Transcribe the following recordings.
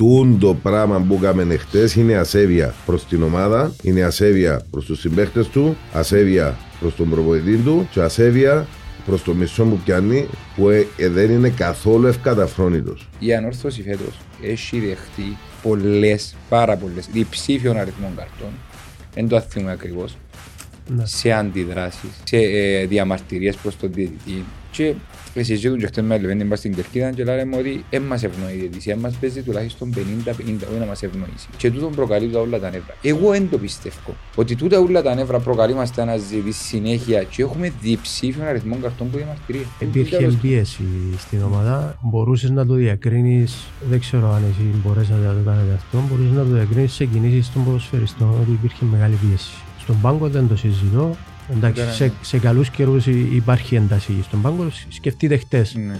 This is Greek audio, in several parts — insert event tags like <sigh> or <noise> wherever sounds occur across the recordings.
Τούν το πράγμα που έκαμε χτες είναι ασέβεια προς την ομάδα, είναι ασέβεια προς τους συμπαίχτε του, ασέβεια προς τον προπονητή του και ασέβεια προς το μισό που πιάνει που ε, ε, δεν είναι καθόλου ευκαταφρόνητος. Η ανόρθωση φέτος έχει δεχτεί πολλές, πάρα πολλές, διψήφιων αριθμών καρτών. Δεν το θυμάμαι ακριβώς. Ναι. Σε αντιδράσεις, σε ε, διαμαρτυρίες προς τον διαιτητή. Και συζητούν και χτες με Λεβέντη μας στην Κερκίδα και λέμε ότι δεν μας ευνοεί η διαιτησία, μας παίζει τουλάχιστον 50-50, όχι να μας ευνοήσει. Και τούτον προκαλεί τα όλα τα νεύρα. Εγώ δεν το πιστεύω. Ότι τούτα όλα τα νεύρα προκαλεί μας τα αναζητήσεις συνέχεια και έχουμε διψήφιον αριθμό καρτών που διαμαρτυρία. Υπήρχε πίεση στην ομάδα. Μπορούσες να το διακρίνεις, δεν ξέρω αν εσύ μπορέσατε να το κάνετε αυτό, μπορούσες να το διακρίνεις σε κινήσεις των ποδοσφαιριστών ότι υπήρχε μεγάλη πίεση. Στον πάγκο δεν το συζητώ. Εντάξει, Ήταν- σε, σε καλούς καιρούς υπάρχει ένταση στον πάγκο. Σκεφτείτε χτες. Ναι.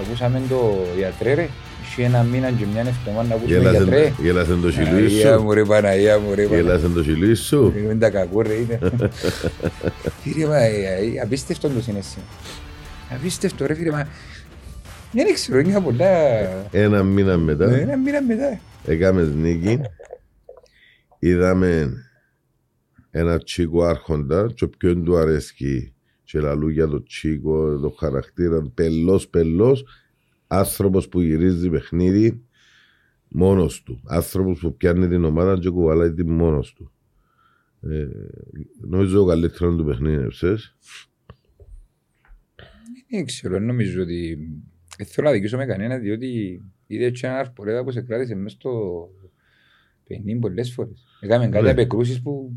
Ακούσαμε το γιατρέ ρε. Έχει ένα μήνα και μια εβδομάδα να ακούσουμε γιατρέ. Γέλασε το σιλούι Παναγία σου. μου ρε, Παναγία μου ρε, Παναγία. Γέλασε το σιλούι σου. Είναι τα κακό ρε είναι. <laughs> Φίλε μα, ε, ε, απίστευτο το συναίσθημα. Απίστευτο ρε φίλε μα. Δεν ξέρω, είναι πολλά... Ένα μήνα Ναι, μετά Ένα μήνα μετά. έκαμες νίκη. Είδαμε ένα τσίκο άρχοντα και ποιον του αρέσκει και λαλού για το τσίκο, το χαρακτήρα, πελός πελός, άνθρωπος που γυρίζει παιχνίδι μόνος του. Άνθρωπος που πιάνει την ομάδα και κουβαλάει την μόνος του. Ε, νομίζω το καλύτερος του παιχνίδι είναι ψες. Δεν ξέρω, δεν νομίζω ότι... Δεν θέλω να δικήσω με κανένα, διότι είδε και ένα αρπορέδα που σε κράτησε μέσα στο παιχνίδι πολλές φορές. Έκαμε κάτι Ναι. απεκρούσεις που...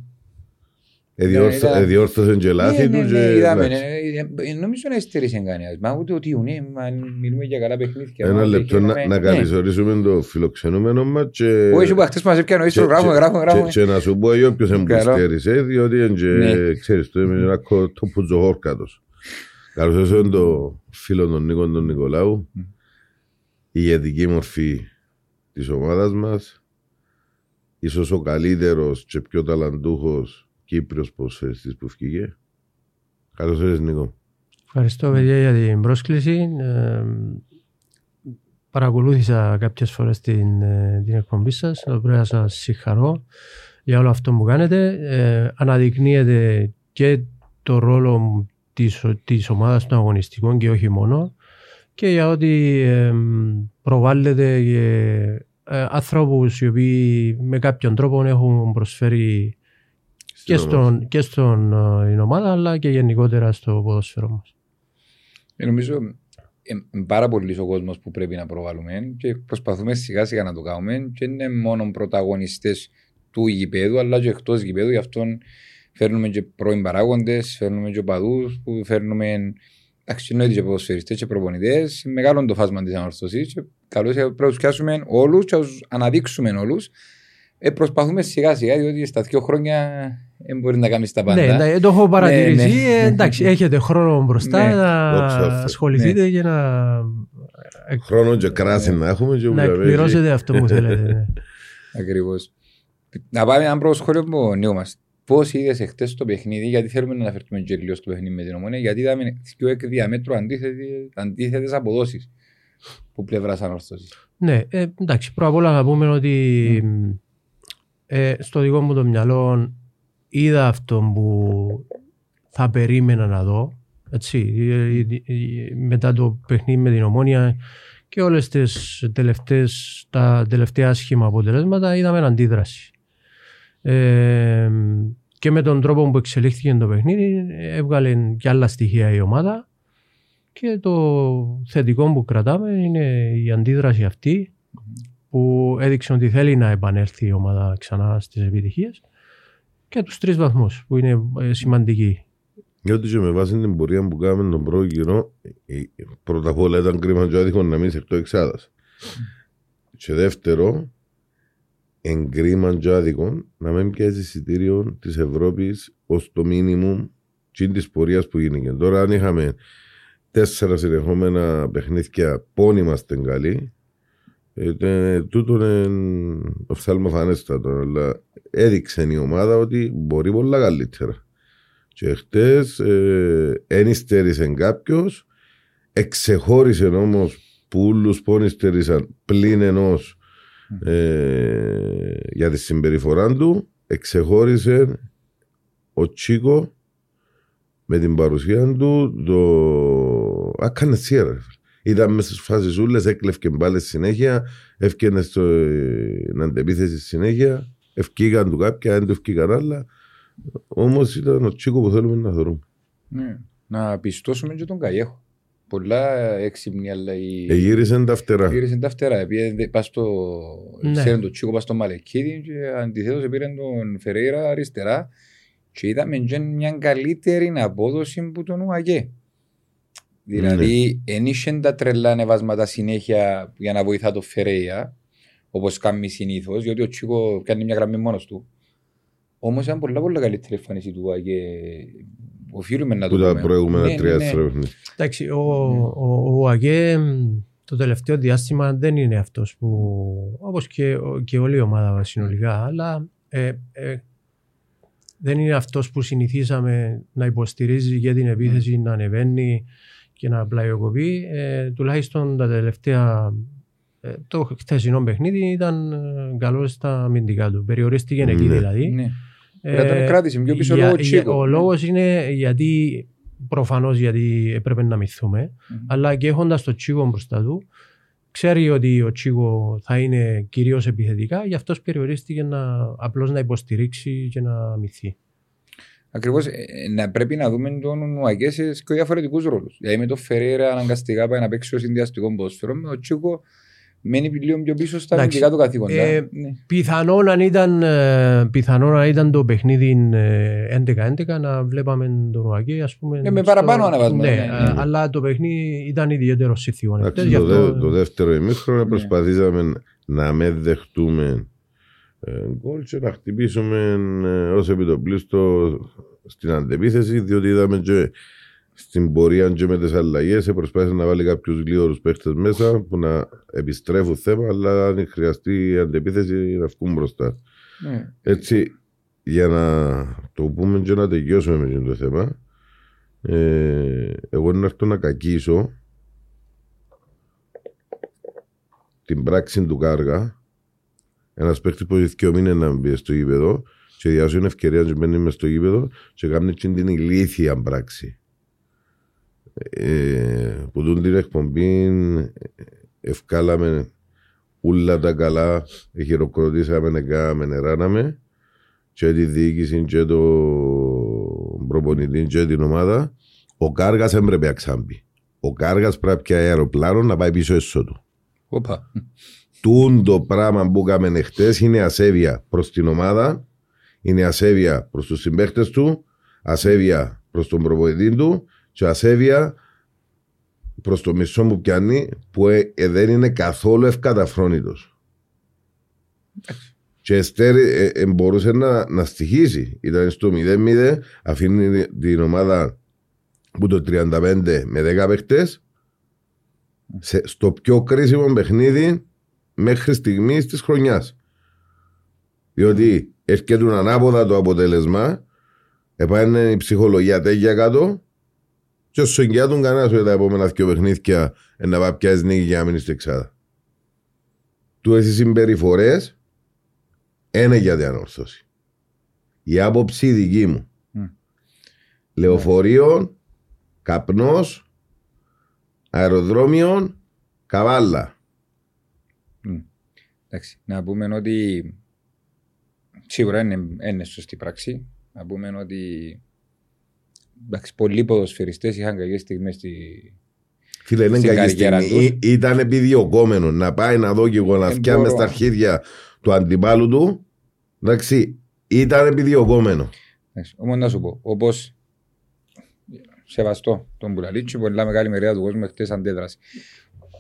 Εδιόρθω- είδα- Εδιόρθωσε και λάθη Ναι, τους ναι, ναι, και είδαμε, εντάξει. ναι, ε, ε, νομίζω να εστερήσε κανένας. Μα ούτε ότι ναι, μα μιλούμε για καλά παιχνίδια. Ένα μα, λεπτό να, ναι. να καλωσορίσουμε το φιλοξενούμενο μας και, Όχι που χτες μας έπιανε ο και, ίσο, γράφουμε, και- γράφουμε, και, γράφουμε. και να σου πω εγώ ποιος Καλό. εμπιστέρισε διότι είναι και, Ναι. ξέρεις το είμαι ένα κο- το πουτζοχόρκατος. Καλωσορίσουμε το φίλο τον Νίκο τον Νικολάου Μμ. η ηγετική μορφή της ομάδας μας ίσως ο καλύτερος και πιο ταλαντούχος Κύπριος ποδοσφαιριστής που βγήκε. Καλώς ήρθες Νίκο. Ευχαριστώ παιδιά για την πρόσκληση. Ε, παρακολούθησα κάποιες φορές την, ε, την εκπομπή σας. Θα πρέπει να σας συγχαρώ για όλο αυτό που κάνετε. Ε, αναδεικνύεται και το ρόλο της, της ομάδας των αγωνιστικών και όχι μόνο και για ότι ε, προβάλλεται και ε, ανθρώπους οι οποίοι με κάποιον τρόπο έχουν προσφέρει και, Στην ομάδα. στον, και στον ε, την ομάδα αλλά και γενικότερα στο ποδόσφαιρο μας. Ε, Νομίζω είναι πάρα πολύ ο κόσμος που πρέπει να προβάλλουμε και προσπαθούμε σιγά σιγά να το κάνουμε και είναι μόνο πρωταγωνιστές του γηπέδου αλλά και εκτός γηπέδου. Γι' αυτό φέρνουμε και πρώην παράγοντες, φέρνουμε και οπαδούς, που φέρνουμε αξιονόητοι και ποδοσφαιριστές και προπονητές. Μεγάλο το φάσμα της ανορθωσή. Καλώς πρέπει να τους πιάσουμε όλους και να τους αναδείξουμε όλους. Ε, προσπαθούμε σιγά σιγά, διότι στα δύο χρόνια δεν μπορεί να κάνεις τα πάντα. Ναι, εντάξει, το έχω παρατηρήσει. Ναι, ναι. Ε, εντάξει, έχετε χρόνο μπροστά Ναι. να Δόξα τω Θεώ. ασχοληθείτε και να, Χρόνο και κράση να έχουμε και να ουλαβέ, εκπληρώσετε αυτό που θέλετε. ναι. <laughs> Ακριβώς. Να πάμε ένα πρώτο σχόλιο από ο Νέο μας. Πώς είδες εχθές το παιχνίδι, γιατί θέλουμε να αναφερθούμε και λίγο στο παιχνίδι με την ομόνια, γιατί είδαμε δύο εκ διαμέτρου αντίθετες αποδόσεις που πλευράς ανόρθωσης. Ναι, ε, εντάξει, πρώτα απ' όλα να πούμε ότι ε, στο δικό μου το μυαλό είδα αυτό που θα περίμενα να δω. Έτσι, ε, ε, ε, μετά το παιχνίδι με την Ομόνια και όλες τις τελευταίες, τα τελευταία άσχημα αποτελέσματα είδαμε αντίδραση. Ε, και με τον τρόπο που εξελίχθηκε το παιχνίδι έβγαλε και άλλα στοιχεία η ομάδα και το θετικό που κρατάμε είναι η αντίδραση αυτή που έδειξε ότι θέλει να επανέλθει η ομάδα ξανά στις επιτυχίες και τους τρεις βαθμούς που είναι ε, σημαντικοί. Διότι και με βάση την πορεία που κάναμε τον πρώτο γύρο, ε, πρώτα απ' όλα ήταν κρίμα και άδικο να μην είσαι εκτός εξάδας. Και δεύτερο, εγκρίμα και άδικο να μην πιάσει εισιτήριο της Ευρώπης ως το μίνιμουμ της πορείας που γίνηκε. Τώρα, αν είχαμε τέσσερα συνεχόμενα παιχνίδια, πόνοι είμαστε καλοί, Ε, τούτο είναι οφθαλμοφανέστατο, αλλά έδειξε η ομάδα ότι μπορεί πολλά καλύτερα. Και χτες ε, ένιστερησε κάποιος, εξεχώρισε όμως που όλους που ένιστερησαν πλην ενός ε, για τη συμπεριφορά του, εξεχώρισε ο Τσίκο με την παρουσία του το... Άκανε σιέρα. Ήταν μέσα στις φάσεις ούλες, έκλευκε μπάλες συνέχεια, έφυγε στην αντεπίθεση συνέχεια, ευκήγαν του κάποια, δεν του ευκήγαν άλλα. Όμως ήταν ο Τσίκος που θέλουμε να θεωρούμε. Ναι. Να πιστώσουμε και τον Καγιέχο. Πολλά έξυπνη, αλλά η... Εγύρισαν τα φτερά. Εγύρισαν τα φτερά. Επειδή πας στο... Ναι. Ξέρουν τον Τσίκο πας στο Μαλεκίδη και αντιθέτως πήραν τον Φερέιρα αριστερά και είδαμε και μια καλύτερη απόδοση που τον Ουαγέ. Δηλαδή, δεν είχε τα τρελά ανεβάσματα συνέχεια για να βοηθά το Φερέιρα, όπως κάνει συνήθως, διότι ο Τσίκο κάνει μια γραμμή μόνος του. Όμως ήταν πολλά πολλά καλύτερη εμφάνιση του Ουαγέ. Οφείλουμε να το Που τα πούμε. προηγούμενα Ναι, τρία ναι, ναι. τέσσερα παιχνίδια. Εντάξει, ο, ο, ο Αγέ μ, το τελευταίο διάστημα δεν είναι αυτός που, όπως και, ο- και όλη η ομάδα συνολικά, αλλά ε, ε, δεν είναι αυτός που συνηθίσαμε να υποστηρίζει για την επίθεση, να ανεβαίνει και να πλαϊοκοπεί. Ε, τουλάχιστον τα τελευταία ε, το χθεσινό παιχνίδι ήταν ε, καλός στα αμυντικά του. Περιορίστηκε εκεί Ναι. δηλαδή. Ναι. Πρέπει να τον κράτησε πιο πίσω για- λόγω για- Τσίκο. Ο λόγος είναι γιατί προφανώς γιατί έπρεπε να μυθούμε, Μμμ. αλλά και έχοντας το Τσίκο μπροστά του, ξέρει ότι ο Τσίκο θα είναι κυρίως επιθετικά, γι' αυτός περιορίστηκε να, απλώς να υποστηρίξει και να μυθεί. Ακριβώς να πρέπει να δούμε τον Ουαγέ σε και διαφορετικούς ρόλους. Δηλαδή με τον Φεραίρα αναγκαστικά πάει να παίξει ω συνδυαστικό ποδόσφαιρο, με τον Τσίκο μένει λίγο πιο πίσω στα Εντάξει, αμυντικά του καθήκοντα. ε, Ναι. Πιθανόν αν ήταν, ε, πιθανόν αν ήταν το παιχνίδι ε, 11-11 να βλέπαμε τον Οαγέ ας πούμε. Ε, με παραπάνω αναβάσματα, Ναι, ναι, ε, ναι. αλλά το παιχνίδι ήταν ιδιαίτερος συνθήκων. Εντάξει, Γι' το, αυτό- δε- το δεύτερο ημίχρονο Ναι. προσπαθήσαμε να με δεχτούμε ε, γκολ και να χτυπήσουμε ε, ως επιτοπλίστο στην αντεπίθεση διότι είδαμε και στην πορεία και με τις αλλαγές ε, προσπάθησε να βάλει κάποιους γλύωρους παίχτες μέσα που να επιστρέφουν θέμα αλλά αν χρειαστεί η αντεπίθεση να βγουν μπροστά. Ναι. Έτσι, για να το πούμε και να τελειώσουμε με αυτό το θέμα, ε, εγώ να έρθω να κακίσω την πράξη του Κάργα, ένας παίχτη που έχει δύο μήνες να μπει στο γήπεδο και διάσου είναι ευκαιρία να μπαίνει μες στο γήπεδο και κάνει την την ηλίθια πράξη. Ε, που τούν την εκπομπή ε, ευκάλαμε ούλα τα καλά, χειροκροτήσαμε, έκαμε, νεράναμε και τη διοίκηση και το προπονητή και την ομάδα, ο Κάργας έπρεπε να ξάμπει. Ο Κάργας πρέπει να πιάσει αεροπλάνο να πάει πίσω έσω του. Οπα. Τούν το πράγμα που έκαμε χτες είναι ασέβεια προς την ομάδα, είναι ασέβεια προς τους συμπαίχτες του, ασέβεια προς τον προπονητή του και ασέβεια προς το μισό που πιάνει που ε, ε, δεν είναι καθόλου ευκαταφρόνητος. Και Εστέρ ε, ε, μπορούσε να, να στοιχήσει. Ήταν στο 0-0, αφήνει την ομάδα που το 35 με 10 παίχτες σε, στο πιο κρίσιμο παιχνίδι μέχρι στιγμής της χρονιάς. Διότι έρχεται ανάποδα το αποτέλεσμα, επάνε η ψυχολογία τέγια κάτω, και όσο εγγυάτουν κανένας ότι τα επόμενα δύο παιχνίδια ε, να πάει πιάσεις νίκη για να μείνεις στην εξάδα. Του έτσι συμπεριφορές είναι για διανόρθωση. Η άποψη δική μου. Μμ. Λεωφορείο, καπνός, αεροδρόμιο, καβάλα. Μμ. Εντάξει, να πούμε ότι σίγουρα είναι, είναι σωστή πράξη. Να πούμε ότι εντάξει, πολλοί ποδοσφαιριστές είχαν κακές στιγμές στη... Φίλε, είναι Στην κακή καριέρα στιγμή. τους. Ή- Ήταν επιδιωκόμενο να πάει να δω και εγώ να Δεν φτιάμε μπορώ. στα αρχίδια του αντιπάλου του. Εντάξει, ήταν επιδιωκόμενο. Εντάξει, Όμως να σου πω, όπως σεβαστό τον Μπουλαλίτσι, πολλά μεγάλη μερίδα του κόσμου χτες αντέδρασε.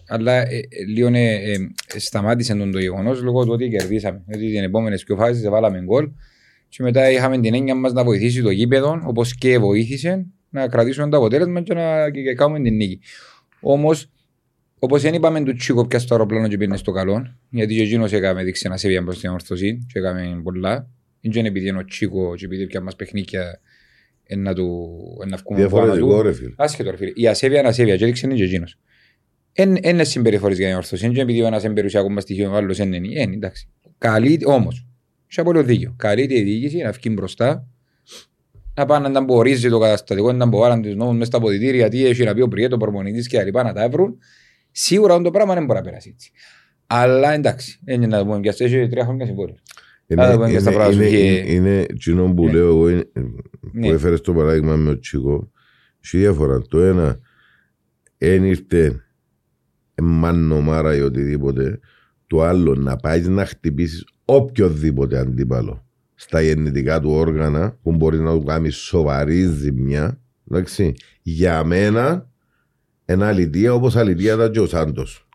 Αλλά ε, ε, λίγο ε, ε, σταμάτησε τον το γεγονός λόγω του ότι κερδίσαμε. Γιατί την επόμενη πιο φάση βάλαμε γκολ και μετά είχαμε την έννοια μας να βοηθήσει το γήπεδο όπως και βοήθησε να κρατήσουμε το αποτέλεσμα και να και, και κάνουμε την νίκη. Όμως Όπως δεν είπαμε του Τσίκο πια στο αεροπλάνο και πήγαινε στο καλό, γιατί και εκείνος έκαμε δείξει ένα σέβεια προς την ορθωσή και έκαμε πολλά. Δεν είναι επειδή είναι ο Τσίκο και επειδή πια μας παιχνίκια ε, να του ε, να βγούμε από άμα Διαφορετικό του. ρε φίλε. Άσχετο ρε φίλε. Η ασέβεια είναι ασέβεια και έδειξε είναι και εκείνος. Εν είναι συμπεριφορές για την ορθωσή, και επειδή ο ένας είναι περιουσιακό μας στοιχείο, ο άλλος είναι είναι, εντάξει. Καλή, όμως, είχε πολύ δίκιο. Καλείται η διοίκηση να βγει μπροστά, να πάνε να μπορίζει το καταστατικό, να μπορούν τους νόμους μέσα στα ποδητήρια, τι έχει να πει ο Πριέτος, ο προπονητής και τα λοιπά, να τα βρουν. Σίγουρα το πράγμα δεν μπορεί να περάσει έτσι. Αλλά εντάξει, είναι να το πούμε και αυτό, έχει τρία χρόνια συμβόλαιο. Είναι, Άρα, πούμε και στα είναι, πράγματα είναι, σου και- είναι, είναι εκείνο που Ναι. λέω εγώ, είναι- Ναι. που έφερες το παράδειγμα με ο Τσίκο, έχει διαφορά. Το ένα, εν ήρθε μάνο ή οτιδήποτε, το άλλο να πάεις να χτυπήσεις οποιοδήποτε αντίπαλο στα γεννητικά του όργανα που μπορείς να του κάνεις σοβαρή ζημιά. Εντάξει, για μένα, ένα αλητία όπως αλητία ήταν και ο Σάντος.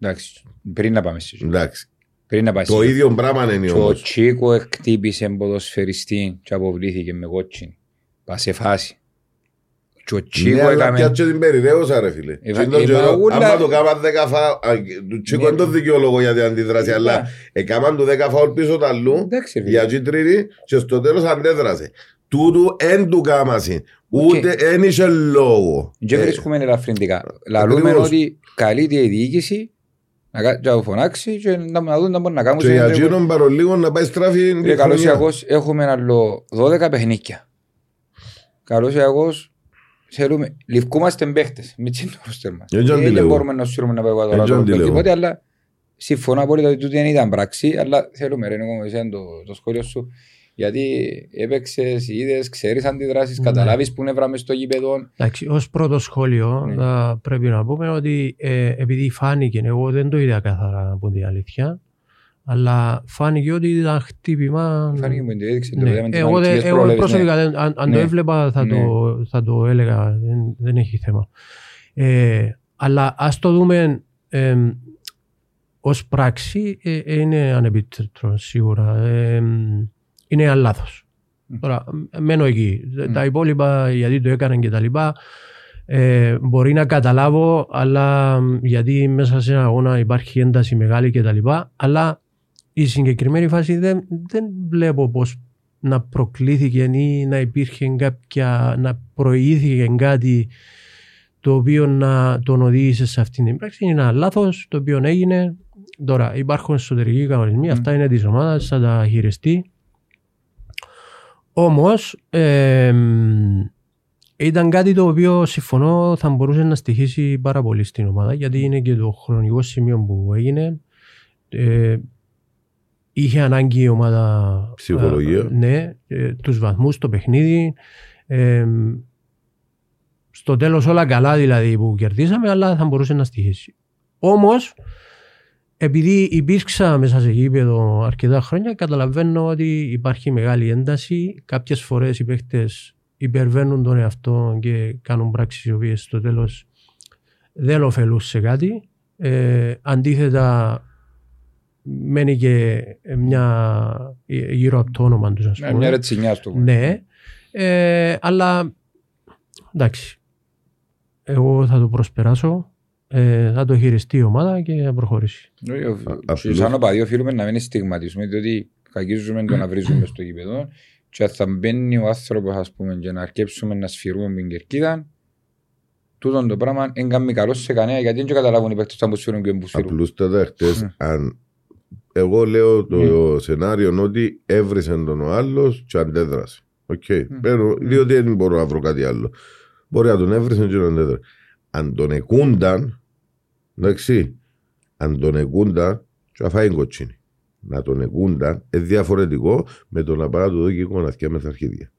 Εντάξει, πριν να πάμε στη Εντάξει, Πριν να πάει το στη- ίδιο πράγμα είναι Και ο όμως. Τσίκο εκτύπησε ποδοσφαιριστή και αποβλήθηκε με κότσινη. Πα σε φάση. Και ο Ναι, Τσίκο αλλά έκαμε... πιάτσε την περιραίωσα ρε φίλε. Εβα- Και τον εβα- καιρό, ούλα- Άμα το κάμαν δέκα φάουλ, του Τσίκο Ναι. είναι το δικαιόλογο για την αντίδραση, Ναι. αλλά έκαναν του δέκα φάουλ πίσω τα αλλού Εντάξει, ρε φίλε. για κίτρινη και στο τέλος αντέδρασε. Τούτου εν του κάμασιν, Οκ. ούτε εν είχε λόγο. Και Ε, βρίσκουμε ελαφρυντικά. Λαλούμε ακριβώς. ότι καλείται η διοίκηση να κα- να το φωνάξει και να να δουν να μπορεί να κάνουν. Και σε για ένα τρόπο. εκείνον παρολίγο να πάει στράφη Ρε, την καλώς ή χρονιά. κακώς έχουμε άλλο 12 παιχνίκια. Καλώς ή κακώς θέλουμε, λυφκούμαστε παίχτες. Μην τσίνει το ρόστερ μας. Έτσι Ε, αντιλέγω. Δεν μπορούμε να σύρουμε να πάμε Έτσι τώρα αντιλέγω. τίποτε, αλλά συμφωνώ απόλυτα ότι τούτη δεν ήταν πράξη, αλλά θέλουμε ρε Νίκο, εσένα το, το σχόλιο σου. Γιατί έπαιξες, είδες, ξέρεις αντιδράσεις, Ναι. καταλάβεις που είναι βράμε στο γήπεδο. Εντάξει, ως πρώτο σχόλιο Ναι. θα πρέπει να πούμε ότι ε, επειδή φάνηκε, εγώ δεν το είδα καθαρά από την αλήθεια, αλλά φάνηκε ότι ήταν χτύπημα... Φάνηκε μου την έδειξε, το Ναι. είδαμε τις Εγώ, δεν- μαγικές εγώ πρόλευες, προσωπικά, ναι. δεν- αν, αν Ναι. το έβλεπα θα, Ναι. το, θα το έλεγα, δεν, δεν έχει θέμα. Ε, αλλά ας το δούμε ε, ως πράξη, ε, ε, είναι ανεπίτρεπτο σίγουρα. Ε, είναι ένα λάθος. Μμ. Τώρα, ε, μένω εκεί. Μμ. Τα υπόλοιπα, γιατί το έκαναν και τα λοιπά, ε, μπορεί να καταλάβω, αλλά μ, γιατί μέσα σε ένα αγώνα υπάρχει ένταση μεγάλη και τα λοιπά, αλλά η συγκεκριμένη φάση δεν, δεν βλέπω πώς να προκλήθηκε ή να υπήρχε κάποια, να προηγήθηκε κάτι το οποίο να τον οδήγησε σε αυτήν την πράξη. Είναι ένα λάθος το οποίο έγινε. Τώρα υπάρχουν εσωτερικοί κανονισμοί, Μμ. αυτά είναι της ομάδας, θα τα χειριστεί. Όμως ε, ήταν κάτι το οποίο συμφωνώ θα μπορούσε να στοιχήσει πάρα πολύ στην ομάδα γιατί είναι και το χρονικό σημείο που έγινε. Ε, είχε ανάγκη η ομάδα Ψυχολογία. ε, ναι, ε, τους βαθμούς στο παιχνίδι. Ε, στο τέλος όλα καλά δηλαδή που κερδίσαμε αλλά θα μπορούσε να στοιχήσει. Όμως επειδή υπήρξα μέσα σε γήπεδο αρκετά χρόνια, καταλαβαίνω ότι υπάρχει μεγάλη ένταση. Κάποιες φορές οι παίχτες υπερβαίνουν τον εαυτό και κάνουν πράξεις οι οποίες στο τέλος δεν ωφελούν σε κάτι. Ε, αντίθετα, μένει και μια γύρω από το όνομα τους, ας Ναι, πούμε. Μια ρετσινιά στο πούμε. Ναι, ε, αλλά εντάξει. Εγώ θα το προσπεράσω. Ε, θα το χειριστεί η ομάδα και θα προχωρήσει. Ε, Α- Και απλώς- Σαν οπαδοί οφείλουμε να μην στιγματίσουμε, διότι κακίζουμε το να βρίζουμε στο γήπεδο και αν θα μπαίνει ο άνθρωπος ας πούμε και να αρκέψουμε να σφυρούμε με την κερκίδα τούτον το πράγμα δεν κάνει καλό σε κανένα γιατί δεν καταλάβουν οι παίκτες που σφυρούν και που σφυρούν. Απλούστατα χτες, Ναι. αν εγώ λέω το Ναι. σενάριο ότι έβρισε τον ο άλλος και αντέδρασε. Οκ. Παίρνω- Ναι. Διότι δεν μπορώ να βρω κάτι άλλο. Μπορεί να τον έβρισε και να αντέδρασε. Αν τον εκούνταν, εντάξει, αν τον εκούνταν, και να φάει κοτσίνη. Να τον εκούνταν, είναι διαφορετικό με το να πάει να του δω και εικόνα με τα αρχίδια.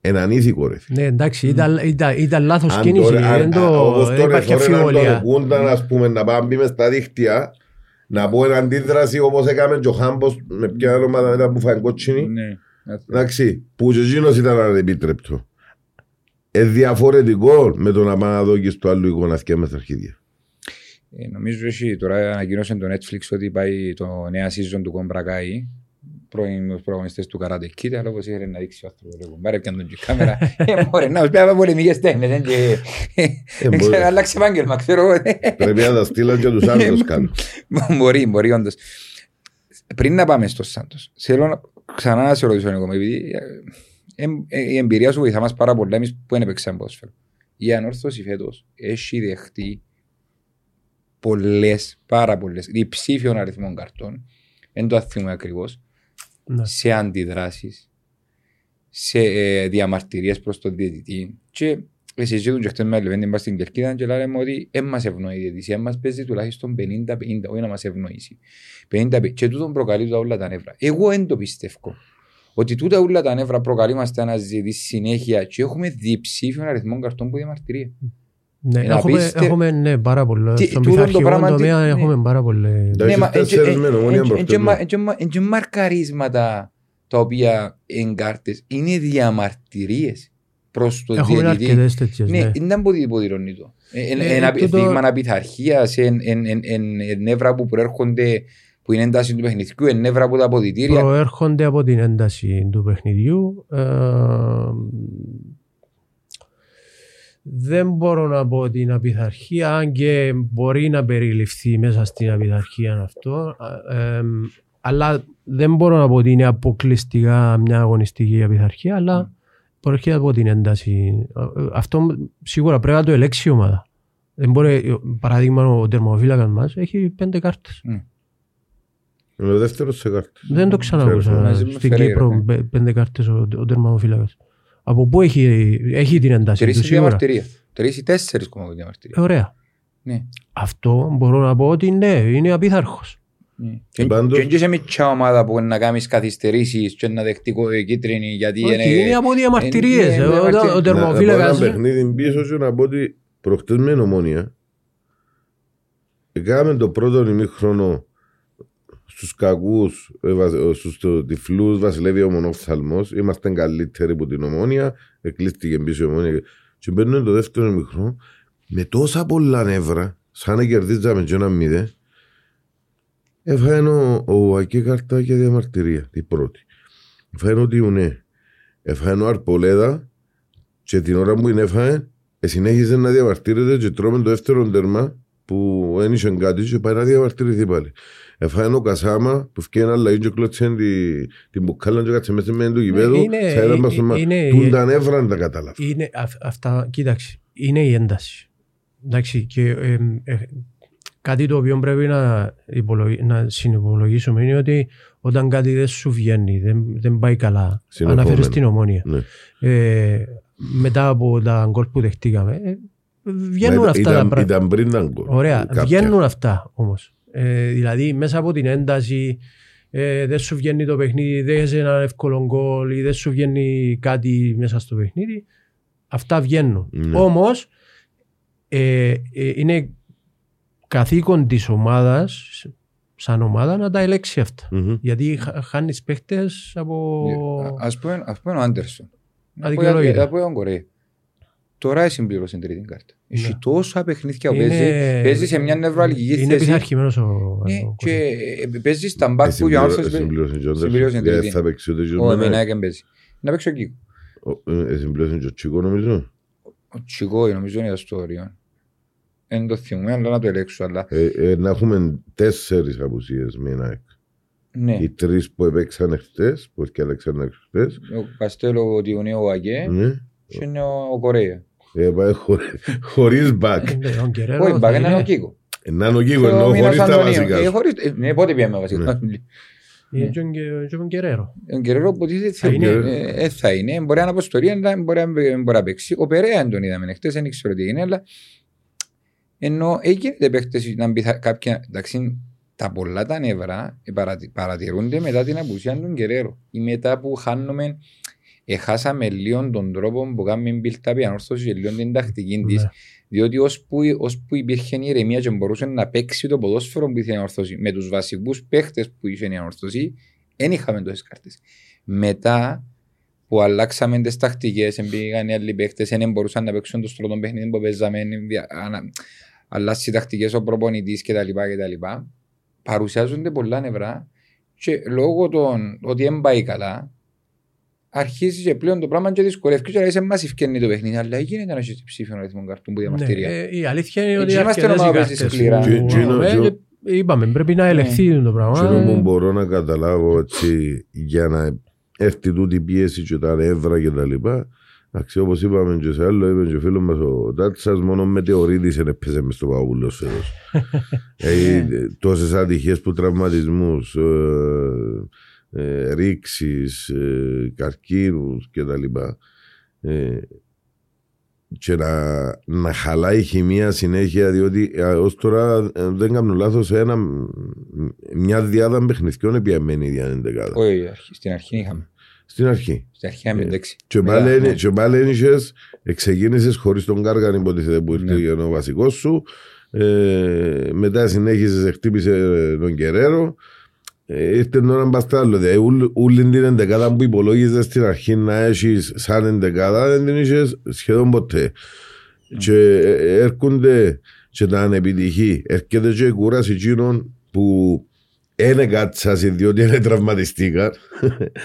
Ένα ανήθικο ρε φίλε. Ναι, εντάξει, ήταν, ήταν, ήταν λάθος Αν κίνηση. τώρα- αν- δεν, α- το, όπως δεν τώρα υπάρχει τώρα να τον αμφιβολία. εκούνταν, ας πούμε, να πάμε μπει μες στα δίχτυα, να πω ένα αντίδραση όπως έκαμε και ο Χάμπος με ποια ομάδα μετά που φάει κότσινη. Ναι. Εντάξει, που και εκείνος ήταν ανεπίτρεπτο. Ε, διαφορετικό με το να πάει να δω και στο άλλο εικόνα με τα αρχίδια. Ε, νομίζω ότι τώρα ανακοίνωσε το Netflix ότι πάει το νέα season του Cobra Kai. Πρώην προγωνιστές του Karate Kid, αλλά όπως ήθελε να δείξει ο άνθρωπος. ρε κουμπάρε, πιάνε τον και κάμερα. Ε, μωρέ, να, πια πολεμικές τέχνες, δεν και... Ε, Δεν ξέρω, μπορεί. Άλλαξε επάγγελμα, ξέρω εγώ. Πρέπει να τα στείλαν και τους άλλους κάνουν. Μπορεί, μπορεί όντως. Πριν να πάμε στο Σάντος, θέλω να- ξανά να σε ρωτήσω εγώ, επειδή ε, ε, η εμπειρία σου βοηθά μας πάρα πολλά, εμείς που δεν έπαιξαμε ποδόσφαιρο. Η ανόρθωση φέτος έχει δεχτεί πολλές, πάρα πολλές, διψήφιων αριθμών καρτών, δεν το θυμούμε ακριβώς, Ναι. σε αντιδράσεις, σε ε, διαμαρτυρίες προς τον διαιτητή και εσύ ζήτουν και χτες με Λεβέντη μας στην Κερκίδα και λέμε ότι δεν μας ευνοεί η διαιτησία, μας παίζει τουλάχιστον 50-50, όχι να μας ευνοήσει. 50 και τούτον προκαλεί τα όλα τα νεύρα. Εγώ δεν το πιστεύω. Ότι τούτα όλα τα νεύρα προκαλούμαστε αναζητήσει συνέχεια και έχουμε διψήφιον αριθμό καρτών που διαμαρτυρία. Ναι, Είναι έχουμε, απίστε- έχουμε ναι, πάρα πολλά. Τι- Στον τούτο το πειθαρχικό πράγμα τι- τομέα ναι. έχουμε πάρα πολλά. Εντάξει, μα, τέσσερις εν- με εν- Ομόνια εν- προχτές, εν- ναι. εν- εν- εν- εν- μαρκαρίσματα τα οποία εγκάρτες είναι διαμαρτυρίες προς το Έχουμε διαιτητή. αρκετές τέτοιες. Ναι, Ναι. δεν ήταν που υποδηλώνει το. Ε, Ένα τούτο- δείγμα απειθαρχίας, εν- εν- εν- εν- εν νεύρα που προέρχονται που είναι ένταση του παιχνιδιού, εν νεύρα από τα αποδητήρια. Προέρχονται από την ένταση του παιχνιδιού. Ε, δεν μπορώ να πω την απειθαρχία, αν και μπορεί να περιληφθεί μέσα στην απειθαρχία αυτό. ε, ε, αλλά δεν μπορώ να πω ότι είναι αποκλειστικά μια αγωνιστική απειθαρχία, αλλά προέρχεται από την ένταση. Ε, ε, Αυτό σίγουρα πρέπει να το ελέξει η ομάδα. Δεν μπορεί, παράδειγμα, ο τερματοφύλακας μας έχει πέντε κάρτες. Είναι ο δεύτερος σε κάρτα. Δεν το ξανακούσα Μαζί με στην Φερέιρα, Κύπρο ναι. πε- πέντε κάρτες ο, ο τερματοφύλακας. Από πού έχει, έχει την ένταση Τρεις του η σίγουρα; διαμαρτυρία. Τρεις ή τέσσερις κόμμα διαμαρτυρία. Ε, Ωραία. Ναι. Αυτό μπορώ να πω ότι ναι, είναι απίθαρχος. Ναι. Και Πάντως- και σε μια ομάδα που να κάνεις καθυστερήσεις και να δεχτεί κο- κίτρινη γιατί Όχι, είναι από διαμαρτυρίες. είναι Ε, ο- διαμαρτυρίες. Ο Να- τερματοφύλακας... Να πάω ένα παιχνίδι πίσω και να πω ότι προχτές με νομόνια Έκαμε το πρώτο ημίχρονο στους κακούς, ε, βα- στους το- τυφλούς βασιλεύει ο μονόφθαλμος. Είμαστε καλύτεροι από την ομόνια. Εκλείστηκε πίσω η ομόνια. Και μπαίνουν το δεύτερο ημίχρονο με τόσα πολλά νεύρα, σαν να κερδίζαμε και ένα μηδέ. Έφαγε ο, ο Ακή καρτά και διαμαρτυρία, την πρώτη. Έφαγε ο Τιουνέ. Έφαγε ο Αρπολέδα και την ώρα που την έφαγε, ε, συνέχιζε να διαμαρτύρεται και τρώμε το δεύτερο τέρμα που δεν είχε κάτι και πάει να διαμαρτυρηθεί πάλι. Έφαγε ο Κασάμα που φτιάχνει ένα λαϊκό και κλώτσεν τη- την μπουκάλα και κάτσε μέσα με το γηπέδο. είναι- σε ένα ε- μας το μα- είναι- Τούν τα νεύρα να τα καταλάβω. Είναι, αυ- αυτά, κοίταξε, είναι η ένταση. Εντάξει, και ε, ε, κάτι το οποίο πρέπει να, υπολογι, να συνυπολογίσουμε είναι ότι όταν κάτι δεν σου βγαίνει, δεν, δεν πάει καλά, Συνεχόμενα. αναφέρεις την ομόνια. Ναι. Ε, μετά από τα γκολ που δεχτήκαμε, ε, βγαίνουν Μα αυτά ήταν, τα πράγματα. Ήταν πριν τα γκολ. Ωραία, Κάποια. βγαίνουν αυτά όμως. Ε, δηλαδή μέσα από την ένταση ε, δεν σου βγαίνει το παιχνίδι, δεν έχεις ένα εύκολο γκολ ή δεν σου βγαίνει κάτι μέσα στο παιχνίδι. Αυτά βγαίνουν. Ναι. Όμως ε, ε, είναι καθήκον της ομάδας σαν ομάδα να τα ελέξει αυτά. Μμμ. Γιατί χα- χάνεις παίχτες από... Ε, Ας πούμε, ας πούμε ο Άντερσον. Αδικαιολόγητα. Από τον Κορέα. Τώρα συμπλήρωσε την τρίτη κάρτα. Έχει Ναι. τόσα παιχνίδια που Είναι- παίζεις. Παίζεις σε μια νευραλγική Είναι θέση. πειθαρχημένος ο... Ναι, ο και ε, παίζεις στα μπακ που για Συμπλήρω- όρθος συμπλήρωσε και ο Άντερσον. συμπλήρωσε την Γιατί τρίτη. θα παίξει ο Τέζιος Ο με ένα- Εμινάκ δεν παίζει. Να παίξει ο Κίκο. ο- ε, Συμπλήρωσε και ο Τσίκο νομίζω. Ο Τσικό νομίζω είναι στο όριο. Δεν το θυμούμαι, αλλά να το ελέξω. Αλλά Ε, ε, Να έχουμε τέσσερις απουσίες με ένα εκ. ναι. Οι τρεις που έπαιξαν χτες, που έφτιαξαν χτες. Ο Καστέλο, ο Διονύο, ο Αγέ Ναι. και είναι ο ο Κορέα. Ε, πάει χωρί- Χωρίς μπακ. Ε, ναι, ο Γκερέρο Όχι, θα μπακ είναι είναι- ο Κίκο. Να είναι ο Κίκο, Και ο εννοώ Μίνας χωρίς τα Αντωνίου. βασικά Ε, σου. χωρίς- ε, Ναι, πότε πιάμε βασικά. Είναι και ο Γκε- και ο Γκερέρο. Ο Γκερέρο που τι Θα είναι. ε, θα είναι. Μπορεί να είναι αποστολή, αλλά μπορεί να μπορεί να παίξει. Ο Περέα δεν τον είδαμε χτες, δεν ξέρω τι είναι, αλλά ενώ έγινε παίχτες να μπει θα- κάποια, εντάξει, τα πολλά τα νεύρα ε, παρατη- παρατηρούνται μετά την απουσία του Γκερέρο ή μετά που χάνουμε εχάσαμε λίγο τον τρόπο που κάνουμε build-up η ανόρθωση και λίγο την τακτική της Ναι. διότι ώσπου, ώσπου υπήρχε η ηρεμία και μπορούσε να παίξει το ποδόσφαιρο που είχε η ανόρθωση με τους βασικούς παίχτες που είχε η ανόρθωση δεν είχαμε τόσες κάρτες. Μετά που αλλάξαμε τις τακτικές, μπήκαν οι άλλοι παίχτες, δεν μπορούσαν να παίξουν το στρωτό παιχνίδι που παίζαμε, δια- ανα- αλλάσει οι τακτικές ο προπονητής κτλ. κτλ. Παρουσιάζονται πολλά νευρά και λόγω των ότι δεν πάει καλά, αρχίζεις και πλέον το πράγμα και δυσκολεύει. Και τώρα είσαι μας ευκαινεί το παιχνίδι, αλλά γίνεται να έχεις ψήφιο αριθμό καρτούν που Ναι, διαμαρτυρία. ε, η αλήθεια είναι ότι Έτσι είμαστε αρκετές ομάδα οι παίζει κάρτες σκληρά. που- Και- και- ε, και- και Είπαμε, πρέπει να ελεγχθεί το Εκείνο που πράγμα. μπορώ να καταλάβω έτσι για να έρθει τούτη η πίεση και τα νεύρα και τα λοιπά. Εντάξει, όπως είπαμε και σε άλλο, είπε και ο φίλος μας ο Τάτσας, μόνο μετεωρίτης δεν έπαιζε μες στο Παπούλος φέτος. <laughs> ε, τόσες ατυχίες που τραυματισμούς, ε, ε, ρήξεις, ε, καρκίνους και τα λοιπά. Ε, και να, να χαλάει η χημεία συνέχεια διότι ως τώρα ε, δεν κάνω λάθος ένα, μια διάδα παιχνιδιών επιαμένη η διάνεντεκάδα. Όχι, αρχή- στην αρχή είχαμε. Στην αρχή. Στην αρχή είχαμε Ε, εντάξει. Και Μετά, πάλι, ναι. και πάλι ένιξες, εξεκίνησες χωρίς τον Κάργαν υποτίθεται που ήρθε Ναι. για ο βασικός σου. Ε, μετά συνέχισες, χτύπησε τον Κεραίρο. Ε, ήρθε την ώρα μπας τ' άλλο. Δηλαδή, ούλ- ούλη την εντεκάδα που υπολόγιζες στην αρχή να έχεις σαν εντεκάδα δεν την είχες σχεδόν ποτέ. Και ε, έρχονται και τα ανεπιτυχή. Έρχεται και η κούραση εκείνων που είναι κάτσασαι διότι είναι τραυματιστήκαν.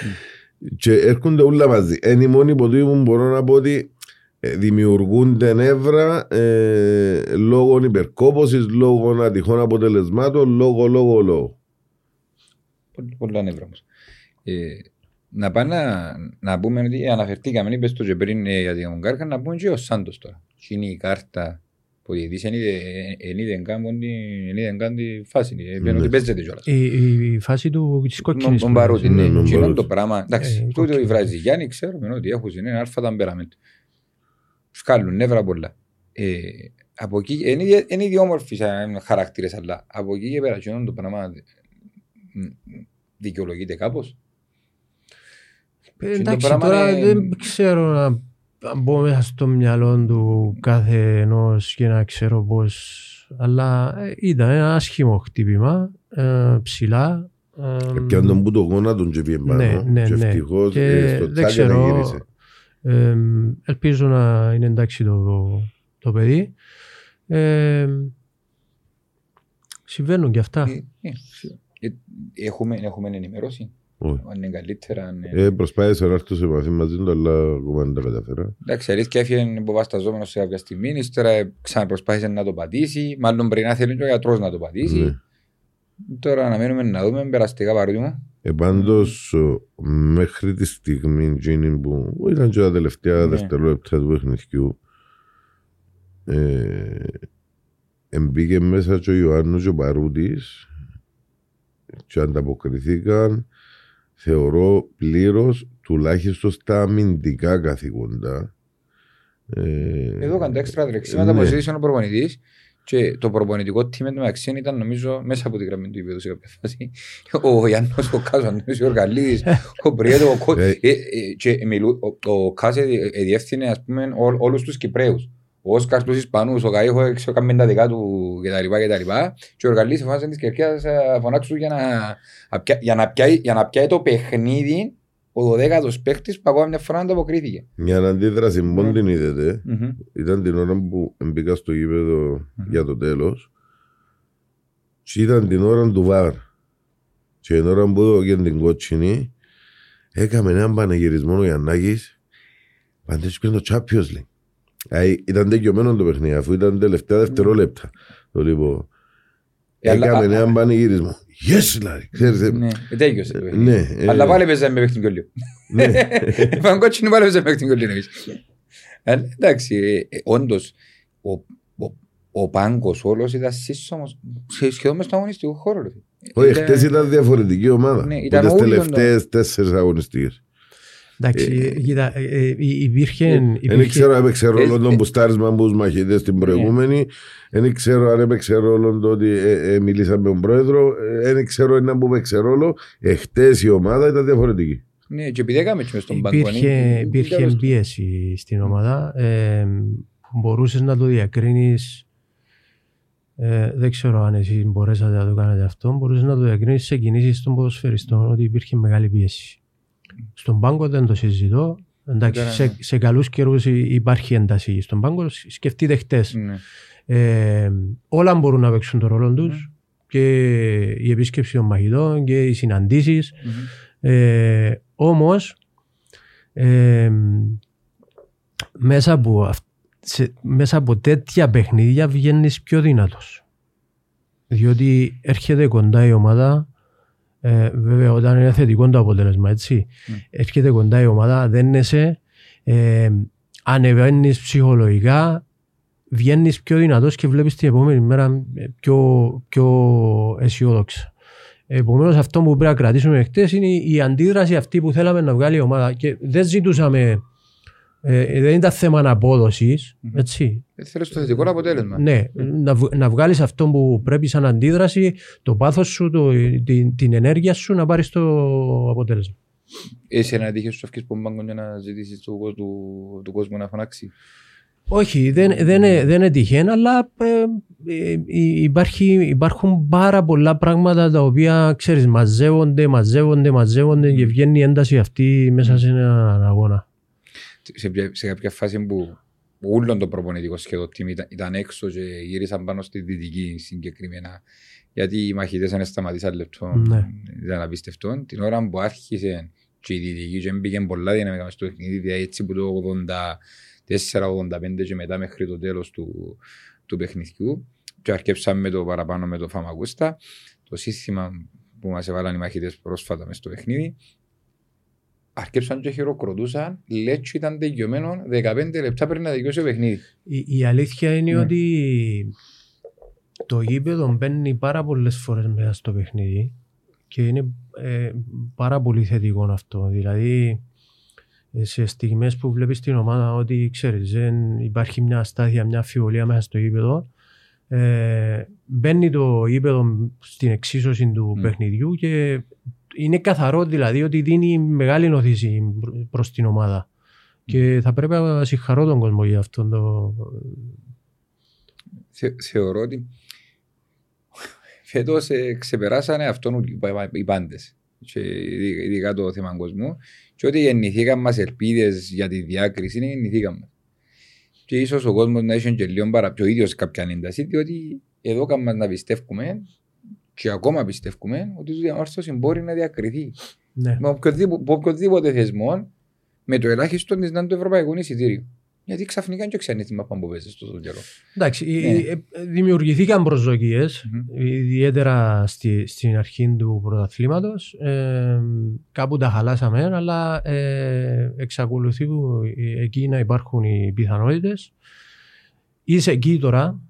<laughs> και έρχονται όλα μαζί. Είναι η μόνη που που μπορώ να πω ότι ε, δημιουργούνται νεύρα ε, λόγω υπερκόπωσης, λόγω ατυχών αποτελεσμάτων, λόγω, λόγω, λόγω. Πολύ- Πολλά νεύρα όμως. Ε, να πάμε να, να πούμε ότι αναφερθήκαμε, είπες το και πριν ε, για την Κάρκα, να πούμε και ο Σάντος τώρα. Και είναι η κάρτα που η διαιτής εν είδε- εν είδε καν πόντι- εν είδε καν τη φάση. ε, Φαίνεται Ναι. ότι παίζεται κιόλας. Η, η, η φάση του της κόκκινης. Τον Παρούτη, Ναι, ναι. τον Και είναι Παρούτη. το πράγμα. Εντάξει, Ε, τούτο οι κόκκινη. Βραζιλιάνοι ξέρουμε ότι έχουν ένα αλφα ταμπεραμέντο. Σκάλουν νεύρα πολλά. Ε, από εκεί, είναι ήδη- είναι ήδη όμορφοι σαν χαρακτήρες, αλλά από εκεί και πέρα και είναι το πράγμα μ, δικαιολογείται κάπως. Ε, Και το Εντάξει, πράγμα τώρα είναι- δεν ξέρω να να μπω μέσα στο μυαλό του κάθε ενός και να ξέρω πώς. Αλλά ε, ήταν ένα άσχημο χτύπημα, ε, ψηλά. ε, Και αν τον που το γόνατον και πήγε Ναι, πάνω. ναι, Και ναι. ευτυχώς Και ε, στο δεν τσάκι δεν ξέρω, γύρισε. ε, ελπίζω να είναι εντάξει το, το παιδί. Ε, συμβαίνουν και αυτά. Ε, ε, ε, Έχουμε, έχουμε ενημερώσει. Όχι. Αν είναι καλύτερα. αν είναι- Ε, προσπάθησα να έρθω σε επαφή μαζί του, αλλά ακόμα δεν τα καταφέρα. Εντάξει, αλήθεια έφυγε υποβασταζόμενο σε κάποια στιγμή, ύστερα ξαναπροσπάθησε να το πατήσει. Μάλλον πριν να θέλει και ο γιατρός να το πατήσει. Ναι. Τώρα αναμένουμε να δούμε περαστικά παρότι μου. Ε, πάντως, ο, μέχρι τη στιγμή εκείνη που που ήταν και τα τελευταία Ναι. δευτερόλεπτα του παιχνιδιού ε, εμπήκε μέσα και ο Ιωάννου και ο Παρούτης και ανταποκριθήκαν θεωρώ πλήρως τουλάχιστον στα αμυντικά καθηγόντα ε, Εδώ έκανε τα έξτρα τρεξίματα που ναι. ζήτησε ο προπονητής και το προπονητικό team μεταξύ ήταν νομίζω μέσα από τη γραμμή του υπέδου σε κάποια φάση. Ο Γιάννος, ο Κάζος, ο Αντώνης, ο Οργαλίδης, ο Πριέτο, ο Κο... Ε. Ε, ε, και μιλού- ο- ο Κάζε ε, διεύθυνε ας πούμε ό- όλους τους Κυπρέους. Ο Όσκαρ τους Ισπανούς, ο Καΐχο έξω έκαμε τα δικά του κτλ. κτλ. Και ο Οργαλίδης φάνησε της κερκίας φωνάξου για να, απιά- για, να πιάει, για να πιάει το παιχνίδι ο 12ος παίχτης που ακόμα μια φορά ανταποκρίθηκε. μια αντίδραση μόνο Ναι. την είδετε Μμμ. ήταν την ώρα που μπήκα στο γήπεδο Μμμ. για το τέλος και ήταν την ώρα του βάρ και την ώρα που έδωκε την κότσινη έκαμε έναν πανεγυρισμό ο Γιαννάκης πάντως και το Champions League Δηλαδή, ήταν τελειωμένο το παιχνίδι αφού ήταν τελευταία δευτερόλεπτα το λοιπόν Ε, αλλά- έκαμε α- έναν πανεγυρισμό yes Λάρη ξέρεις ε, Ναι, ε, τέλειωσε το ε, παιχνίδι. ναι ε, Αλλά πάλι παίζαμε με παίχτην κολλιό. ναι. <laughs> Φαν κότσινο πάλι παίζαμε με παίχτην κολλιό εμείς. Αλλά εντάξει, ε, ε, όντως, ο, ο, ο πάγκος όλος ήταν σύσσωμος, σε- σχεδόν μες στο αγωνιστικό χώρο. ρε. Όχι, Ήταν- χτες ήταν διαφορετική ομάδα Ναι, που ήταν τις όλο το- τελευταίες τέσσερις αγωνιστικές Εντάξει, κοίτα, ε, ε, υπήρχε... Δεν υπήρχε- ξέρω αν έπαιξε ρόλο Ε, τον ε, μπουστάρισμα από τους μαχητές την προηγούμενη. Δεν ξέρω αν έπαιξε ρόλο το ότι ε, ε, μιλήσαμε με τον πρόεδρο. Δεν ξέρω αν που έπαιξε ρόλο. Εχθές η ομάδα ήταν διαφορετική. Ναι, και επειδή έκαμε έτσι μες στον πάγκο. Υπήρχε, ναι, υπήρχε ήταν στο- πίεση στην ομάδα. Ε, μπορούσες να το διακρίνεις ε, δεν ξέρω αν εσείς μπορέσατε να το κάνετε αυτό. Μπορούσες να το διακρίνεις σε κινήσεις των ποδοσφαιριστών ότι υπήρχε μεγάλη πίεση. Στον πάγκο δεν το συζητώ. Εντάξει, Ήταν, σε, ναι. σε καλούς καιρούς υ- υπάρχει ένταση στον πάγκο. Σκεφτείτε χτες. Ναι. Ε, όλα μπορούν να παίξουν τον ρόλο τους. και η επίσκεψη των μαχητών και οι συναντήσεις. Ε, όμως, ε, μέσα, από, αυ- σε- μέσα από τέτοια παιχνίδια βγαίνεις πιο δυνατός. Διότι έρχεται κοντά η ομάδα, ε, βέβαια όταν είναι θετικό το αποτέλεσμα, έτσι. Mm. Έρχεται κοντά η ομάδα, δένεσαι, ε, ανεβαίνεις ψυχολογικά, βγαίνεις πιο δυνατός και βλέπεις την επόμενη μέρα ε, πιο, πιο αισιόδοξα. Επομένως αυτό που πρέπει να κρατήσουμε χτες είναι η αντίδραση αυτή που θέλαμε να βγάλει η ομάδα και δεν ζητούσαμε, ε, δεν ήταν θέμα απόδοσης, Μμμ. έτσι. Ε, Θέλεις το θετικό αποτέλεσμα. Ναι, να, βγ- να βγάλεις αυτό που πρέπει σαν αντίδραση, το πάθος σου, το, την, την ενέργεια σου να πάρεις το αποτέλεσμα. Εσύ ένα τύχη σου αυκείς πομπάγκο για να ζητήσεις του, κόσμου- του, του κόσμου να φωνάξει. Όχι, δεν, δεν, είναι- δεν είναι τυχαίο, αλλά ε, ε, υπάρχει, υπάρχουν πάρα πολλά πράγματα τα οποία ξέρεις, μαζεύονται, μαζεύονται, μαζεύονται και βγαίνει η ένταση αυτή μέσα σε έναν αγώνα. Σε, ποια- σε κάποια φάση που όλον το προπονητικό σχεδόν team ήταν, ήταν έξω και γύρισαν πάνω στη δυτική συγκεκριμένα. Γιατί οι μαχητές δεν σταματήσαν λεπτό. Ναι. Ήταν απίστευτο. Την ώρα που άρχισε και η δυτική και μπήκε πολλά δυναμικά μες στο παιχνίδι, δηλαδή έτσι που το 84-85 και μετά μέχρι το τέλος του, του παιχνιδιού. Και αρκέψαμε με το παραπάνω με το Φαμαγούστα, το σύστημα που μας έβαλαν οι μαχητές πρόσφατα μες στο παιχνίδι αρκέψαν και χειροκροτούσαν, λέτσι ήταν τελειωμένο 15 λεπτά πριν να τελειώσει το παιχνίδι. Η, η αλήθεια είναι Ναι. ότι το γήπεδο μπαίνει πάρα πολλές φορές μέσα στο παιχνίδι και είναι ε, πάρα πολύ θετικό αυτό. Δηλαδή ε, σε στιγμές που βλέπεις την ομάδα ότι ξέρεις δεν υπάρχει μια αστάθεια, μια αφιβολία μέσα στο γήπεδο ε, μπαίνει το γήπεδο στην εξίσωση του Μμ. παιχνιδιού και είναι καθαρό δηλαδή ότι δίνει μεγάλη νοθήση προς την ομάδα. Και θα πρέπει να συγχαρώ τον κόσμο για αυτό το, Θε, θεωρώ ότι φέτος ε, ξεπεράσανε αυτόν οι, πα- οι πάντες. Ειδικά ειδικά το θέμα κόσμου. Και ότι γεννηθήκαν μας ελπίδες για τη διάκριση, είναι γεννηθήκαν μας. Και ίσως ο κόσμος να έχει και λίγο παραπιό ίδιος κάποια ένταση, διότι εδώ κάνουμε να πιστεύουμε και ακόμα πιστεύουμε ότι η διαμόρφωση μπορεί να διακριθεί. ναι. με οποιοδήποτε, με οποιοδήποτε θεσμό με το ελάχιστο της να είναι το ευρωπαϊκό εισιτήριο. Γιατί ξαφνικά είναι και ξένη τη μαπά που παίζεις τόσο καιρό. Εντάξει, Ναι. ε, ε, δημιουργηθήκαν προσδοκίες, Μμμ. ιδιαίτερα στη, στην αρχή του πρωταθλήματος. Ε, κάπου τα χαλάσαμε, αλλά ε, εξακολουθεί που, ε, εκεί να υπάρχουν οι πιθανότητες. Είσαι εκεί τώρα,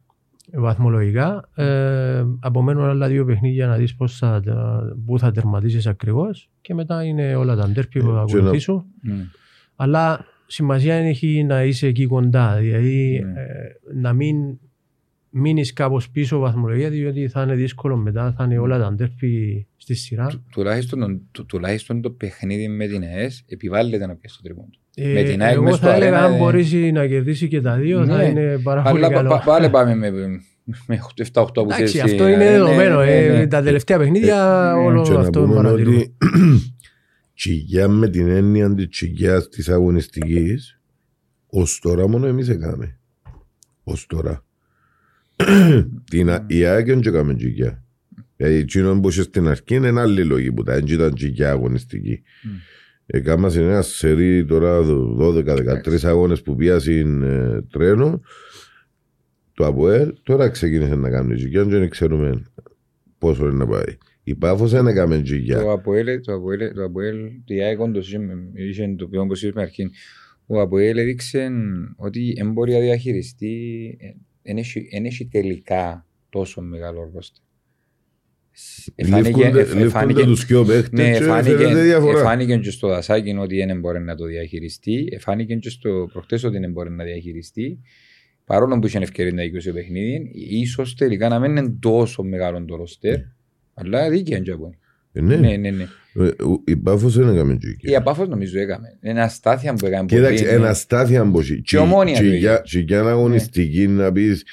βαθμολογικά. Ε, απομένουν άλλα δύο παιχνίδια να δεις πώς θα, τα- πού θα τερματίσεις ακριβώς και μετά είναι όλα τα ντέρπι που θα Ε, και να- ακολουθήσουν. Αλλά σημασία έχει να είσαι εκεί κοντά. Δηλαδή Ναι. ε, να μην μείνεις κάπως πίσω βαθμολογία, διότι θα είναι δύσκολο μετά, θα είναι όλα τα ντέρπι στη σειρά. Του- τουλάχιστον, του- τουλάχιστον το παιχνίδι με την ΕΕΣ επιβάλλεται να πιέσει το τρίποντο. Ε, με την ΑΕΚ εγώ μες θα στο έλεγα, αρένα, αν ε, μπορέσει να κερδίσει και τα δύο, θα Ναι. είναι πάρα πολύ Αλλά καλό. πα- πάλι πάμε με, με 7-8 που Εντάξει, θες, αυτό ε, είναι ναι, δεδομένο. ναι, ε, ναι. Τα τελευταία παιχνίδια ναι. όλο Και να αυτό πούμε παρατηρούμε. ότι <clears throat> τσιγιά με την έννοια της τσιγιάς της αγωνιστικής ως τώρα μόνο εμείς έκαμε. Ως τώρα. <clears throat> την, α- η ΑΕΚ δεν έκαμε τσιγιά. Δηλαδή εκείνο που είχε στην αρχή είναι άλλη λόγη που τα δεν ήταν τσιγιά αγωνιστική. Μμ. Έκανα σε ένας σερί τώρα 12-13 αγώνες που πιάσουν ε, τρένο το ΑΠΟΕΛ τώρα ξεκίνησε να κάνει τσιγιά και δεν ξέρουμε πόσο είναι να πάει. Η Πάφος δεν έκαμε τσιγιά. Το Αποέλ, το Αποέλ, το Αποέλ, η ΑΕΚ όντως είχε, είχε το πιο όπως είπαμε αρχήν. Ο Αποέλ έδειξε ότι δεν μπορεί να διαχειριστεί, δεν έχει, εν έχει τελικά τόσο μεγάλο ρόστερ. Λήφκονται λήφκονται τους δυο ναι, παίχτες και εφάνηκε, φαίνεται διαφορά. εφάνηκε και στο δασάκι ότι δεν μπορεί να το διαχειριστεί. Εφάνηκε και στο προχτές ότι δεν μπορεί να διαχειριστεί. Παρόλο που είχε ευκαιρία να δικαιώσει το παιχνίδι, ίσως τελικά να μην είναι τόσο μεγάλο το ρόστερ, αλλά δίκαια είναι και από Ε, Ναι, ναι, ναι, ναι. Ε, ο- η Πάφος δεν έκαμε τσιγιά. Η απάφος νομίζω έκαμε. Είναι αστάθεια που έκαμε. Κοίταξε, πολύ, ναι. ένα στάθια μποσί. Και ομόνια το είχε. Τσιγιά αγωνιστική να πεις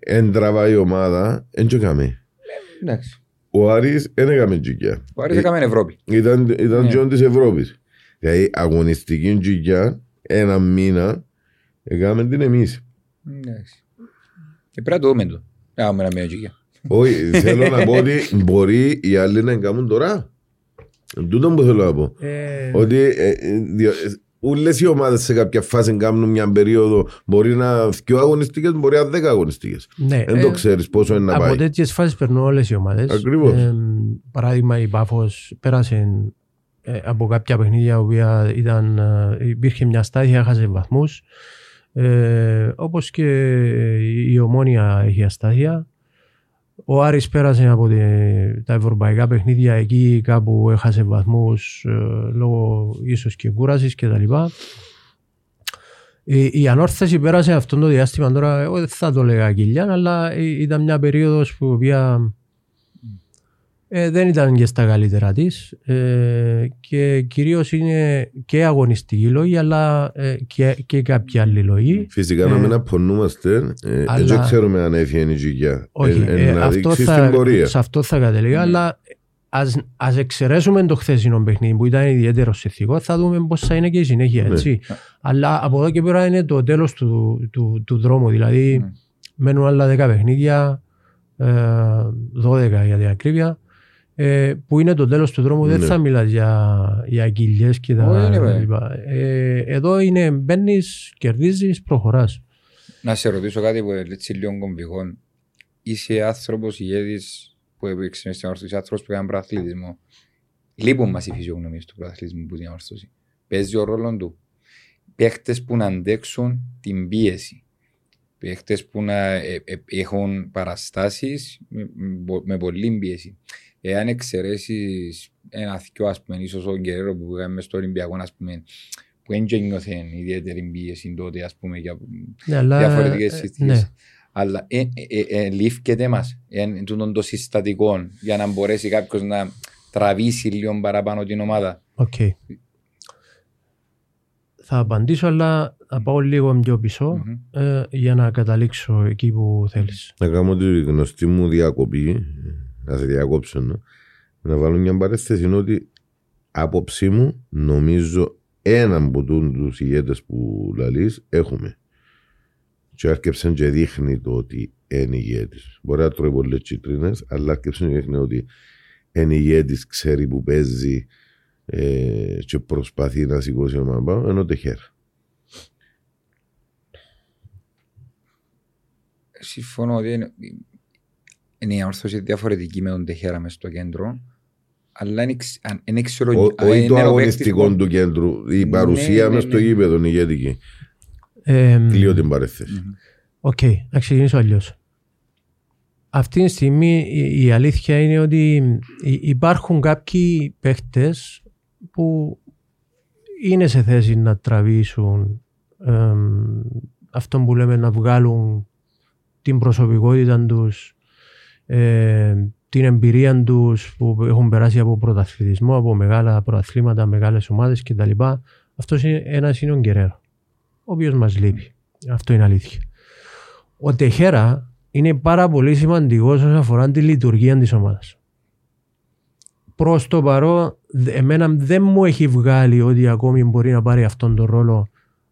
εν τραβάει η ομάδα, εν τσεκάμε. Εντάξει. Ο Άρης δεν έκαμε τσιγιά. Ο Άρης έκαμε Ευρώπη. Ήταν, ήταν Ναι. τζον της Ευρώπης. Δηλαδή αγωνιστική τσιγιά, ένα μήνα, έκαμε την εμείς. Εντάξει. Ε, Πρέπει να το δούμε το. Έχουμε ένα μία τζίγια. Όχι, <laughs> θέλω να πω ότι μπορεί οι άλλοι να κάνουν τώρα. Τούτο που θέλω να πω. Ε, Ότι ε, ε, διο- ε, όλες οι ομάδες σε κάποια φάση κάνουν μια περίοδο μπορεί να δυο αγωνιστικές, μπορεί να δέκα αγωνιστικές. ναι, Δεν το ε, ξέρεις πόσο είναι να Από πάει. τέτοιες φάσεις περνούν όλες οι ομάδες. Ακριβώς. παράδειγμα, η Πάφος πέρασε ε, από κάποια παιχνίδια που ήταν, ε, υπήρχε μια στάδια, έχασε βαθμούς. Ε, Όπως και η Ομόνια έχει αστάθεια. Ο Άρης πέρασε από τη- τα ευρωπαϊκά παιχνίδια εκεί κάπου έχασε βαθμούς ε, λόγω ίσως και κούρασης και τα λοιπά. Η, η ανόρθωση πέρασε αυτό το διάστημα τώρα, εγώ δεν θα το λέγα κοιλιά, αλλά ε, ήταν μια περίοδος που η οποία ε, δεν ήταν και στα καλύτερα της ε, και κυρίως είναι και αγωνιστικοί λόγοι αλλά ε, και, και κάποιοι άλλοι λόγοι. Φυσικά να Ε, μην απονούμαστε, ε, αλλά- δεν ξέρουμε αν έφυγε η γυγιά. Όχι, Ε, ε, να αυτό δείξει θα, στην πορεία. σε αυτό θα κατελήγα, Ναι. αλλά ας, ας εξαιρέσουμε το χθεσινό παιχνίδι που ήταν ιδιαίτερο συνθηκό, θα δούμε πώς θα είναι και η συνέχεια, Ναι. έτσι. Αλλά από εδώ και πέρα είναι το τέλος του, του, του δρόμου, δηλαδή Ναι. μένουν άλλα 10 παιχνίδια, ε, 12 για την ακρίβεια, ε, που είναι το τέλος του δρόμου, δεν Ναι. θα μιλάς για, για κοιλιές και τα Όχι, είναι, βέβαια. λοιπά. Ε, εδώ είναι μπαίνεις, κερδίζεις, προχωράς. Να σε ρωτήσω κάτι που έτσι λίγο κομβικό. Είσαι άνθρωπος ηγέτης που έπαιξε στην όρθωση, άνθρωπος που έκανε προαθλητισμό. Λείπουν μας οι φυσιογνωμίες του προαθλητισμού που την όρθωση. Παίζει ο ρόλος του. Παίχτες που να αντέξουν την πίεση. Παίχτες που να ε, ε, έχουν παραστάσεις με, με- με πολλή πίεση. Εάν εξαιρέσεις ένα θυκιο, ας πούμε, ίσως ο Γκερέρο που πήγαμε μες στο Ολυμπιακό, ας πούμε, που δεν ένιωθε ιδιαίτερη πίεση τότε, ας πούμε, για Ναι, αλλά, διαφορετικές ε, συστήσεις. ναι. Αλλά ε, ε, ε, ε, λήφκεται μας εν τούτον το συστατικό για να μπορέσει κάποιος να τραβήσει λίγο παραπάνω την ομάδα. Οκ. Θα απαντήσω, αλλά θα πάω λίγο πιο πίσω Μμμ. ε, για να καταλήξω εκεί που θέλεις. Να κάνω τη γνωστή μου διακοπή, να σε διακόψω, ναι. να βάλω μια παρέθεση είναι ότι άποψή μου νομίζω έναν από τους ηγέτες που λαλείς έχουμε. Και άρκεψε και δείχνει το ότι είναι ηγέτης. Μπορεί να τρώει πολλές τσιτρίνες, αλλά άρκεψε και δείχνει ότι είναι ηγέτης, ξέρει που παίζει ε, και προσπαθεί να σηκώσει ένα πάνω, ενώ τεχέρα. Συμφωνώ ότι είναι, είναι η όρθωση διαφορετική με τον Τεχέρα μες στο κέντρο, αλλά είναι, εξ- αν- είναι ξέρω... Ο- αν Όχι είναι το ο αγωνιστικό παίκτης που- του κέντρου, η Ναι, παρουσία ναι, μες στο ναι. γήπεδο είναι ηγέτικη. Ε, Κλείω την παρέθεση. Μμμ. Οκ, να ξεκινήσω αλλιώς. Αυτή τη στιγμή η, η αλήθεια είναι ότι υ- υπάρχουν κάποιοι παίχτες που είναι σε θέση να τραβήσουν εμ, αυτό που λέμε να βγάλουν την προσωπικότητα τους, ε, την εμπειρία τους που έχουν περάσει από πρωταθλητισμό, από μεγάλα πρωταθλήματα, μεγάλες ομάδες κτλ. Αυτός είναι ένας είναι ο Γκερέρο, ο οποίος μας λείπει. Αυτό είναι αλήθεια. Ο Τεχέρα είναι πάρα πολύ σημαντικός όσον αφορά τη λειτουργία της ομάδας. Προς το παρόν, δε- εμένα δεν μου έχει βγάλει ότι ακόμη μπορεί να πάρει αυτόν τον ρόλο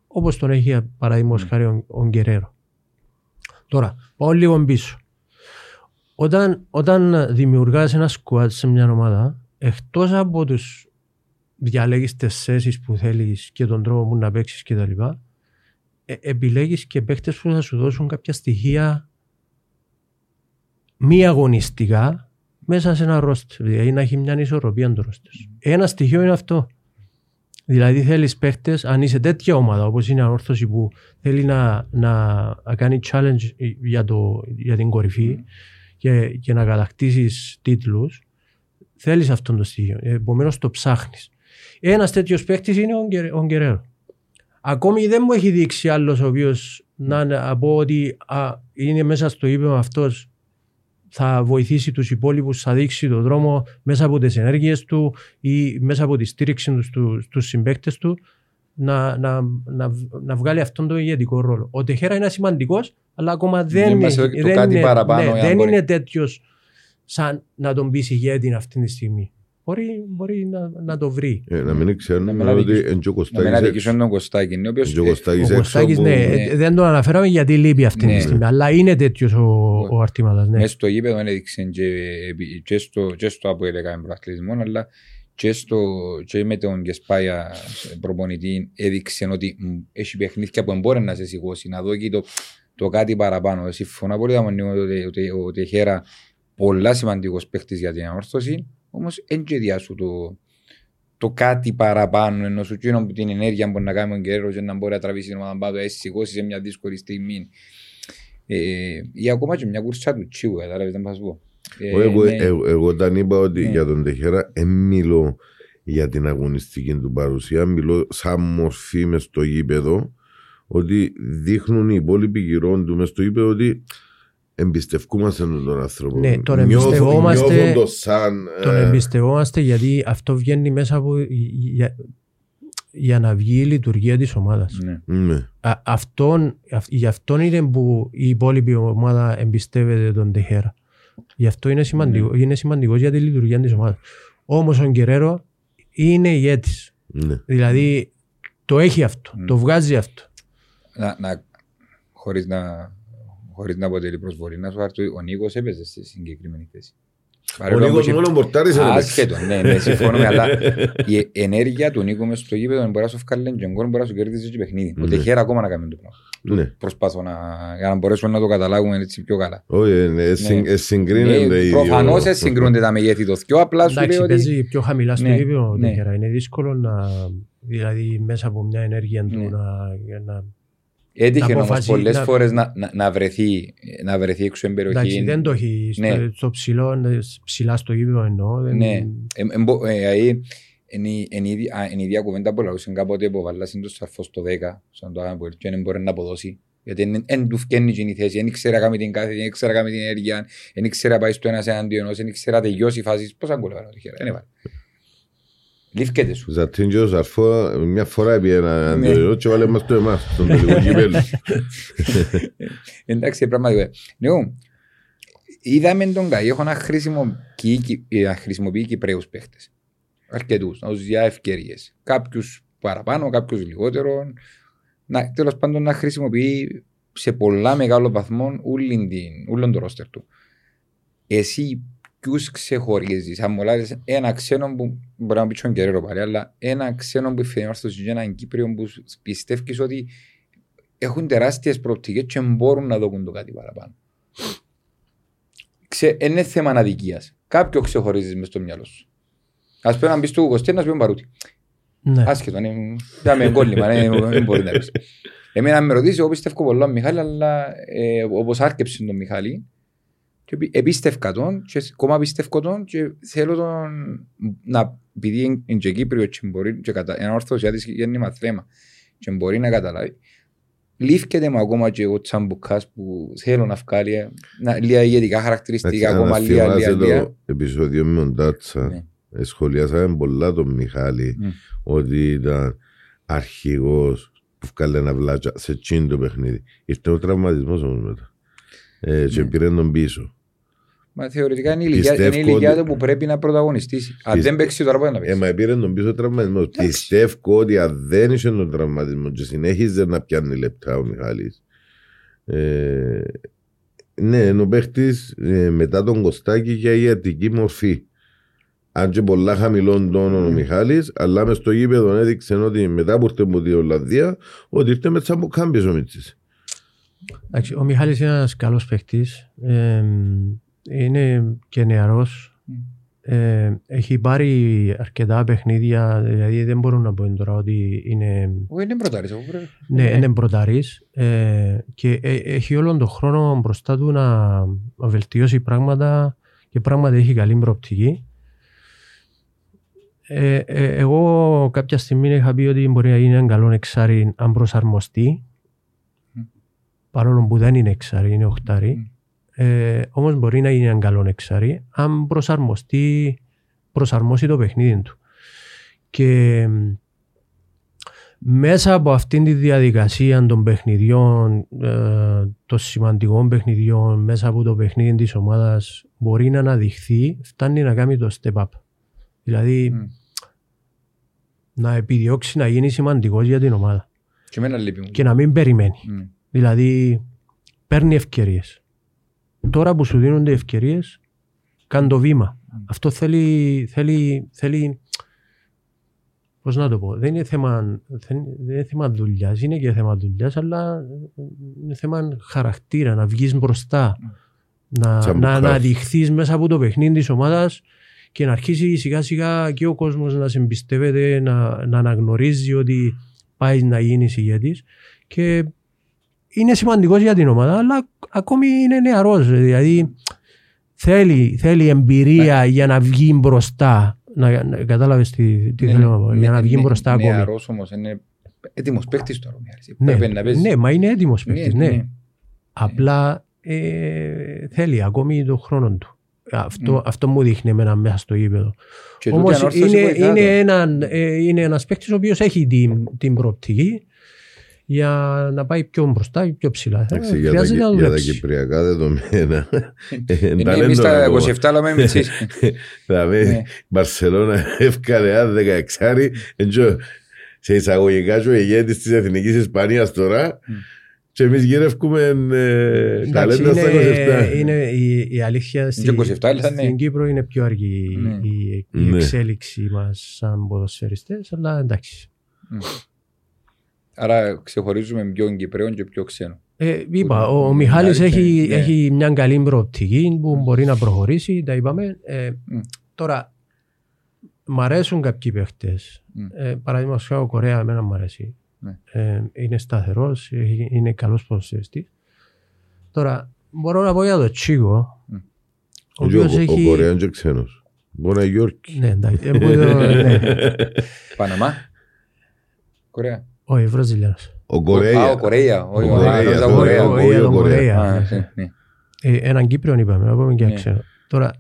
όπως τον έχει παραδείγματος χάρη ο, ο Γκερέρο. Τώρα, πάω λίγο πίσω. Όταν, όταν δημιουργάς ένα σκουάτ σε μια ομάδα, εκτός από τους διαλέγεις τις θέσεις που θέλεις και τον τρόπο που να παίξεις και τα λοιπά, ε, επιλέγεις και παίχτες που θα σου δώσουν κάποια στοιχεία μη αγωνιστικά μέσα σε ένα ρόστερ. Δηλαδή να έχει μια ισορροπία το ρόστερ. Ένα στοιχείο είναι αυτό. Δηλαδή θέλεις παίχτες, αν είσαι τέτοια ομάδα όπως είναι η ανόρθωση που θέλει να, να, να κάνει challenge για, το, για την κορυφή και, και να κατακτήσεις τίτλους, θέλεις αυτό το στοιχείο. Επομένως το ψάχνεις. Ένας τέτοιος παίχτης είναι ο, Γκερ- ο Γκερέρο. Ακόμη δεν μου έχει δείξει άλλος ο οποίος να να πω ότι α, είναι μέσα στο ύπημα αυτός θα βοηθήσει τους υπόλοιπους, θα δείξει τον δρόμο μέσα από τις ενέργειες του ή μέσα από τη στήριξη τους στους, στους συμπαίκτες του να, να, να, να βγάλει αυτόν τον ηγετικό ρόλο. Ο Τεχέρα είναι σημαντικός, αλλά ακόμα δεν, Είναι μέσα έχει- το δεν κάτι είναι, παραπάνω, ναι, εάν δεν μπορεί. είναι τέτοιος σαν να τον πεις ηγέτη αυτή τη στιγμή. Μπορεί, μπορεί να, να το βρει. Ε, να μην ξέρουμε Να μην ότι αδικήσουν. εν και ο Να μην Κωστάκης έξω. αδικήσουν τον Κωστάκη, ναι, ο οποίος, Εν και ο ε, Κωστάκης Ο έξω Κωστάκης, που- ναι, Ναι. ε, δεν το αναφέραμε γιατί λείπει αυτή Ναι. τη στιγμή. Αλλά είναι τέτοιος ο, ο Αρτήμαδας. Ναι. Μέσα στο γήπεδο έδειξε και, και, στο, και στο από έλεγα πρωταθλητισμό, αλλά και, στο, και με τον Κεσπάια προπονητή έδειξε ότι μ, έχει παιχνίδια που μπορεί να σε σηκώσει, να δω και το, το κάτι παραπάνω. Συμφωνώ απόλυτα με τον Νίκο ότι, ότι, ότι η Χέρα πολλά σημαντικός παίχτης για την ανόρθωση, όμως δεν και διά σου το, το κάτι παραπάνω, ενώ σου εκείνο που την ενέργεια μπορεί να κάνει ο Γκέρος και να μπορεί να τραβήσει την ομάδα πάνω, να σηκώσει σε μια δύσκολη στιγμή. Ε, ή ακόμα και μια κουρσά του τσίου, κατάλαβες να σας πω. Ε, Εγώ, ναι. εγώ, εγώ όταν είπα ότι Ναι. για τον Τεχέρα δεν μιλώ για την αγωνιστική του παρουσία, μιλώ σαν μορφή μες στο γήπεδο ότι δείχνουν οι υπόλοιποι γύρω του μες στο γήπεδο ότι εμπιστευκούμαστε τον άνθρωπο. Ναι, τον Νιώθω- εμπιστευόμαστε- νιώθουν το σαν... Τον ε, εμπιστευόμαστε γιατί αυτό βγαίνει μέσα από, για, για να βγει η λειτουργία της ομάδας. Ναι. ναι. Α, αυτόν, αυ- γι' αυτόν είναι που η υπόλοιπη ομάδα εμπιστεύεται τον Τεχέρα. Γι' αυτό είναι σημαντικό, Ναι. είναι σημαντικός για τη λειτουργία της ομάδας. Όμως ο Γκερέρο είναι ηγέτης. ναι. Δηλαδή το έχει αυτό, Mm. το βγάζει αυτό. Να, να, χωρίς, να, χωρίς να αποτελεί προσβολή, να σου άρθω, ο Νίκος έπαιζε στη συγκεκριμένη θέση. Ο Νίκος μόνο μπορτάρισε να παίξει. Άσχετο, ναι, ναι, συμφωνούμε, αλλά η ενέργεια του Νίκου μες στο γήπεδο μπορεί να σου βγάλει και γκολ, μπορεί να σου κερδίσει και παιχνίδι. Ο Ναι. Τεχέρα ακόμα να κάνει το πράγμα. Ναι. Προσπάθω να, για να μπορέσουμε να το καταλάβουμε έτσι πιο καλά. Όχι, ε, ναι, συν- ε, συγκρίνονται οι δύο. Προφανώς δεν συγκρούνται τα μεγέθη το θκιο, απλά σου λέει Εντάξει, ότι. παίζει πιο χαμηλά στο Ναι, γήπεδο ο ναι. Τεχέρα. Είναι δύσκολο να, δηλαδή μέσα από μια ενέργεια του Ναι. να, για να Έτυχε να όμως αποφασίσει- πολλές να- φορές να, να, να, βρεθεί, να βρεθεί έξω στην περιοχή. Εντάξει, δεν το έχει στο, Ναι. στο ψηλό, ε, ψηλά στο γήπεδο εννοώ. Δεν, Ναι. Ε, ε, μπο- ε, δηλαδή, είναι η- είναι η ίδια- α, είναι η ίδια κουβέντα που λαούσαν κάποτε που βάλα το σαρφός στο 10, σαν το Άγαμποελ, και δεν μπορεί να αποδώσει. Γιατί δεν του φκένει η θέση, δεν ήξερα να κάνει την κάθε, δεν ήξερα να κάνει την ενέργεια, δεν ήξερα να πάει στο ένας εναντίον ενός, δεν ήξερα να τελειώσει η φάση. Πώς αν κολλεύανε το χέρα, δεν έβαλε. Λήφκεται σου. Ζατίν και ο Ζαρφό μια φορά πήγε ένα Ναι. αντιό και βάλε μας το εμάς στον τελικό κυπέλλο. <laughs> Εντάξει, πραγματικά. Ναι, είδαμε τον Καϊέχο να χρησιμοποιεί, να χρησιμοποιεί Κυπρέους παίχτες. Αρκετούς, να τους διά ευκαιρίες. Κάποιους παραπάνω, κάποιους λιγότερο. Να, τέλος πάντων να χρησιμοποιεί σε πολλά μεγάλο βαθμό όλην την- όλον το ρόστερ του. Εσύ ποιους ξεχωρίζεις, αν μου λάβεις ένα ξένο που μπορεί να πει τον Κεραίρο πάλι, αλλά ένα ξένο που φαινόμαστε για έναν Κύπριο που πιστεύεις ότι έχουν τεράστιες προοπτικές και μπορούν να δοκούν το κάτι παραπάνω. Ξε, είναι θέμα αδικία. Κάποιο ξεχωρίζεις μες στο μυαλό σου. Α πούμε, να μπει στο Κωστή, να σου πει παρούτη. Ναι. Άσχετο, είναι για με κόλλημα, ναι, δεν μπορεί να πεις. Εμένα με ρωτήσεις, εγώ πιστεύω πολλά τον Μιχάλη, αλλά ε, όπως άρκεψε τον Μιχάλη, και επι- επίστευκα τον και ακόμα πιστεύω τον και θέλω τον να, επειδή είναι- είναι και Κύπριος και μπορεί και κατα... ένα ορθωσιάτης γέννημα θέμα και μπορεί να καταλάβει λήφκεται μου ακόμα και ο Τσαμπουκάς που θέλω να βγάλει ε, να, λίγα ηγετικά χαρακτηριστικά ακόμα λίγα λίγα θυμάσαι λίγα το επεισόδιο με τον Τάτσα. Ναι. Ε, Σχολιάσαμε πολλά τον Μιχάλη Μμ. ότι ήταν αρχηγός που βγάλε ένα βλάτσα σε τσιν το παιχνίδι. Ήρθε ο τραυματισμός όμως μετά. Ε, και Ναι. πήρε τον πίσω. Μα θεωρητικά είναι η ηλικία, είναι η Πιστεύω ηλικία ότι- του που πρέπει να πρωταγωνιστήσει. Αν Πιστε- δεν παίξει τώρα μπορεί να Ε, παίξει. μα πήρε τον πίσω τραυματισμό. Εντάξει. Πιστεύω ότι αν δεν είχε τον τραυματισμό και συνέχιζε να πιάνει λεπτά ο Μιχάλης. Ε, ναι, είναι ο παίχτης ε, μετά τον Κωστάκη για ιατρική μορφή. Αν και πολλά χαμηλών τόνων ο Μιχάλης, αλλά μες στο γήπεδο έδειξε ότι μετά που ήρθε από την Ολλανδία, ότι ήρθε με τσαμποκάμπιες ο Μίτσης. Εντάξει, ο Μιχάλης είναι ένας καλός παίχτης. Ε, είναι και νεαρός. Ε, έχει πάρει αρκετά παιχνίδια, δηλαδή δεν μπορώ να πω τώρα ότι είναι, Όχι, είναι πρωτάρης, εγώ πρέπει. ναι, είναι πρωταρής ε, και ε, έχει όλον τον χρόνο μπροστά του να, να βελτιώσει πράγματα και πράγματι έχει καλή προοπτική. Ε, ε, εγώ κάποια στιγμή είχα πει ότι μπορεί να γίνει ένα καλό εξάρι αν προσαρμοστεί Μμ. παρόλο που δεν είναι εξάρι, είναι οχτάρι. Ε, όμως μπορεί να γίνει ένα καλό εξάρι αν προσαρμοστεί, προσαρμόσει το παιχνίδι του. Και μ, μέσα από αυτήν τη διαδικασία των παιχνιδιών, ε, των σημαντικών παιχνιδιών, μέσα από το παιχνίδι της ομάδας μπορεί να αναδειχθεί, φτάνει να κάνει το step up. Δηλαδή Μμ. να επιδιώξει να γίνει σημαντικός για την ομάδα Και εμένα λείπει μου. και να μην περιμένει. Μμ. Δηλαδή παίρνει ευκαιρίες. Τώρα που σου δίνονται ευκαιρίες, κάνε το βήμα. Αυτό θέλει, θέλει, θέλει πώς να το πω, δεν είναι θέμα, δεν δεν είναι θέμα δουλειάς, είναι και θέμα δουλειάς, αλλά είναι θέμα χαρακτήρα, να βγεις μπροστά, να, Σαν να μπουκάφ. αναδειχθείς μέσα από το παιχνίδι της ομάδας και να αρχίσει σιγά σιγά και ο κόσμος να σε εμπιστεύεται, να, να αναγνωρίζει ότι πάει να γίνει ηγέτης και είναι σημαντικός για την ομάδα, αλλά ακόμη είναι νεαρός, δηλαδή θέλει, θέλει εμπειρία για να βγει μπροστά. Να, να, κατάλαβες τι, τι Ναι, θέλω να πω, ναι, για να βγει ναι, μπροστά ακόμη. Νεαρός όμως είναι έτοιμος παίκτης τώρα. ο Μιάρης. Ναι, Πρέπει να παίζει. ναι, μα είναι έτοιμος παίκτης, ναι. ναι. Απλά ε, θέλει ακόμη τον χρόνο του. Αυτό, Μμ. αυτό μου δείχνει εμένα μέσα στο γήπεδο. Και τούτη Όμως ανόρθωση είναι, βοηθά είναι, τον. έναν, ε, είναι ένας παίκτης ο οποίος έχει την, την προοπτική για να πάει πιο μπροστά, πιο ψηλά. Ε, Εντάξει, για, τα, Χρειάζεται να για τα δουλέψει. κυπριακά δεδομένα. ε, Είναι ταλέντο εμείς τα ακόμα. 27 αλλά με μητσείς. Δηλαδή, Ναι. η Μπαρσελόνα έφκανε ένα 16 εντζο, σε εισαγωγικά και ο ηγέτης της Εθνικής Ισπανίας τώρα Μμ. και εμείς γύρευκουμε ε, Εντάξει, ταλέντα στα είναι, 27. είναι η, η αλήθεια στη, 27 ήταν, ναι. στην Κύπρο είναι πιο αργή Ναι. η, η Ναι. εξέλιξη μας σαν ποδοσφαιριστές, αλλά εντάξει. Άρα ξεχωρίζουμε πιο Κυπρέων και πιο ξένων. Ε, είπα, Που- ο, ο που Μιχάλης Μιχάλης, έχει, ναι. έχει μια καλή προοπτική που μπορεί να προχωρήσει, τα είπαμε. Ε, Μμ. Τώρα, μ' αρέσουν κάποιοι παίχτες. Μμ. Ε, Παραδείγματος χάρη ο Κορέα εμένα μου αρέσει. Ναι. Ε, είναι σταθερός, έχει- είναι καλός ποδοσφαιριστής. Τώρα, μπορώ να πω για το Τσίγο, Μμ. ο Ο, οποίος ο, έχει... ο Κορέαν και ξένος. Μπορεί να είναι Γιόρκη. Ναι, εντάξει, ε, μπορεί να- ναι. Παναμά. Κορέα. Όχι, Βραζιλιάνος. Ο Α, Κορέα. ο Κορέα. Όχι, Ο ο Κορέα, νόμιζα το- Κορέα. ο- Όχι, για τον Κορέα. Κορέα. Α, ναι. ναι, ναι. Ε, έναν Κύπριο είπαμε, να πούμε και ένα Ναι. ξένο. Τώρα,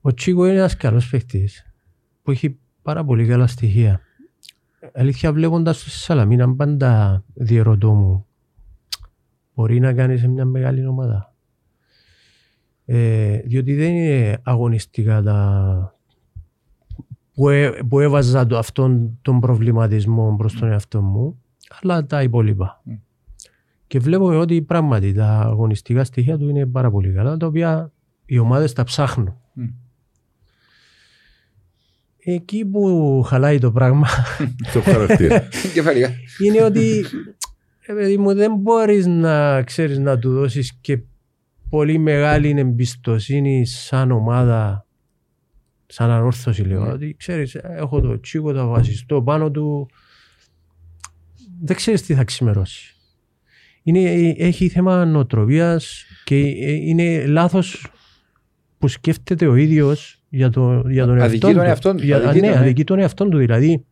ο Τσίγο είναι ένας καλός παίχτης που έχει πάρα πολύ καλά στοιχεία. Αλήθεια βλέποντας το στη Σαλαμίνα πάντα διερωτώ μου μπορεί να κάνει σε μια μεγάλη ομάδα. Ε, διότι δεν είναι αγωνιστικά τα που, έ- που έβαζα το, αυτόν τον προβληματισμό προς τον εαυτό μου αλλά τα υπόλοιπα. Μμ. Και βλέπω ότι πράγματι τα αγωνιστικά στοιχεία του είναι πάρα πολύ καλά, τα οποία οι ομάδες τα ψάχνουν. Μμ. Εκεί που χαλάει το πράγμα Στο χαρακτήρα. <laughs> Κεφαλικά. είναι ότι ε, παιδί μου, δεν μπορείς να ξέρεις να του δώσεις και πολύ μεγάλη εμπιστοσύνη σαν ομάδα, σαν ανόρθωση λέω. Ναι. Ότι ξέρεις, έχω το τσίκο, θα βασιστώ πάνω του. Δεν ξέρεις τι θα ξημερώσει. Είναι, έχει θέμα νοοτροπίας και ε, είναι λάθος που σκέφτεται ο ίδιος για, το, για τον Αδικεί εαυτό τον του. εαυτόν του, Για, αδικεί ναι, τον, ναι. αδικεί τον εαυτόν του. Δηλαδή,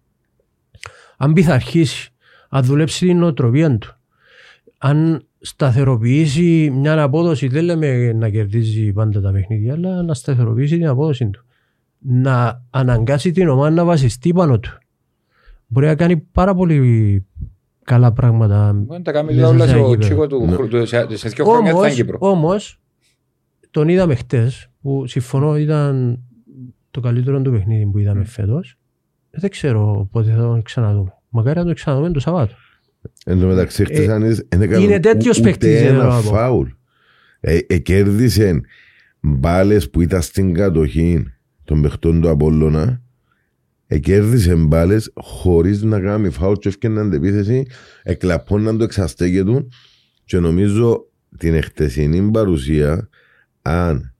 αν πειθαρχήσει, αν δουλέψεις την νοοτροπία του, αν σταθεροποιήσεις μια απόδοση, δεν λέμε να κερδίζει πάντα τα παιχνίδια, αλλά να σταθεροποιήσει την απόδοση του. Να αναγκάσει την ομάδα να βασιστεί πάνω του. Μπορεί να κάνει πάρα πολύ καλά πράγματα. Μπορεί να τα κάνει Μέσα όλα σε στο γήπεδο. τσίκο του Ναι. χρου- του- σε σε δύο χρόνια θα είναι Όμως, Κύπρο. όμως, τον είδαμε χτες, που συμφωνώ ήταν το καλύτερο του παιχνίδι που είδαμε Μμ. φέτος. Δεν ξέρω πότε θα τον ξαναδούμε. Μακάρι να τον ξαναδούμε το Σαββάτο. Εν τω μεταξύ, χτες Ε, αν είδες, δεν έκαναν είναι τέτοιος ου- παίκτης, Ούτε θέλω ένα να πω. φάουλ. Ε, ε, κέρδισε μπάλες που ήταν στην κατοχή των παιχτών του Απόλλωνα. Ε, κέρδισε μπάλες χωρίς να κάνει φάουλ και έφτιαναν αντεπίθεση. Εκλαπώναν το εξαστέκε του. Και νομίζω την εχτεσινή παρουσία, αν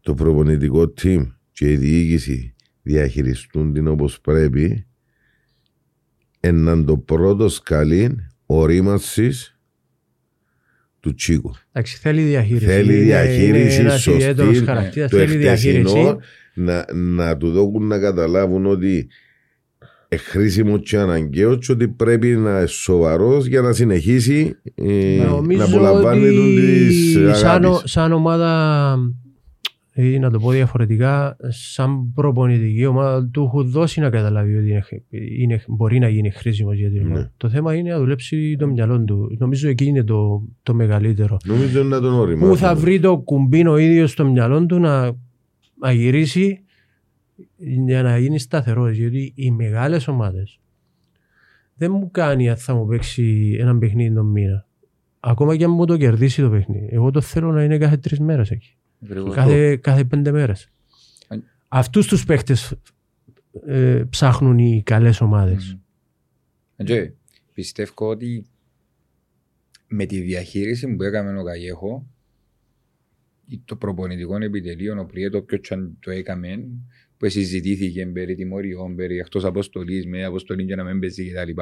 το προπονητικό team και η διοίκηση διαχειριστούν την όπως πρέπει, έναν το πρώτο σκαλί ορίμασης του Τσίκου. Εντάξει, θέλει διαχείριση. Θέλει Είναι- διαχείριση, είναι ένας σωστή, ιδιαίτερος χαρακτήρας, Το θέλει διαχείριση. εχτεσινό να, να του δώσουν να καταλάβουν ότι ε, χρήσιμο και αναγκαίο και ότι πρέπει να είναι σοβαρός για να συνεχίσει ε, να Νομίζω απολαμβάνει τον της ότι σαν, ο- αγάπης. σαν ομάδα ή να το πω διαφορετικά, σαν προπονητική ομάδα του έχουν δώσει να καταλάβει ότι είναι, είναι- μπορεί να γίνει χρήσιμος για την ομάδα. Ναι. Το θέμα είναι να δουλέψει το μυαλό του. Νομίζω εκεί είναι το, το μεγαλύτερο. Νομίζω να τον οριμάσει. Πού θα βρει το κουμπί ο ίδιος στο μυαλό του να, να γυρίσει για να γίνει σταθερός. Γιατί οι μεγάλες ομάδες δεν μου κάνει αν θα μου παίξει ένα παιχνίδι τον μήνα. Ακόμα και αν μου το κερδίσει το παιχνίδι. Εγώ το θέλω να είναι κάθε τρεις μέρες εκεί. Κάθε, κάθε πέντε μέρες. Αυτούς τους παίχτε ε, ψάχνουν οι καλές ομάδες. Mm. Πιστεύω ότι με τη διαχείριση που έκαμε ο Καγέχο, το προπονητικό επιτελείο, ο Πριέτο, ποιο το έκαμε, που συζητήθηκε περί τιμωριών, περί εκτός αποστολής, με αποστολή για να μην παίζει κτλ.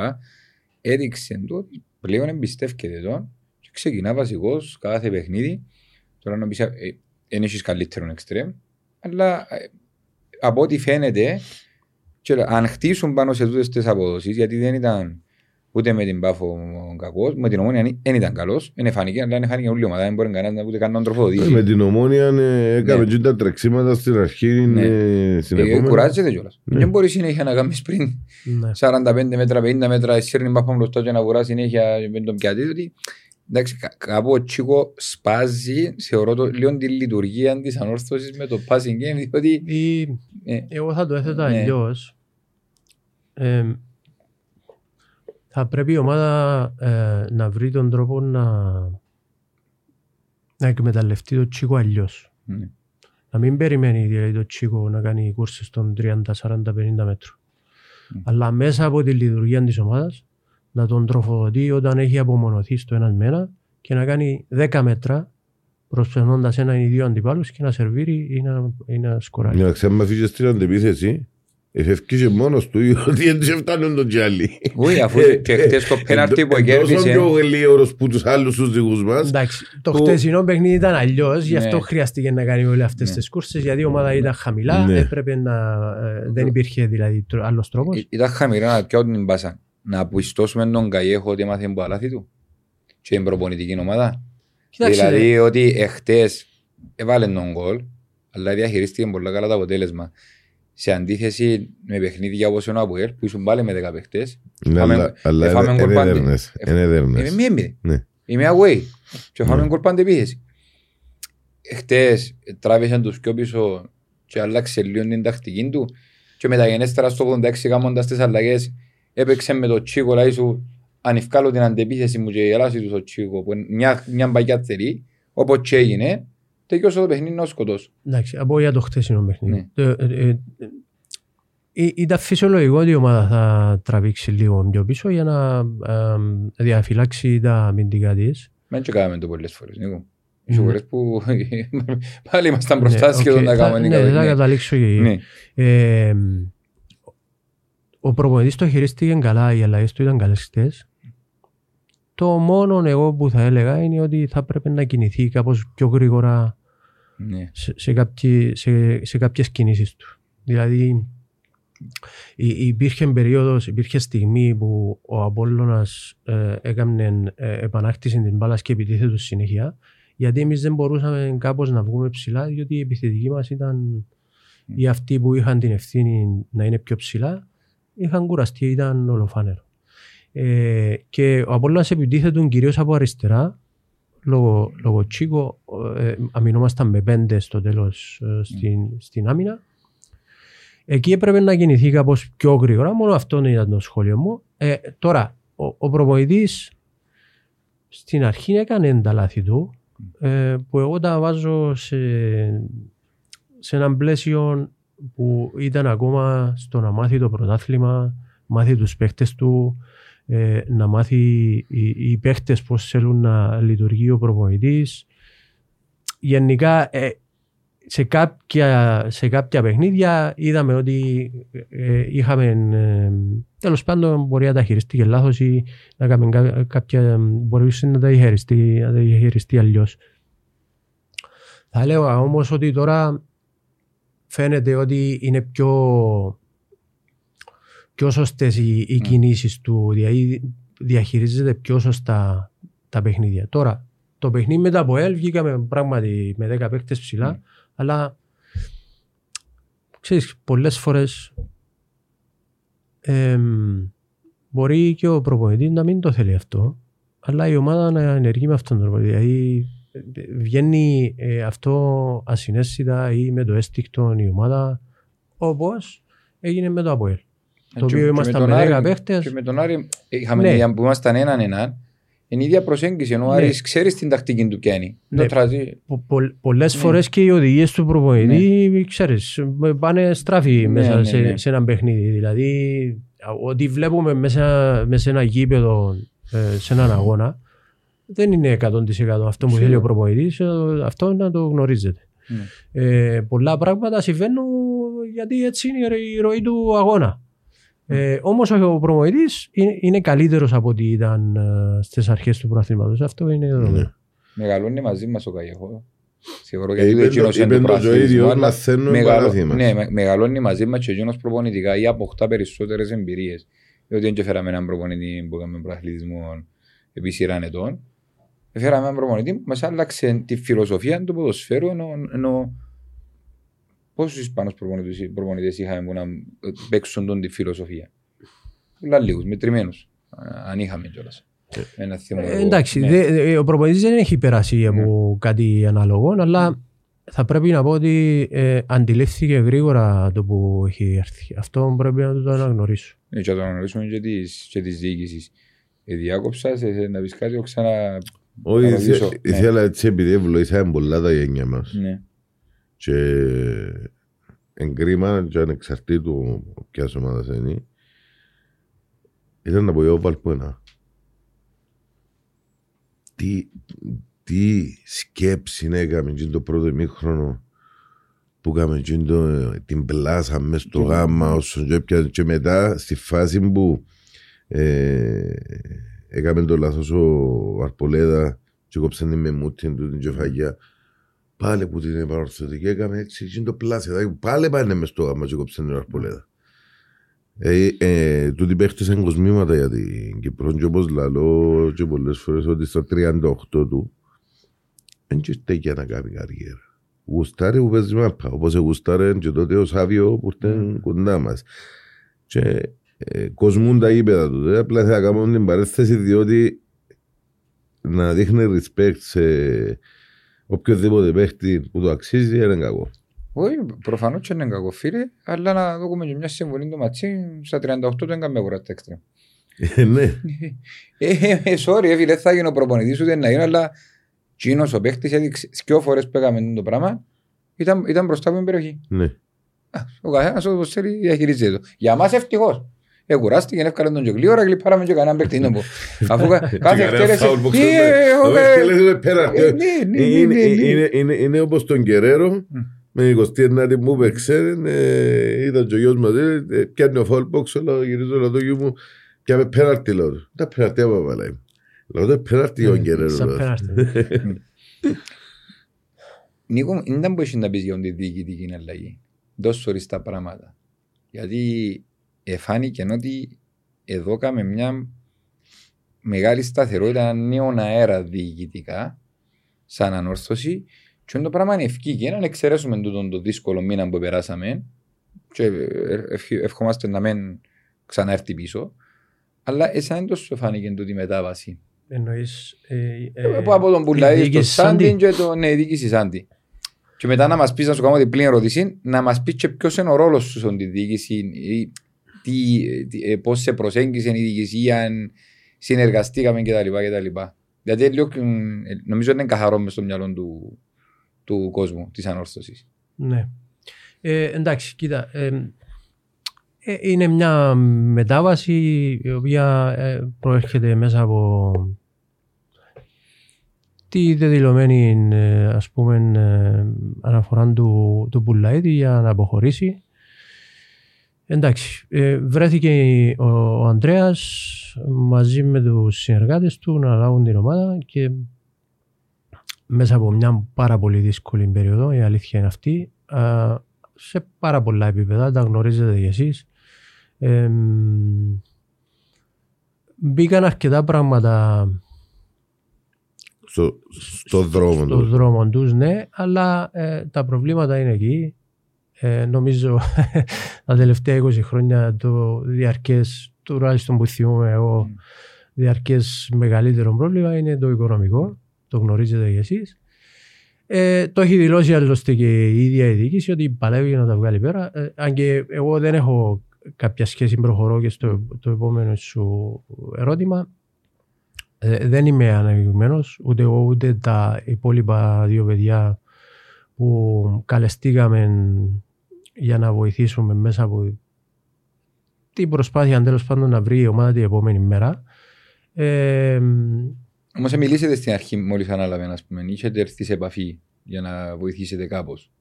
Έδειξε το ότι πλέον εμπιστεύεται τον και ξεκινά βασικός κάθε παιχνίδι. Τώρα νομίζω ε, δεν έχεις καλύτερο εξτρέμ, αλλά ε, από ό,τι φαίνεται, αν χτίσουν πάνω σε τούτες τις αποδόσεις, γιατί δεν ήταν Ούτε με την Πάφο κακός, με την ομόνια δεν ήταν καλός. Είναι φανική, αλλά είναι φανική όλη η ομάδα. Δεν μπορεί κανένας ούτε καν να τροφοδοτήσει. Ε, με την ομόνια ε, έκαμε ναι. τα τρεξίματα στην αρχή. Ναι. Ε, κουράζεται κιόλας. Ναι. Δεν μπορεί συνέχεια να κάνεις πριν ναι. 45 μέτρα, 50 μέτρα, σύρνει Πάφο μπροστά και να βουρά συνέχεια με τον πιατή. Διότι εντάξει, κάπου ο Τσίκο σπάζει, θεωρώ το, λίγο τη λειτουργία της ανόρθωσης με το passing game. Διότι, η... ε, Εγώ θα το έθετα ναι. αλλιώς. Ε, θα πρέπει η ομάδα ε, να βρει τον τρόπο να, να εκμεταλλευτεί το τσίκο αλλιώς. Mm. Να μην περιμένει δηλαδή, το τσίκο να κάνει κούρσες των 30, 40, 50 μέτρων. Mm. Αλλά μέσα από τη λειτουργία της ομάδας να τον τροφοδοτεί όταν έχει απομονωθεί στο ένα μένα και να κάνει 10 μέτρα προσπερνώντας έναν ή δύο αντιπάλους και να σερβίρει ή να, ή να σκοράρει. Για να ξέρουμε αφήσεις στην αντεπίθεση Εφευκήσε μόνος του <laughs> ότι δεν φτάνουν τον Τζάλι. Όχι, αφού και χτες το πέναρτι που κέρδισε. Τόσο πιο γλίωρος που τους άλλους τους δικούς μας. Εντάξει, το χτεσινό παιχνίδι ήταν αλλιώς, γι' αυτό ναι. χρειάστηκε να κάνει όλες αυτές ναι. τις κούρσες, γιατί η ομάδα ήταν χαμηλά, ναι. έπρεπε να... Ε, δεν υπήρχε δηλαδή άλλος τρόπος. Ε, ήταν χαμηλά να πιάω την μπάσα. Να απουιστώσουμε τον Καϊέχο ότι έμαθε από αλάθη του και την προπονητική ομάδα. Δηλαδή ότι εχθές έβαλε τον γκολ, αλλά διαχειρίστηκε πολύ καλά το αποτέλεσμα σε αντίθεση με παιχνίδια όπως ο Ναποέλ που ήσουν πάλι με 10 παίχτες. Ναι, αλλά είναι έδερνες. Είναι έδερνες. Είμαι μία ναι. Είμαι away. Και φάμε ναι. γκολ πάντα επίθεση. Χτες τράβησαν τους πιο πίσω και άλλαξε λίγο την τακτική του και μεταγενέστερα στο 86 κάνοντας τις αλλαγές έπαιξε με το τσίκο λάει σου αν ευκάλω την αντεπίθεση μου και γελάσει του στο τσίκο που μια, μια μπαγιά θερή όπως έγινε τελειώσε το παιχνίδι να σκοτώσω. Εντάξει, από για το χτεσινό παιχνίδι. Ναι. Ε, ε, ε, ήταν φυσιολογικό ότι η ομάδα θα τραβήξει λίγο πιο πίσω για να διαφυλάξει τα αμυντικά της. Μην και κάναμε το πολλές φορές, Νίκο. Οι ναι. φορές που <laughs> πάλι ήμασταν μπροστά ναι, σχεδόν να κάνουμε. Ναι, θα καταλήξω και Ο προπονητής το χειρίστηκε καλά, οι αλλαγές του ήταν καλές χτες. Το μόνο εγώ που θα έλεγα είναι ότι θα πρέπει να κινηθεί κάπως πιο γρήγορα ναι. σε, σε, κάποιοι, σε, σε κάποιες κινήσεις του. Δηλαδή υπήρχε περίοδος, υπήρχε στιγμή που ο Απόλλωνας ε, έκανε ε, επανάκτηση την μπάλας και επιτίθετο συνέχεια γιατί εμείς δεν μπορούσαμε κάπως να βγούμε ψηλά διότι η επιθετική μας ήταν mm. ή αυτοί που είχαν την ευθύνη να είναι πιο ψηλά είχαν κουραστεί, ήταν ολοφάνερο. Ε, και ο Απόλλωνας επιτίθετο κυρίως από αριστερά λόγω, λόγω Τσίκο ε, αμυνόμασταν με πέντε στο τέλος ε, στην, στην άμυνα. Εκεί έπρεπε να κινηθεί κάπως πιο γρήγορα. Μόνο αυτό ήταν το σχόλιο μου. Ε, τώρα, ο, ο προπονητής στην αρχή έκανε τα λάθη του ε, που εγώ τα βάζω σε, σε έναν πλαίσιο που ήταν ακόμα στο να μάθει το πρωτάθλημα, μάθει τους παίχτες του, ε, να μάθει οι, οι παίχτες πώς θέλουν να λειτουργεί ο προπονητής. Γενικά ε, σε, κάποια, σε κάποια παιχνίδια είδαμε ότι ε, είχαμε ε, τέλος πάντων μπορεί να τα χειριστεί και λάθος ή να κάνουμε κάποια, μπορεί να τα χειριστεί, να τα χειριστεί αλλιώς. Θα λέω όμως ότι τώρα φαίνεται ότι είναι πιο πιο σωστές οι, οι mm. κινήσεις του, δηλαδή διαχειρίζεται πιο σωστά τα παιχνίδια. Τώρα, το παιχνίδι μετά από ελ βγήκαμε πράγματι με 10 παίκτες ψηλά, mm. αλλά ξέρεις, πολλές φορές ε, μπορεί και ο προπονητής να μην το θέλει αυτό, αλλά η ομάδα να ενεργεί με αυτόν τον τρόπο. Δηλαδή βγαίνει ε, αυτό ασυνέστητα ή με το αίσθηκτο η ομάδα όπως έγινε με το ΑΠΟΕΛ. Το Και- οποίο και ήμασταν τον με Άρη- 10 παίχτες. Και με τον Άρη είχαμε Ναι. την ίδια που ήμασταν έναν έναν. Είναι η ίδια προσέγγιση. Ενώ ο Ναι. Άρης ξέρεις την τακτική του ποια είναι. Ναι. Το τραζεί. Πο- πο- πολλές Ναι. φορές και οι οδηγίες του προπονητή, ξέρεις, πάνε στράφη Ναι, μέσα ναι, σε, ναι. σε ένα παιχνίδι. Δηλαδή, ό,τι βλέπουμε μέσα, μέσα σε ένα γήπεδο, ε, σε έναν αγώνα, δεν είναι 100% αυτό που Σίγουρα. θέλει ο προπονητής, ε, αυτό να το γνωρίζετε. Ναι. Ε, πολλά πράγματα συμβαίνουν γιατί έτσι είναι η ροή του αγώνα. Ε, Όμως ο προπονητή είναι, είναι καλύτερος από ό,τι ήταν στις αρχές του προαθλήματος. Αυτό είναι δεδομένο. Ναι. Μεγαλώνει μαζί μας ο Καγιαχώ. Σίγουρα Ε, γιατί είπε εκείνος το- είναι είπε το το και ο προαθλητισμό, ίδιος, αλλά μαθαίνουμε μεγαλώ- παράθυμα μας. Ναι, με- μεγαλώνει μαζί μας και εκείνος προπονητικά ή αποκτά περισσότερες εμπειρίες. Διότι δεν και φέραμε έναν προπονητή που έκαμε προαθλητισμό επί σειρά ετών. Φέραμε έναν προπονητή που μας άλλαξε τη φιλοσοφία του ποδοσφαίρου ενώ, ενώ πόσους Ισπανούς προπονητές, προπονητές είχαμε που να παίξουν τον τη φιλοσοφία; Πολλά λίγους, μετρημένους. Α, Αν είχαμε κιόλας. Ένα θυμό Ε, εγώ. εντάξει, Ναι. δε- ε, ο προπονητής δεν έχει περάσει από κάτι ανάλογο, αλλά θα πρέπει να πω ότι ε, αντιλήφθηκε γρήγορα το που έχει έρθει. Αυτό πρέπει να το αναγνωρίσω. Ναι, και να το αναγνωρίσουμε και της, και της διοίκησης. Ε, διάκοψα, σε, σε, να πεις κάτι, έχω ξανά... Όχι, Να ρωτήσω, ήθε- ναι. ήθελα έτσι επειδή βοηθάμε πολλά τα γένια μας Ναι. Και εγκρίμα και ανεξαρτήτου ποιας ομάδας είναι ήταν από ο Βαλπουένα. Τι, τι σκέψη έκαμε και το πρώτο ημίχρονο που έκαμε και το, την πλάσα μες στο γάμα όσο και, έπιανε και μετά στη φάση που ε, έκαμε το λάθος ο Αρπολέδα και κόψαν την μεμούτιν του την κεφαγιά πάλι που την επανορθωτική έκαμε έτσι και το πλάσε δηλαδή, πάλι πάνε μες στο γάμα και κόψαν την Αρπολέδα ε, ε, τούτοι παίχτες είναι κοσμήματα για την Κύπρο και όπως λαλώ και πολλές φορές ότι στα 38 του δεν και στέκει να κάνει καριέρα. Γουστάρει που παίζει μάπα όπως γουστάρει και τότε ο Σάβιο που ήταν κοντά μας. Και ε, κοσμούν τα γήπεδα του. Ε, απλά θα κάνουμε την παρέθεση διότι να δείχνει respect σε οποιοδήποτε παίχτη που το αξίζει είναι κακό Όχι, προφανώς και είναι κακό φίλε, αλλά να δούμε και μια συμβολή του ματσί, στα 38 του έκαμε αγορά τα έξτρα. Ε, ναι Ε, ε, ε, sorry, ε, φίλε, θα γίνω ο προπονητής ούτε να γίνω, αλλά εκείνος ο παίχτης έδειξε δυο φορές που έκαμε το πράγμα, ήταν, ήταν μπροστά από την περιοχή. ναι Α, Ο καθένας όπως θέλει διαχειρίζεται το. Για μας ευτυχώς. Εκουράστηκε, έφκαλε τον και γλύωρα, γλυπάραμε και κανέναν παίχτη είναι που. Αφού κα- κάθε κανένα εκτέλεση... foul box, Ε, ναι. ε, Ο ε, εκτέλεση είναι πέναλτι. ε, ναι, ναι, ναι, Είναι- ναι, ναι. είναι- είναι- Είναι όπως τον Κεραίρο με 29η μου παίξε ήταν και ο γιος μας ε, πιάνει ο φόλ box όλα γυρίζω να το γιο μου πιάμε πέναλτι λέω του τα πέναλτι άμα βάλα λέω το πέναλτι ο Κεραίρο Σαν λέω. πέναρτη. Νίκο, δεν ήταν που έχει να πεις για τη διοικητική αλλαγή. Δώσ' οριστά πράγματα. Γιατί εφάνηκε ότι εδώ κάμε μια μεγάλη σταθερότητα, ένα νέο αέρα διοικητικά, σαν ανόρθωση, και το πράγμα είναι ευκήκε, να εξαιρέσουμε τούτον το δύσκολο μήνα που περάσαμε και ευχ- ευχόμαστε να μην ξανάρθει πίσω, αλλά εσένα δεν τόσο φάνηκε τούτη μετάβαση. Εννοείς, ε, ε, Ε, που από τον η Πουλαίδη στο διοίκηση Σάντι Σάντι; και το ναι, διοίκηση Σάντι. Και μετά να μας πεις, να σου κάνω την πλήρη ερώτηση, να μας πεις και ποιος είναι ο ρόλος σου στον τη διοίκηση, ή τι, τι, ε, πώς σε προσέγγισε η διοίκηση, αν συνεργαστήκαμε κτλ. κτλ. Γιατί λίγο, ε, νομίζω είναι καθαρό μες στο μυαλό του, του κόσμου, της ανόρθωσης. Ναι. Ε, εντάξει, κοίτα. ε, ε, είναι μια μετάβαση η οποία ε, προέρχεται μέσα από τη δεδηλωμένη ε, ας πούμε ε, αναφορά του, του Πουλαίδη για να αποχωρήσει. Εντάξει, ε, βρέθηκε ο, ο Ανδρέας μαζί με τους συνεργάτες του να λάβουν την ομάδα και μέσα από μια πάρα πολύ δύσκολη περίοδο, η αλήθεια είναι αυτή, α, σε πάρα πολλά επίπεδα, τα γνωρίζετε κι εσείς. Ε, μ, μπήκαν αρκετά πράγματα Στο, στο δρόμο στον τους. δρόμο τους, ναι, αλλά ε, τα προβλήματα είναι εκεί. Ε, νομίζω <laughs> τα τελευταία 20 χρόνια το διαρκές, τουλάχιστον που θυμούμαι εγώ, διαρκές μεγαλύτερο πρόβλημα είναι το οικονομικό. Το γνωρίζετε κι εσείς. Ε, το έχει δηλώσει άλλωστε και η ίδια η διοίκηση ότι παλεύει για να τα βγάλει πέρα. Ε, αν και εγώ δεν έχω κάποια σχέση, προχωρώ και στο το επόμενο σου ερώτημα. Ε, δεν είμαι αναγκημένο, ούτε εγώ ούτε τα υπόλοιπα δύο παιδιά που καλεστήκαμε για να βοηθήσουμε μέσα από την προσπάθεια τέλος πάντων να βρει η ομάδα την επόμενη μέρα. Ε, Όμως, μιλήσετε στην αρχή, μόλις ανάλαβε, ας πούμε, είχατε έρθει σε επαφή για να βοηθήσετε κάπως.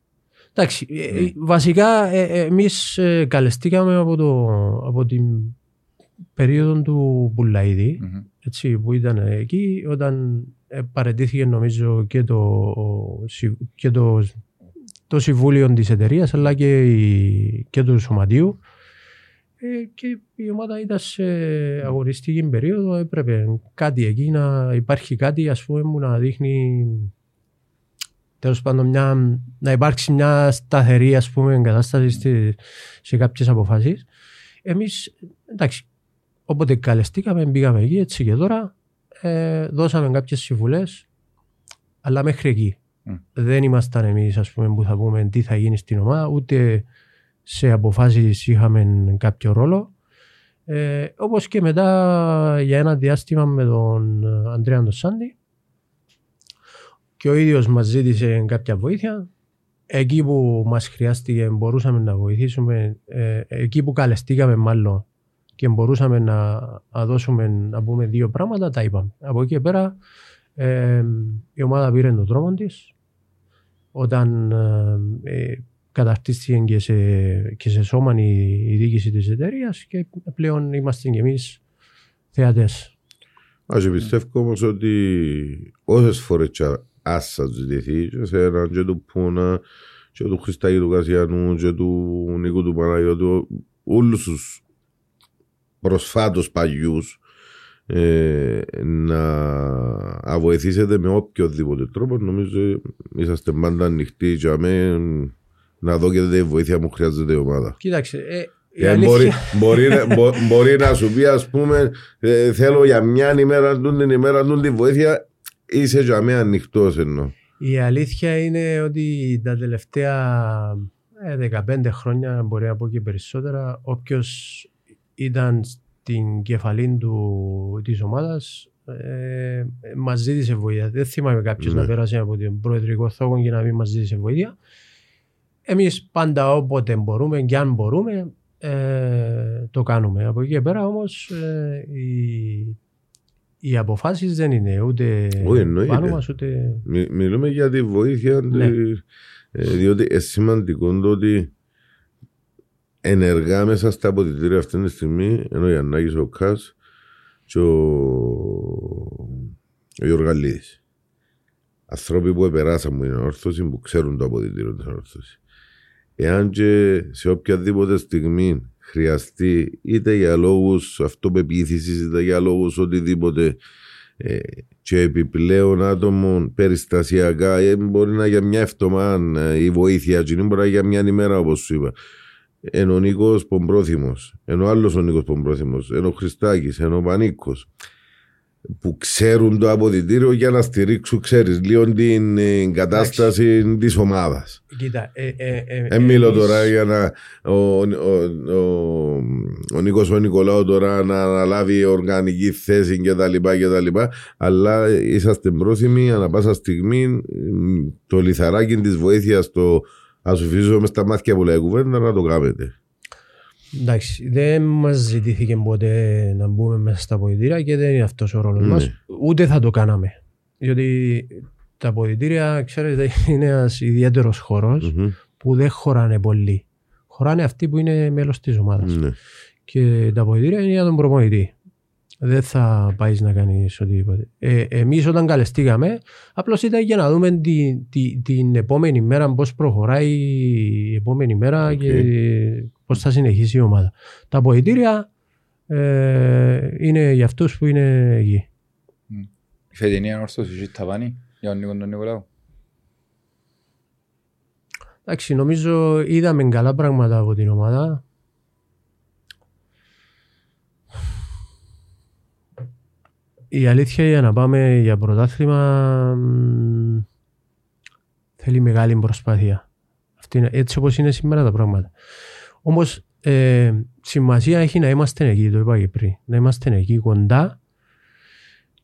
Εντάξει, mm. βασικά ε, εμείς ε, καλεστήκαμε από, το, από την περίοδο του Μπουλαίδη, mm-hmm. έτσι, που ήταν εκεί, όταν παρετήθηκε νομίζω και το, και το, το συμβούλιο της εταιρείας αλλά και, η, και του σωματείου ε, και η ομάδα ήταν σε αγοριστική περίοδο. Έπρεπε κάτι εκεί να υπάρχει κάτι ας πούμε που να δείχνει τέλος πάντων μια, να υπάρξει μια σταθερή ας πούμε κατάσταση στη, σε κάποιες αποφάσεις. Εμείς εντάξει, όποτε καλεστήκαμε, μπήκαμε εκεί έτσι και τώρα. Ε, δώσαμε κάποιες συμβουλές, αλλά μέχρι εκεί. Mm. Δεν ήμασταν εμείς, ας πούμε, που θα πούμε τι θα γίνει στην ομάδα, ούτε σε αποφάσεις είχαμε κάποιο ρόλο. Ε, όπως και μετά για ένα διάστημα με τον Αντρέα Ντοσάντη και ο ίδιος μας ζήτησε κάποια βοήθεια. Εκεί που μας χρειάστηκε μπορούσαμε να βοηθήσουμε, ε, εκεί που καλεστήκαμε μάλλον και μπορούσαμε να, να δώσουμε να πούμε δύο πράγματα, τα είπαμε. Από εκεί και πέρα ε, η ομάδα πήρε τον τρόπο της. Όταν ε, καταρτίστηκε και σε, και σε σώμα η, η διοίκηση της εταιρείας και πλέον είμαστε και εμείς θεατές. Ας πιστεύω όμως ότι όσες φορές ας σας ζητηθεί και σε έναν και του Πούνα και του Χριστάκη του Κασιανού και του Νίκου του Παναγιώτου όλους τους προσφάτως παγιούς ε, να βοηθήσετε με οποιοδήποτε τρόπο νομίζω είσαστε πάντα ανοιχτοί για μένα να δω και τη βοήθεια μου χρειάζεται η ομάδα. Κοίταξε, ε, η αλήθεια... μπορεί, μπορεί, μπο, <laughs> μπορεί, να σου πει, ας πούμε, ε, θέλω για μια ημέρα, την ημέρα, τούν τη βοήθεια, είσαι για μένα ανοιχτός εννοώ. Η αλήθεια είναι ότι τα τελευταία ε, 15 χρόνια, μπορεί να πω και περισσότερα, όποιος ήταν στην κεφαλή του της ομάδας ε, μας ζήτησε βοήθεια. Δεν θυμάμαι κάποιος ναι. να πέρασε από τον προεδρικό θόκο και να μην μας ζήτησε βοήθεια. Εμείς πάντα όποτε μπορούμε και αν μπορούμε ε, το κάνουμε. Από εκεί και πέρα όμως ε, οι, οι αποφάσεις δεν είναι ούτε πάνω μας ούτε... Μι, μιλούμε για τη βοήθεια ναι. ε, διότι είναι σημαντικό το ότι ενεργά μέσα στα αποδητήρια αυτή τη στιγμή ενώ ο Γιαννάκης ο Κάς και ο, ο Γιώργαλίδης. Ανθρώποι που επεράσαν μου είναι όρθωση που ξέρουν το αποδητήριο της όρθωσης εάν και σε οποιαδήποτε στιγμή χρειαστεί είτε για λόγους αυτοπεποίθησης είτε για λόγους οτιδήποτε ε, και επιπλέον άτομων περιστασιακά ε, μπορεί να για μια εβδομάδα ε, η βοήθεια και μπορεί να για μια ημέρα όπως σου είπα ενώ ο Νίκος Πομπρόθυμος ενώ άλλος ο Νίκος Πομπρόθυμος ενώ ο Χριστάκης ενώ ο Πανίκος που ξέρουν το αποδητήριο για να στηρίξουν, ξέρεις, λίγο την ε, κατάσταση της ομάδας. Κοίτα, ε, ε, ε, ε μιλώ τώρα για να ο, ο, ο, ο Νίκος ο Νικολάου τώρα να αναλάβει οργανική θέση και τα λοιπά και τα λοιπά αλλά είσαστε πρόθυμοι ανά πάσα στιγμή το λιθαράκι της βοήθειας το ασουφίζω μες στα μάτια που λέει κουβέντα να το κάνετε. Εντάξει, δεν μας ζητήθηκε ποτέ να μπούμε μέσα στα αποδητήρια και δεν είναι αυτός ο ρόλος μας. Ναι. Ούτε θα το κάναμε. Διότι τα αποδητήρια, ξέρετε, είναι ένας ιδιαίτερος που δεν χωράνε πολύ. Χωράνε αυτοί που είναι μέλος της ομάδας. Ναι. Και τα αποδητήρια είναι για τον προπονητή. Δεν θα πάεις να κάνεις οτιδήποτε. Ε, Εμείς όταν καλεστήκαμε, απλώς ήταν για να δούμε την, την, την επόμενη μέρα πώς προχωράει η επόμενη μέρα okay. και πώς θα συνεχίσει η ομάδα. Τα αποδητήρια ε, είναι για αυτούς που είναι εκεί. Η φετινή ανόρθωση έχει ταβάνι για τον Νίκο τον Νικολάου. Εντάξει, νομίζω είδαμε καλά πράγματα από την ομάδα. Η αλήθεια για να πάμε για πρωτάθλημα Θέλει μεγάλη προσπάθεια. Αυτή είναι, έτσι όπως είναι σήμερα τα πράγματα. Όμως ε, σημασία έχει να είμαστε εκεί, το είπα και πριν. Να είμαστε εκεί κοντά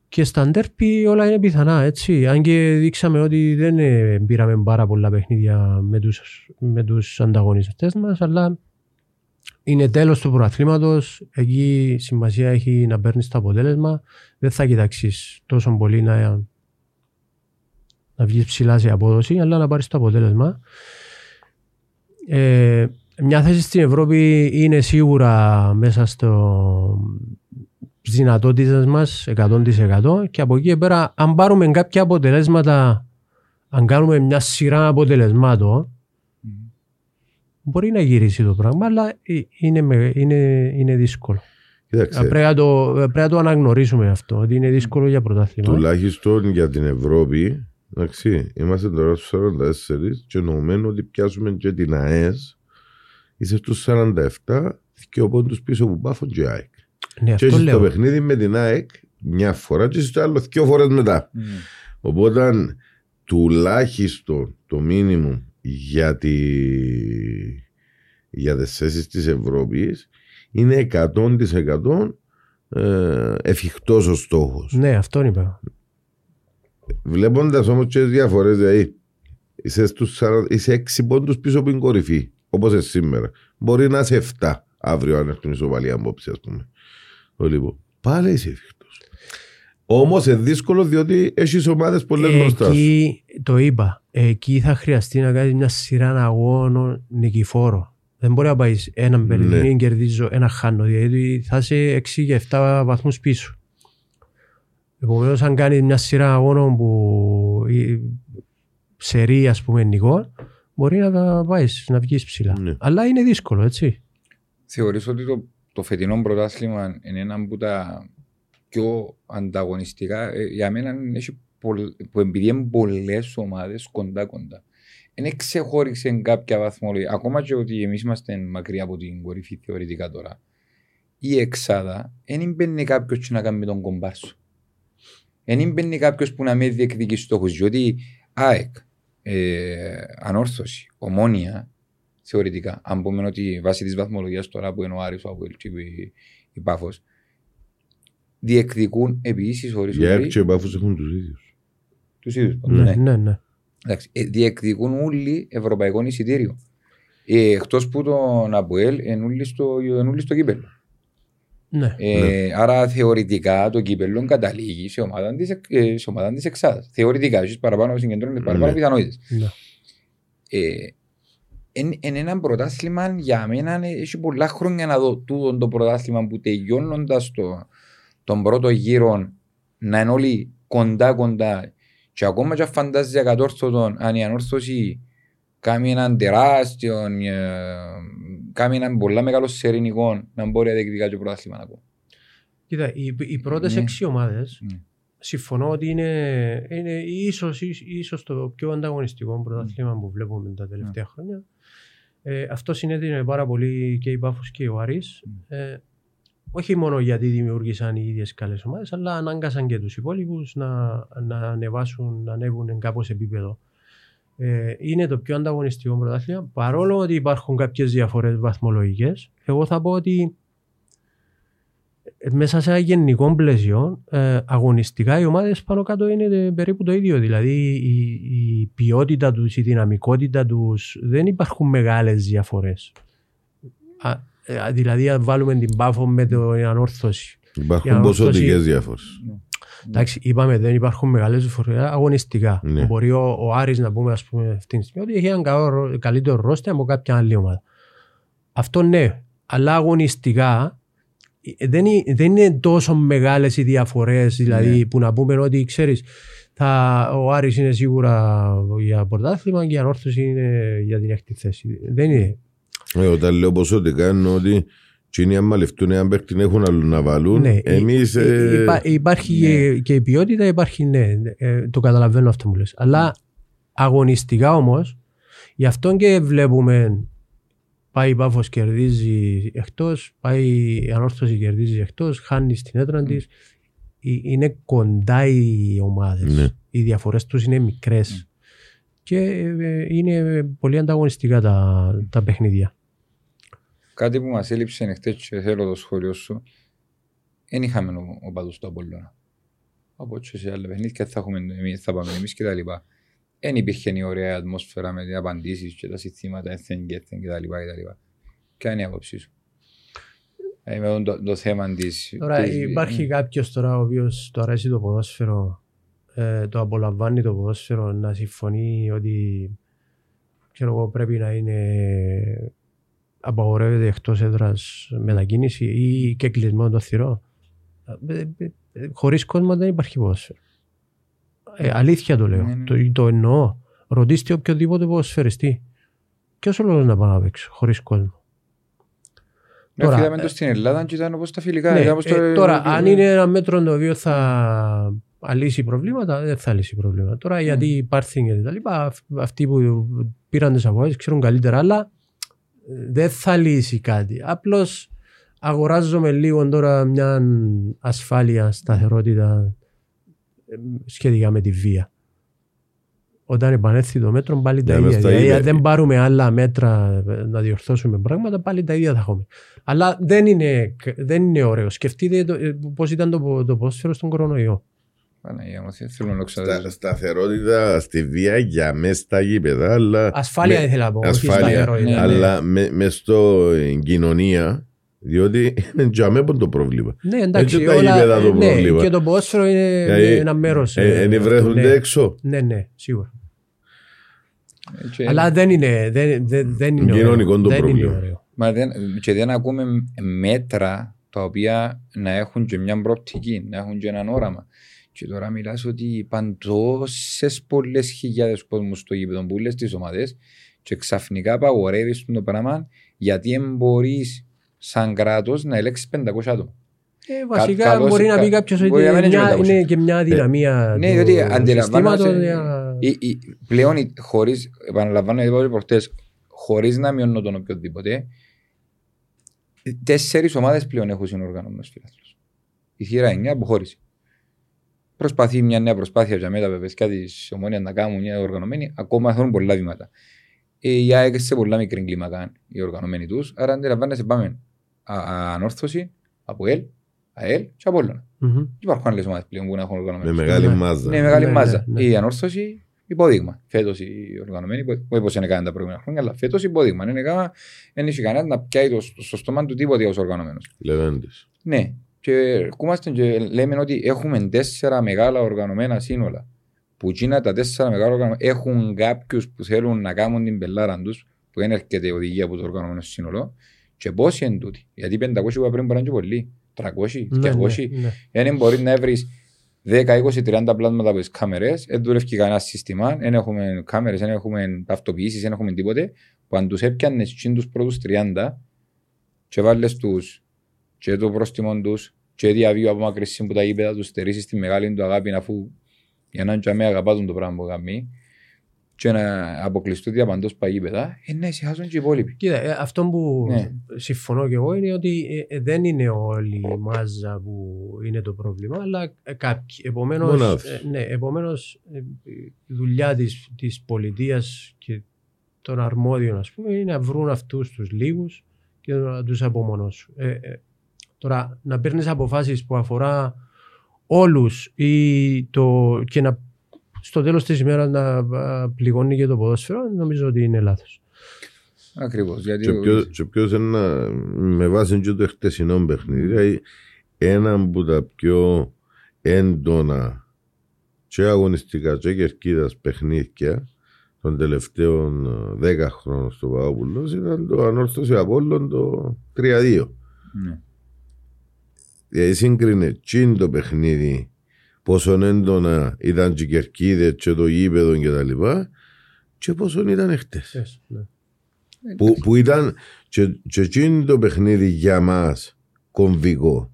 και στα ντέρπι όλα είναι πιθανά, έτσι. Αν και δείξαμε ότι δεν ε, πήραμε πάρα πολλά παιχνίδια με τους, με τους ανταγωνιστές μας, αλλά είναι τέλος του προαθλήματος, εκεί σημασία έχει να παίρνεις το αποτέλεσμα. Δεν θα κοιτάξεις τόσο πολύ να, να βγεις ψηλά σε απόδοση, αλλά να πάρεις το αποτέλεσμα. Ε, μια θέση στην Ευρώπη είναι σίγουρα μέσα στο δυνατότητες μας 100% και από εκεί πέρα, αν πάρουμε κάποια αποτελέσματα, αν κάνουμε μια σειρά αποτελεσμάτων, μπορεί να γυρίσει το πράγμα, αλλά είναι, είναι, είναι δύσκολο. Πρέπει να, το, πρέπει να το αναγνωρίσουμε αυτό, ότι είναι δύσκολο για πρωτάθλημα. Τουλάχιστον για την Ευρώπη, εντάξει, είμαστε τώρα στους 44 και εννοούμε ότι πιάσουμε και την ΑΕΣ, είσαι στους 47 και ο πόντου πίσω που πάφουν και ΑΕΚ. Ναι, και έχεις το παιχνίδι με την ΑΕΚ μια φορά και στο άλλο δύο φορές μετά. Mm. Οπότε τουλάχιστον το μήνυμο για, τη... για τις θέσεις της Ευρώπης είναι 100% ε, εφικτός ο στόχος. Ναι, αυτό είπα. Βλέποντας όμως και τις διαφορές, δηλαδή είσαι, στους, είσαι 6 πόντους πίσω από την κορυφή, όπως σήμερα. Μπορεί να είσαι 7 αύριο αν έρθουν ισοβαλία απόψη, ας πούμε. Λοιπόν, πάλι είσαι εφικτός. Όμως είναι δύσκολο διότι έχεις ομάδες πολλές μπροστά. Εκεί το είπα. Εκεί θα χρειαστεί να κάνεις μια σειρά αγώνων νικηφόρο. Δεν μπορεί να πάεις έναν ναι. παιχνίδι ναι. κερδίζω, ένα χάνω. Γιατί θα είσαι 6 και 7 βαθμούς πίσω. Επομένως, αν κάνεις μια σειρά αγώνων που σε ας πούμε, νικό, μπορεί να πάεις να βγεις ψηλά. Ναι. Αλλά είναι δύσκολο, έτσι. Θεωρείς ότι το το φετινό πρωτάθλημα είναι ένα από τα πιο ανταγωνιστικά. Ε, για μένα έχει που επειδή είναι πολλές ομάδες κοντά-κοντά. Δεν ξεχώρισε κάποια βαθμολογία. Ακόμα και ότι εμείς είμαστε μακριά από την κορυφή θεωρητικά τώρα. Η εξάδα δεν μπαίνει κάποιος να κάνει τον κομπάρσο. Δεν μπαίνει κάποιος που να με διεκδικεί στόχους. Διότι ΑΕΚ, ε, ανόρθωση, ομόνια, θεωρητικά. Αν πούμε ότι βάσει της βαθμολογίας τώρα που είναι ο Άρης, ο Αβουέλ και η Πάφος, διεκδικούν επίσης ορισμού. Οι Άρης και οι Πάφος έχουν τους ίδιους. Τους ίδιους. Ναι, ναι, ναι. ναι. Εντάξει, ε, διεκδικούν όλοι ευρωπαϊκό εισιτήριο. Ε, Εκτός που τον Αβουέλ είναι στο, στο κύπελο. Ναι. Ε, ναι. Άρα θεωρητικά το κύπελο καταλήγει σε ομάδα της ε, της εξάδας. Θεωρητικά, εσείς παραπάνω συγκεντρώνετε παραπάνω ναι. πιθανότητες. Ναι. Ε, είναι ένα πρωτάθλημα για μένα έχει πολλά χρόνια να δω τούτο το πρωτάθλημα που τελειώνοντας το, τον πρώτο γύρο να είναι όλοι κοντά κοντά και ακόμα και φαντάζει κατόρθωτον αν η ανόρθωση κάνει έναν τεράστιο ε, κάνει έναν πολλά μεγάλο σερινικό να μπορεί να διεκδικά το πρωτάθλημα να πω. Κοίτα, οι, οι πρώτες ναι. έξι ομάδες ναι. συμφωνώ ότι είναι, είναι ίσως, ίσως το πιο ανταγωνιστικό πρωτάθλημα που βλέπουμε τα τελευταία ναι. χρόνια. Ε, αυτό συνέδινε πάρα πολύ και η Πάφος και ο Άρης. Ε, όχι μόνο γιατί δημιούργησαν οι ίδιες καλές ομάδες, αλλά ανάγκασαν και τους υπόλοιπους να, να ανεβάσουν, να ανέβουν κάπως επίπεδο. Ε, είναι το πιο ανταγωνιστικό πρωτάθλημα, παρόλο ότι υπάρχουν κάποιες διαφορές βαθμολογικές. Εγώ θα πω ότι μέσα σε ένα γενικό πλαίσιο, ε, αγωνιστικά οι ομάδες πάνω κάτω είναι περίπου το ίδιο. Δηλαδή η, η ποιότητα τους, η δυναμικότητα τους δεν υπάρχουν μεγάλες διαφορές. Δηλαδή, αν βάλουμε την πάφο με την ανόρθωση. Υπάρχουν ποσοτικές διαφορέ. Εντάξει, είπαμε δεν υπάρχουν μεγάλες διαφορέ αγωνιστικά. Ναι. Μπορεί ο, ο Άρης να πούμε, ας πούμε, αυτή τη στιγμή ότι έχει έναν καλύτερο ρόστερ από κάποια άλλη ομάδα. Αυτό ναι, αλλά αγωνιστικά δεν, δεν είναι τόσο μεγάλες οι διαφορές, δηλαδή ναι. που να πούμε ότι ξέρεις, ο Άρης είναι σίγουρα για πρωτάθλημα και η ανόρθωση είναι για την έκτη θέση. Δεν είναι. Ε, όταν λέω ποσοτικά εννοώ ότι είναι άμα λεφτούν, αν παίχτην έχουν αλλού να βάλουν, ναι, εμείς... Ε, υπά, υπάρχει ναι. και η ποιότητα, υπάρχει ναι, ε, το καταλαβαίνω αυτό που λες. Αλλά αγωνιστικά όμως, γι' αυτό και βλέπουμε Πάει η Πάφος κερδίζει εκτός, πάει η Ανόρθωση κερδίζει εκτός, χάνει στην έδρα mm. της. Είναι κοντά οι ομάδες. Ναι. Οι διαφορές τους είναι μικρές. Mm. και ε, είναι πολύ ανταγωνιστικά τα, τα παιχνίδια. Κάτι που μας έλειψε χτες και θέλω το σχόλιο σου, δεν είχαμε ο, ο παδούς του Απολλώνα. Από έτσι σε άλλα παιχνίδια θα, έχουμε, εμείς, θα πάμε εμείς και τα λοιπά. Δεν υπήρχε η ωραία ατμόσφαιρα με τις απαντήσεις και τα συστήματα έθεν και έθεν και τα λοιπά και τα λοιπά. Ποια είναι η άποψή σου; Ε, με το, το θέμα της... Τώρα της- υπάρχει κάποιος τώρα ο οποίος το αρέσει το ποδόσφαιρο, ε, το απολαμβάνει το ποδόσφαιρο να συμφωνεί ότι ξέρω εγώ, πρέπει να είναι απαγορεύεται εκτός έδρας μετακίνηση ή και κλεισμένο το θηρό. Ε, ε, ε, Χωρίς κόσμο δεν υπάρχει ποδόσφαιρο. Ε, αλήθεια το λέω. Ναι, ναι. Το, το εννοώ. Ρωτήστε οποιοδήποτε ποδοσφαιριστή. Ποιο ο λόγος να πάω να παίξω χωρίς κόσμο. Ναι, τώρα, είδαμε το στην Ελλάδα και ήταν όπως τα φιλικά. Ναι, ήταν όπως το- ε, τώρα, αν είναι ένα μέτρο το οποίο θα λύσει προβλήματα, δεν θα λύσει προβλήματα. Τώρα, γιατί υπάρχει και τα λοιπά, αυ- αυτοί που πήραν τις αγορέ ξέρουν καλύτερα, αλλά ε, δεν θα λύσει κάτι. Απλώς αγοράζομαι λίγο τώρα μια ασφάλεια, σταθερότητα ε, σχετικά με τη βία. Όταν επανέλθει το μέτρο, πάλι τα Ναι, μες ίδια. τα Δηλαδή, ίδια. αν δεν πάρουμε άλλα μέτρα ε, να διορθώσουμε πράγματα, πάλι τα ίδια θα έχουμε. Αλλά δεν είναι, δεν είναι ωραίο. Σκεφτείτε το, ε, πώς ήταν το, το ποδόσφαιρο στον κορονοϊό. Παναγία μου, θε- θέλω να το Στα, ξέρω. σταθερότητα στη βία για μέσα στα γήπεδα, αλλά, Ασφάλεια με- ήθελα να πω, όχι ασφάλεια, σταθερότητα. ναι, αλλά με, μες στο ε, κοινωνία, διότι είναι <laughs> για μένα το πρόβλημα. Ναι, εντάξει, Έτσι τα όλα, γήπεδα το ναι, πρόβλημα. και το ποδόσφαιρο είναι Ε, ένα μέρος. Ε, ε, ε, αυτού, βρέθονται ναι. έξω. Ναι, ναι, σίγουρα. Ε, και- Αλλά δεν είναι, δεν, δεν, δεν είναι Κοινωνικό ωραίο. το δεν πρόβλημα. Είναι ωραίο. Μα δεν, και δεν ακούμε μέτρα τα οποία να έχουν και μια προοπτική, να έχουν και έναν όραμα. Και τώρα μιλάς ότι είπαν τόσες πολλές χιλιάδες κόσμους στο γήπεδο που λες τις ομάδες και ξαφνικά απαγορεύεις το πράγμα γιατί δεν μπορείς σαν κράτος να ελέγξεις 500 άτομα. Ε, βασικά καλώς- μπορεί να πει κα- κάποιος ότι μπορεί να μην είναι, είναι μια, 500. είναι και μια δυναμία Ναι, του διότι συστήματος αντιλαμβάνεσαι. για- Ή- ή- Πλέον η- χωρίς, επαναλαμβάνω είπα και προχτές, χωρίς να μειώνω τον οποιοδήποτε, τέσσερις ομάδες πλέον έχουν συνοργανωμένους φιλάθλους. Η θύρα 9 αποχώρησε. Προσπαθεί μια νέα προσπάθεια για μένα, βέβαια, και της ομόνια να κάνουν μια οργανωμένη, ακόμα θέλουν πολλά βήματα. Ε, Η ΑΕΚ σε πολλά μικρή κλίμακα οι οργανωμένοι τους, άρα αντιλαμβάνεσαι πάμε α- α- ανόρθωση, από ΕΛ, ΑΕΛ και Απόλλωνα. Μμμ. Δεν υπάρχουν άλλες ομάδες πλέον που να έχουν Με οργανωμένους. μεγάλη Ναι. μάζα. Είναι μεγάλη Ναι, μάζα. ναι, ναι. Η ανόρθωση υπόδειγμα. Φέτος οι οργανωμένοι, όχι πω είναι κανένα τα προηγούμενα χρόνια, αλλά φέτος υπόδειγμα. Είναι κάμα, δεν έχει κανένα να πιάει το, στο στόμα του τίποτε ω οργανωμένο. Λεβέντες. Ναι. Και ερχόμαστε και λέμε ότι έχουμε τέσσερα μεγάλα οργανωμένα σύνολα. Που εκείνα τα τέσσερα μεγάλα οργανωμένα έχουν κάποιους που θέλουν να κάνουν την πελάρα τους, που δεν έρχεται η οδηγία από το οργανωμένο σύνολο. Και πόσοι είναι τούτοι. Γιατί 500 που είπα πριν μπορεί να είναι και πολλοί. 300, Ναι, 200. ναι, ναι. Δεν μπορεί να βρεις 10, 20, 30 πλάσματα από τις κάμερες, δεν δουλεύει κανένα σύστημα, δεν έχουμε κάμερες, δεν έχουμε ταυτοποιήσεις, δεν έχουμε τίποτε. Που αν τους έπιανες τους πρώτους 30 και βάλες τους και το πρόστιμο τους και διαβίου απομακρυσή που τα γήπεδα τους στερήσει τη μεγάλη του αγάπη, αφού για να είναι και αμέ αγαπάτουν το πράγμα που κάνει, και να αποκλειστούν διαπαντό στα γήπεδα, ε, να ησυχάσουν και οι υπόλοιποι. Κοίτα, ε, αυτό που Ναι. συμφωνώ και εγώ είναι ότι ε, ε, δεν είναι όλη η μάζα που είναι το πρόβλημα, αλλά ε, κάποιοι. Επομένως, Μονάδες. ε, ναι, επομένως ε, η δουλειά της, της πολιτείας και των αρμόδιων ας πούμε είναι να βρουν αυτούς τους λίγους και να τους απομονώσουν. Ε, ε, τώρα να παίρνεις αποφάσεις που αφορά όλους ή το, και να στο τέλος της ημέρας να α, πληγώνει και το ποδόσφαιρο νομίζω ότι είναι λάθος. Ακριβώς. Γιατί Και ποιος- Και ποιος είναι με βάση και το χτεσινό παιχνίδι, δηλαδή ένα από τα πιο έντονα και αγωνιστικά και κερκίδας παιχνίδια των τελευταίων ε, δέκα χρόνων στο Παπαπουλός ήταν το ανόρθωση Απόλλων το 3-2. Ναι. Δηλαδή σύγκρινε τσιν το παιχνίδι πόσο έντονα ήταν και οι κερκίδες και το γήπεδο και τα λοιπά και πόσο ήταν εχθές. Yes, ναι. Που, που ήταν και, και εκείνο το παιχνίδι για μας κομβικό.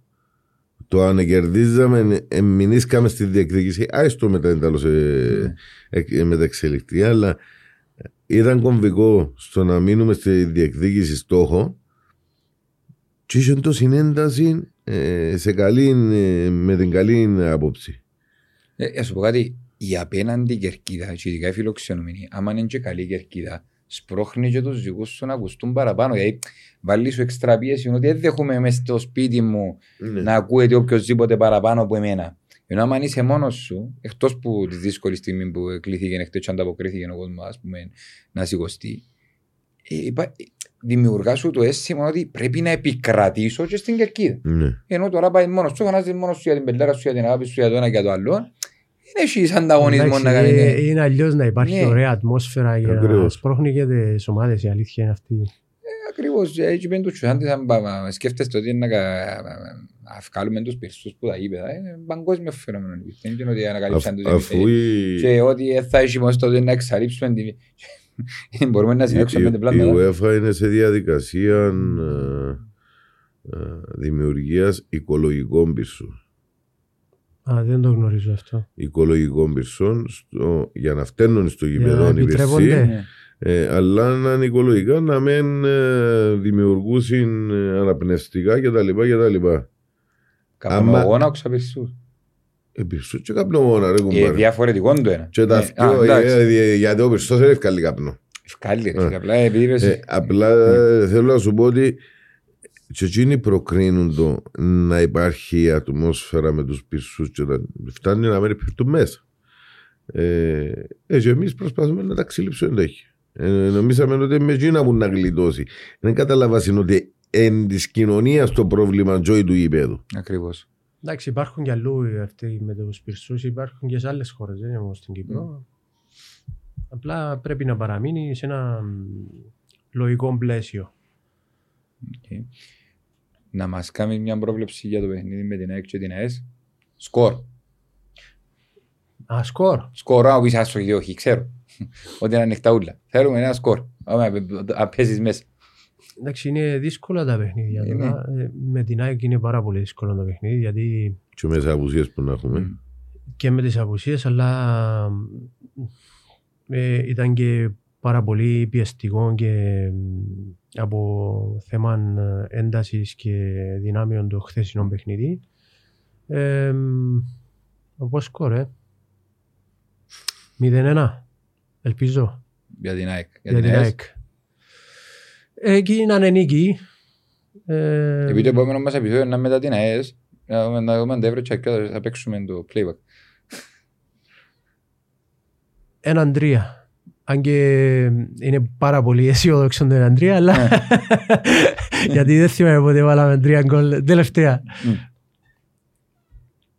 Το αν κερδίζαμε, εμεινήσκαμε στη διεκδίκηση, άιστο μετά είναι τέλος ε, ε, μεταξελικτική, αλλά ήταν κομβικό στο να μείνουμε στη διεκδίκηση στόχο και είχε το συνένταση ε, σε καλή, ε, με την καλή άποψη. Ε, ας σου πω κάτι, η απέναντι κερκίδα, και ειδικά η φιλοξενούμενη, άμα είναι και καλή κερκίδα, σπρώχνει και τους δικούς σου να ακουστούν παραπάνω. Δηλαδή, βάλει σου εξτρα πίεση ότι δεν δέχομαι μέσα στο σπίτι μου Ναι. να ακούεται οποιοδήποτε παραπάνω από εμένα. Ενώ άμα είσαι μόνος σου, εκτός που τη δύσκολη στιγμή που κλείθηκε εκτός και ανταποκρίθηκε ο κόσμος, ας πούμε, να σηκωστεί, ε, υπά- δημιουργάς σου το αίσθημα ότι πρέπει να επικρατήσω και στην κερκίδα. Ναι. Ενώ τώρα πάει μόνος σου, φανάζει μόνος σου για την πελάρα σου, για την αγάπη σου, για το ένα και για το άλλο. Δεν έχει ανταγωνισμό Εντάξει, να κάνει. ε, Είναι αλλιώς να υπάρχει Ναι. ωραία ατμόσφαιρα για να Ακριβώς. σπρώχνει και τις ομάδες. Η αλήθεια είναι αυτή. Ακριβώς, έτσι πέντε του τσουσάντες, αν πα- πα- σκέφτεστε ότι είναι να κα- να βγάλουμε τους πυρσούς που τα γήπεδα. Είναι παγκόσμιο φαινόμενο. Δεν είναι ότι ανακαλύψαν τους Αφ- Αφού εμείς. η, Και ότι δεν θα έχει μόνο τότε να εξαλείψουμε την... <laughs> Μπορούμε να η, συνέξουμε πέντε η πλάνα. UEFA είναι σε διαδικασία ε, ε, δημιουργίας οικολογικών πυρσών. Α, δεν το γνωρίζω αυτό. Οικολογικών πυρσών στο, για να φταίνουν στο να γηπεδό οι επιτρέπονται. πυρσοί, Ναι. ε, αλλά να είναι οικολογικά να μην ε, δημιουργούσουν ε, αναπνευστικά κτλ. κτλ. Καπνογόνα ο ξαπυρσούς. Ε, πυρσούς και καπνογόνα ρε Ε, κουμπάρε. Διαφορετικό το ένα. Και τα Ε, α, δυο, εντάξει. ε, ε, γιατί ο πυρσός δεν ευκάλλει καπνό. Ευκάλλει, ρε, Ε. φίλε, απλά επειδή είπες- Ε, απλά ε, θέλω να σου πω ότι και εκείνοι προκρίνουν το να υπάρχει η ατμόσφαιρα με τους πυρσούς και τα... φτάνει να μην πέφτουν μέσα. Ε, ε, και εμείς προσπαθούμε να τα ξυλίψουμε εντέχει. Ε, νομίζαμε ότι με εκείνα που να γλιτώσει. Δεν καταλαβάσουν ότι εν της κοινωνίας το πρόβλημα τζόι του γηπέδου. Ακριβώς. Εντάξει, υπάρχουν και αλλού αυτοί με του πυρσού, υπάρχουν και σε άλλε χώρε, δεν είναι μόνο στην Κύπρο. Απλά πρέπει να παραμείνει σε ένα μ, λογικό πλαίσιο. Οκ. Να μας κάνει μια πρόβλεψη για το παιχνίδι με την ΑΕΚ και την ΑΕΣ. Σκορ. Α, σκορ. Σκορ, άμα πεις άσο και όχι, ξέρω. Ότι είναι ανοιχτά ούλα. Θέλουμε ένα σκορ. Άμα απέσεις μέσα. Εντάξει, είναι δύσκολα τα παιχνίδια. Είναι. τώρα. Ε, Με την ΑΕΚ είναι πάρα πολύ δύσκολο το παιχνίδι γιατί Και μέσα απουσίες που να έχουμε. Μμ. και με τις απουσίες αλλά ε, ήταν και πάρα πολύ πιεστικό και μ, από θέμα ε, έντασης και δυνάμεων το χθεσινό παιχνίδι. Ε, μ, όπως σκορ, ε. 0-1. Ελπίζω. Για την ΑΕΚ. Για Για την την ΑΕΣ. ΑΕΚ. Εκεί να είναι νίκη. Ε, Επειδή το επόμενο μας επεισόδιο είναι μετά την ΑΕΣ, να δούμε να δούμε αν τα έβρετσια και θα παίξουμε το playback. έναν τρία. Αν και είναι πάρα πολύ αισιόδοξο το έναν τρία, αλλά γιατί δεν θυμάμαι πότε βάλαμε τρία γκολ τελευταία.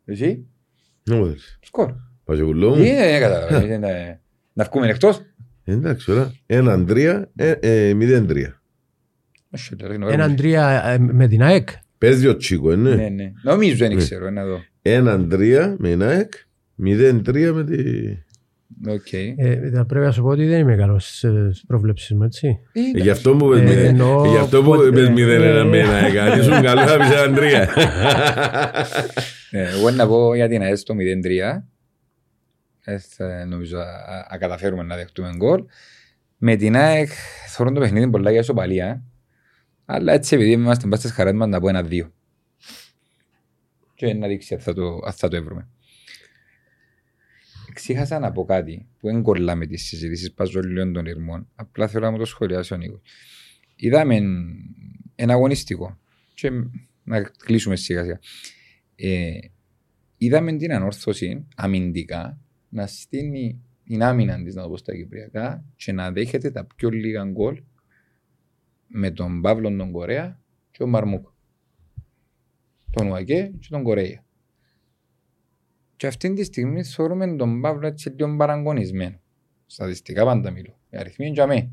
Εσύ, Να μου θέλεις. σκορ. Παζεβουλό μου. Τι δεν κατάλαβα. είναι <laughs> να- Να βγούμε εκτός. Εντάξει, ωραία. Έναν τρία, ε, ε, μηδέν τρία. Όχι, τώρα είναι Έναν ωραίο. τρία ε, με την ΑΕΚ. Παίζει ο Τσίκο, ε, ναι. Ναι, ναι. Νομίζω δεν Ναι. ξέρω, να δω. Έναν τρία με την ΑΕΚ, μηδέν τρία με τη... Οκ. Ε, θα πρέπει να σου πω ότι δεν είμαι καλός στις προβλέψεις μου, έτσι. Ε, Γι' αυτό που πες Ε, μηδέν. εννοώ ε, Γι' αυτό που πότε- πες μηδέν ένα με ένα έκανε. Ήσουν καλός να πεις έναν τρία. Ε, Εγώ να πω για την ΑΕΣ το 0-3. Ε, θα- νομίζω α- α- α καταφέρουμε να δεχτούμε γκολ. Με την ΑΕΚ θεωρώ το παιχνίδι πολλά για ισοπαλία. Αλλά έτσι επειδή είμαστε μπας στις χαρές μας να πω ένα-δύο. Και να δείξει αν θα το, αν θα το έβρουμε. Ξέχασα να πω κάτι που δεν κολλά με τις συζητήσεις παζολίων των ηρμών. Απλά θέλω να μου το σχολιάσει ο Νίκος. Είδαμε ένα αγωνιστικό και να κλείσουμε σιγά σιγά. Ε, είδαμε την ανόρθωση αμυντικά να στείλει την άμυνα της, να το πω στα κυπριακά, και να δέχεται τα πιο λίγα γκολ με τον Παύλο τον Κορέα και τον Μαρμούκ. Τον Ουακέ και τον Κορέα. Και αυτή τη στιγμή θεωρούμε τον Παύλο έτσι λίγο παραγωνισμένο. Στατιστικά πάντα μιλώ. Οι αριθμοί είναι για μέ.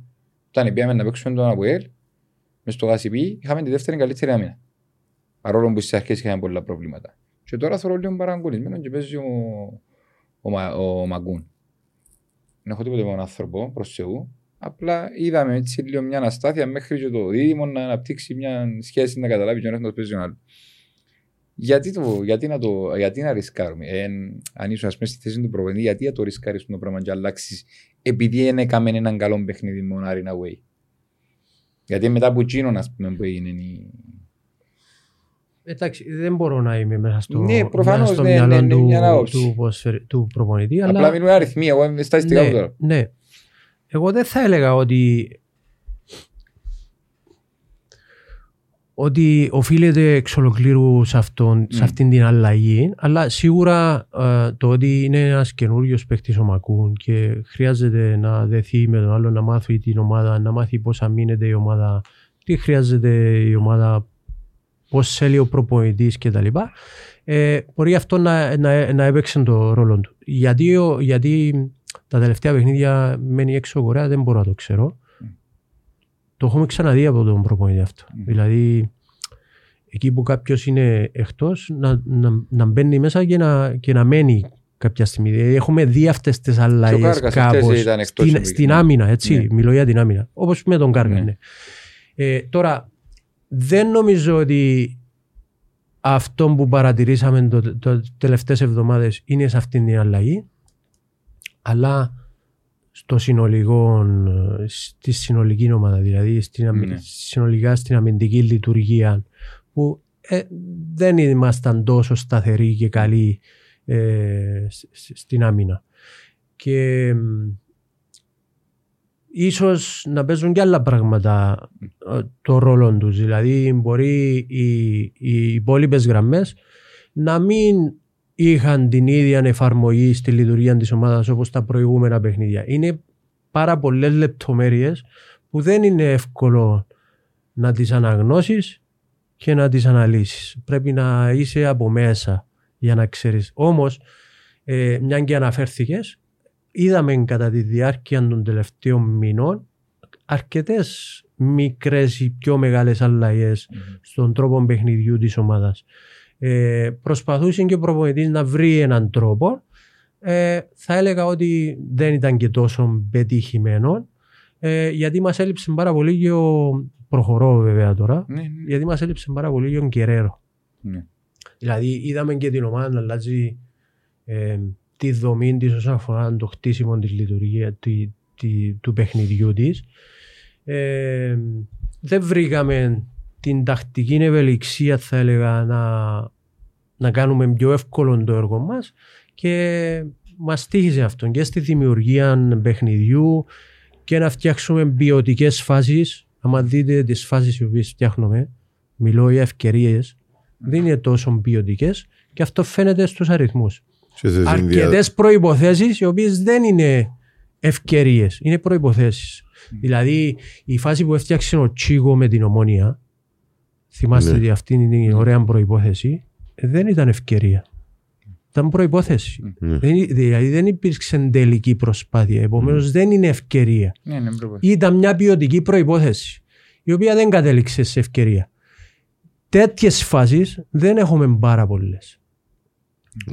Όταν πήγαμε να παίξουμε τον Αποέλ, μες στο Γασιπί είχαμε τη δεύτερη καλύτερη άμυνα. Παρόλο που στις αρχές είχαμε πολλά προβλήματα. Και τώρα θεωρώ λίγο παραγωνισμένο και παίζει ο, ο, Μα- ο Μαγκούν. Δεν έχω τίποτα με τον άνθρωπο, προς Θεού. Απλά είδαμε έτσι λίγο μια αναστάθεια μέχρι και το δίδυμο να αναπτύξει μια σχέση να καταλάβει και ο ένας παίζει τον άλλος. Γιατί, το, γιατί, να το, γιατί να ρισκάρουμε, ε, αν ήσουν ας πούμε στη θέση του προπονητή, γιατί να το ρισκάρεις το πράγμα και αλλάξεις επειδή δεν έκαμε έναν καλό παιχνίδι με τον Άρη away. Γιατί μετά από εκείνον ας πούμε που έγινε η... Εντάξει, δεν μπορώ να είμαι μέσα στο, Ναι, προφανώς, μέσα στο ναι, μυαλό ναι, ναι, του, μια άποψη. του, ποδοσφαιρ- του προπονητή. Απλά αλλά, μιλούν αριθμοί, εγώ είμαι στατιστικά μου ναι, τώρα. ναι. Εγώ δεν θα έλεγα ότι ότι οφείλεται εξ ολοκλήρου σε, αυτόν, σε Μμ. αυτήν την αλλαγή, αλλά σίγουρα ε, το ότι είναι ένας καινούριος παίκτης ο Μακούν και χρειάζεται να δεθεί με τον άλλο, να μάθει την ομάδα, να μάθει πώς αμήνεται η ομάδα, τι χρειάζεται η ομάδα, πώς θέλει ο προπονητής κτλ. Ε, μπορεί αυτό να, να, να έπαιξε το ρόλο του. Γιατί, ο- γιατί τα τελευταία παιχνίδια μένει έξω ο Κορέα, δεν μπορώ να το ξέρω. Το έχουμε ξαναδεί από τον προπονητή αυτό. Μμ. Δηλαδή, εκεί που κάποιος είναι εκτός, να, να, να μπαίνει μέσα και να, και να μένει κάποια στιγμή. Δηλαδή, έχουμε δει αυτές τις Και ο αλλαγέ Κάρκας κάπως χτες ήταν εκτός στην, και στην πήγε. άμυνα. Έτσι, Ναι. μιλώ για την άμυνα. Όπως με τον Κάρκα. Ναι. ναι. Ε, τώρα, δεν νομίζω ότι αυτό που παρατηρήσαμε το, το, τελευταίες εβδομάδες είναι σε αυτήν την αλλαγή αλλά στο συνολικό, ε, στη συνολική ομάδα, δηλαδή στην, αμυ- Ναι. συνολικά στην αμυντική λειτουργία που ε, δεν ήμασταν τόσο σταθεροί και καλοί ε, σ- σ- στην άμυνα. Και μ, ίσως να παίζουν και άλλα πράγματα ε, το ρόλο τους. Δηλαδή μπορεί οι, οι υπόλοιπες γραμμές να μην είχαν την ίδια εφαρμογή στη λειτουργία της ομάδας όπως τα προηγούμενα παιχνίδια. Είναι πάρα πολλές λεπτομέρειες που δεν είναι εύκολο να τις αναγνώσεις και να τις αναλύσεις. Πρέπει να είσαι από μέσα για να ξέρεις. Όμως, ε, μια και αναφέρθηκες, είδαμε κατά τη διάρκεια των τελευταίων μηνών αρκετές μικρές ή πιο μεγάλες αλλαγές στον τρόπο παιχνιδιού της ομάδας. Ε, προσπαθούσε και ο προπονητής να βρει έναν τρόπο. Ε, θα έλεγα ότι δεν ήταν και τόσο πετυχημένο ε, γιατί μας έλειψε πάρα πολύ και ο... Προχωρώ βέβαια τώρα. Ναι, ναι. Γιατί μας έλειψε πάρα πολύ και ο Γκερέρο. Ναι. Δηλαδή είδαμε και την ομάδα να αλλάζει ε, τη δομή της όσον αφορά το χτίσιμο της λειτουργία τη, τη- του παιχνιδιού της. Ε, δεν βρήκαμε την τακτική ευελιξία θα έλεγα να, να κάνουμε πιο εύκολο το έργο μας και μας τύχησε αυτό και στη δημιουργία παιχνιδιού και να φτιάξουμε ποιοτικές φάσεις. Αν δείτε τις φάσεις οι οποίες φτιάχνουμε, μιλώ για ευκαιρίες, δεν είναι τόσο ποιοτικές και αυτό φαίνεται στους αριθμούς. Και σε συνδυα- Αρκετές προϋποθέσεις οι οποίες δεν είναι ευκαιρίες, είναι προϋποθέσεις. Δηλαδή η φάση που έφτιαξε ο Τσίγο με την ομόνια, θυμάστε Ναι. ότι αυτή είναι η ωραία προϋπόθεση, ε, δεν ήταν ευκαιρία. Ήταν προϋπόθεση. Ναι. Δεν, δηλαδή δεν υπήρξε τελική προσπάθεια, επομένως δεν είναι ευκαιρία Ναι, ναι, πρέπει. ήταν μια ποιοτική προϋπόθεση η οποία δεν κατέληξε σε ευκαιρία. Τέτοιες φάσεις δεν έχουμε πάρα πολλές.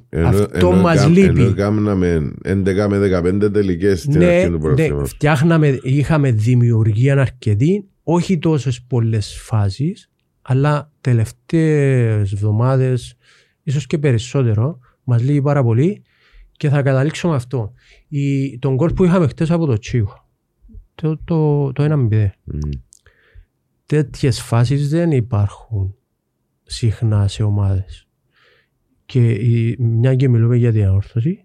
Ενώ- Αυτό ενώ μας κα- λείπει. Ενώ κάναμε 11 με 15 τελικές στην Ναι, αρχή του ναι, πρωταθλήματος. φτιάχναμε, είχαμε δημιουργία αρκετή, όχι τόσες πολλές φάσεις, αλλά τελευταίες εβδομάδες, ίσως και περισσότερο, μας λείπει πάρα πολύ και θα καταλήξω με αυτό. Η, τον γκολ που είχαμε χτες από το Τσίγο, το, το, το 1-0, Μμ. τέτοιες φάσεις δεν υπάρχουν συχνά σε ομάδες. Και η, μια και μιλούμε για την αόρθωση,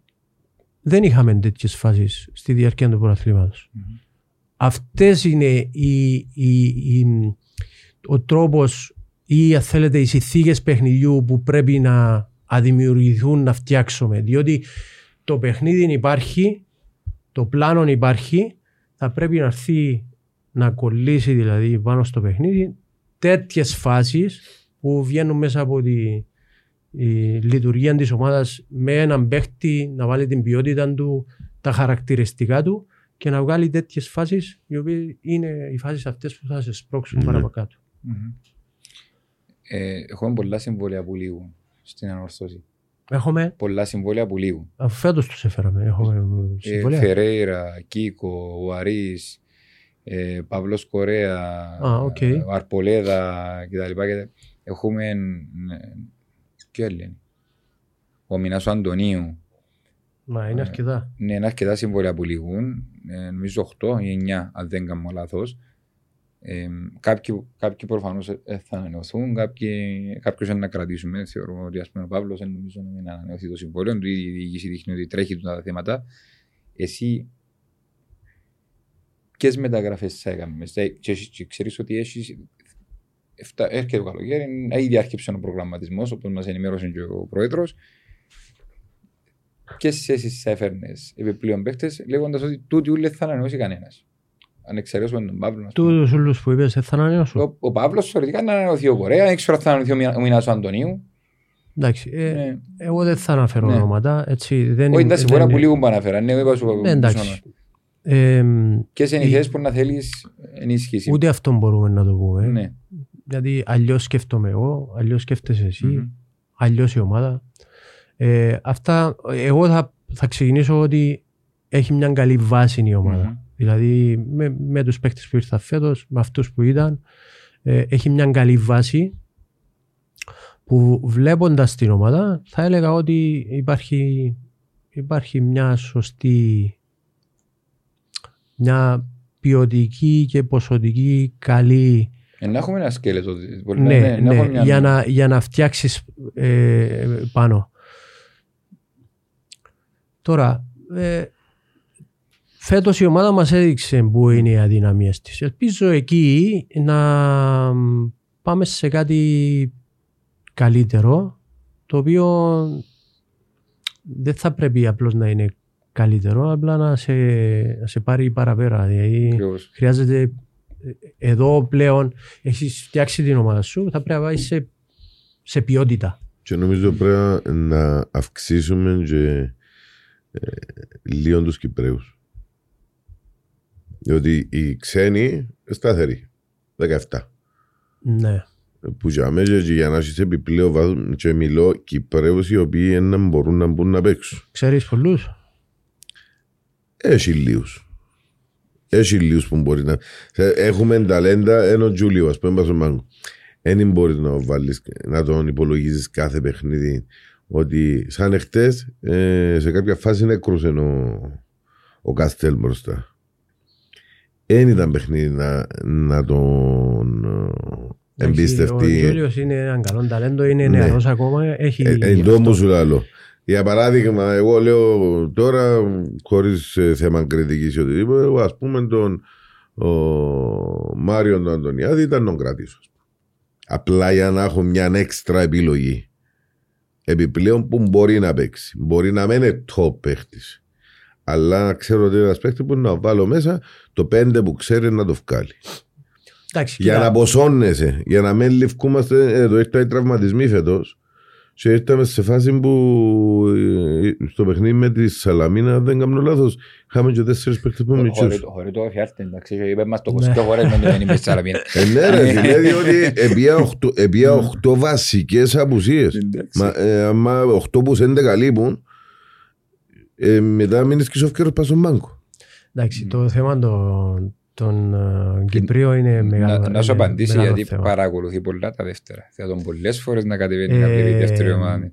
δεν είχαμε τέτοιες φάσεις στη διάρκεια του πρωταθλήματος. Αυτές είναι οι, οι, οι- ο τρόπος ή αν θέλετε οι συνθήκες παιχνιδιού που πρέπει να αδημιουργηθούν να φτιάξουμε. Διότι το παιχνίδι υπάρχει, το πλάνο υπάρχει, θα πρέπει να έρθει να κολλήσει δηλαδή πάνω στο παιχνίδι τέτοιες φάσεις που βγαίνουν μέσα από τη η λειτουργία της ομάδας με έναν παίχτη να βάλει την ποιότητα του, τα χαρακτηριστικά του και να βγάλει τέτοιες φάσεις οι οποίες είναι οι φάσεις αυτές που θα σε σπρώξουν Ναι. παραπακάτω. Μμμ. Ε, Έχουμε πολλά συμβόλαια που λήγουν στην Ανόρθωση. Έχουμε, Πολλά συμβόλαια που λήγουν. αφού φέτος τους φέραμε, έχουμε Ε, συμβόλαια. Φερέιρα, Κίκο, ο Αρής, ε, Παύλος Κορέα, Α, οκ. ε, ο Αρμπολέδα κτλ. Και Έχουμε ε, ποιο άλλο είναι; Ο Μινάς ο Αντωνίου. Μα είναι αρκετά. Ναι, είναι αρκετά συμβόλαια που λήγουν. Ε, νομίζω 8 ή 9, αν δεν κάνω λάθος. Ε, κάποιοι, κάποιοι προφανώς θα ανανεωθούν, κάποιοι, κάποιους να κρατήσουμε. Θεωρούμε ότι ας πούμε, ο Παύλος δεν νομίζω να ανανεωθεί το συμβόλαιο του, η διοίκηση δείχνει ότι τρέχει τα θέματα. Εσύ ποιες μεταγραφές θα έκαμε. Και, και ξέρεις ότι έχεις. Έρχεται το καλοκαίρι, ήδη άρχισε ο προγραμματισμός, όπως μας ενημέρωσε και ο πρόεδρος. Ποιες θέσεις θα έφερνες επιπλέον παίχτε, λέγοντας ότι τούτοι ούλε θα ανανεώσει κανένας. Αν εξαιρέσουμε τον Παύλο. Του ούλου που είπες, θα ανανεώσουν. Ο, ο Παύλος θεωρητικά να ανανεωθεί ο Κορέα, δεν ξέρω αν θα ανανεωθεί ο Μινάσο Αντωνίου. Εντάξει, ε, ναι. εγώ δεν θα αναφέρω ναι. ονόματα. Έτσι, δεν Όχι, εντάξει, μπορεί να που λίγο που αναφέρα. Ναι, είπα σου. Ναι, εντάξει. Ε, Ποιες είναι οι θέσεις που να θέλεις ενίσχυση; Ούτε αυτό μπορούμε να το πούμε. Ναι. Γιατί αλλιώς σκέφτομαι εγώ, αλλιώς σκέφτεσαι εσύ, mm-hmm. αλλιώς η ομάδα. Ε, αυτά, εγώ θα, θα ξεκινήσω ότι έχει μια καλή βάση η ομάδα. Mm-hmm. Δηλαδή με, με τους παίκτες που ήρθαν φέτος, με αυτούς που ήταν, ε, έχει μια καλή βάση που βλέποντας την ομάδα θα έλεγα ότι υπάρχει, υπάρχει μια σωστή μια ποιοτική και ποσοτική καλή ε, να έχουμε ένα σκέλετο. Ναι, ναι, ναι, μια... για, να, για να φτιάξεις ε, πάνω. Τώρα, ε, φέτος η ομάδα μας έδειξε που είναι οι αδυναμίες της. Ελπίζω εκεί να πάμε σε κάτι καλύτερο, το οποίο δεν θα πρέπει απλώς να είναι καλύτερο, απλά να σε, να σε πάρει παραπέρα. Δηλαδή, χρειάζεται εδώ πλέον έχεις φτιάξει την ομάδα σου, θα πρέπει να πάει σε, σε ποιότητα. Και νομίζω πρέπει να αυξήσουμε και ε, λίγο τους Κυπρέους. Διότι οι ξένοι σταθεροί, 17. Ναι. Που για μέσα και για να έχεις επιπλέον βάθος και μιλώ Κυπρέους οι οποίοι να μπορούν να μπουν να παίξουν. Ξέρεις πολλούς; Έχει λίγους. Έχει λίγους που μπορεί να... Έχουμε ταλέντα, ένα Τζούλιο, ας πούμε, στον μάγκο. Δεν μπορεί να, βάλεις, να τον υπολογίζεις κάθε παιχνίδι ότι σαν εχθές ε, σε κάποια φάση έκρουσε ο, ο Καστέλ μπροστά. Δεν ήταν παιχνίδι να, να τον ε, εμπιστευτεί. Ο Τζούλιος είναι έναν καλό ταλέντο, είναι ναι. νεαρός ακόμα. Έχει ε, εν τόμου σου λάλλω. Για παράδειγμα, εγώ λέω τώρα, χωρίς ε, θέμα κριτικής ή οτιδήποτε, ας πούμε τον ο Μάριος τον Αντωνιάδη ήταν τον κρατήσω. Απλά για να έχω μια έξτρα επιλογή. Επιπλέον που μπορεί να παίξει. Μπορεί να μην είναι top παίχτης. Αλλά ξέρω ότι είναι ένας παίχτης που να βάλω μέσα το πέντε που ξέρει να το βγάλει. Εντάξει, για να ποσώνεσαι, για να μην λευκούμαστε. Εδώ έχει τραυματισμοί φέτος. Και ήρθαμε σε φάση που ε, στο παιχνίδι με τη Σαλαμίνα, δεν κάνω λάθος, είχαμε και τέσσερις παίκτες που μητσούς. Χωρί το φιάρτε, εντάξει, είπες μας το 20 χώρες με το <laughs> με τη Σαλαμίνα. Ε, ναι ρε, δηλαδή ότι επία οχτώ βασικές απουσίες. Ε, άμα οχτώ που δεν καλύπουν, μετά μείνεις και σοφκέρος πας στον μπάνκο. Εντάξει, το θέμα των τον uh, Κυπρίο είναι μεγάλο. Να, να σου απαντήσει γιατί θέμα. παρακολουθεί πολλά τα δεύτερα. Θα τον πολλές φορές να κατεβαίνει ε, κάποια δεύτερη ομάδα.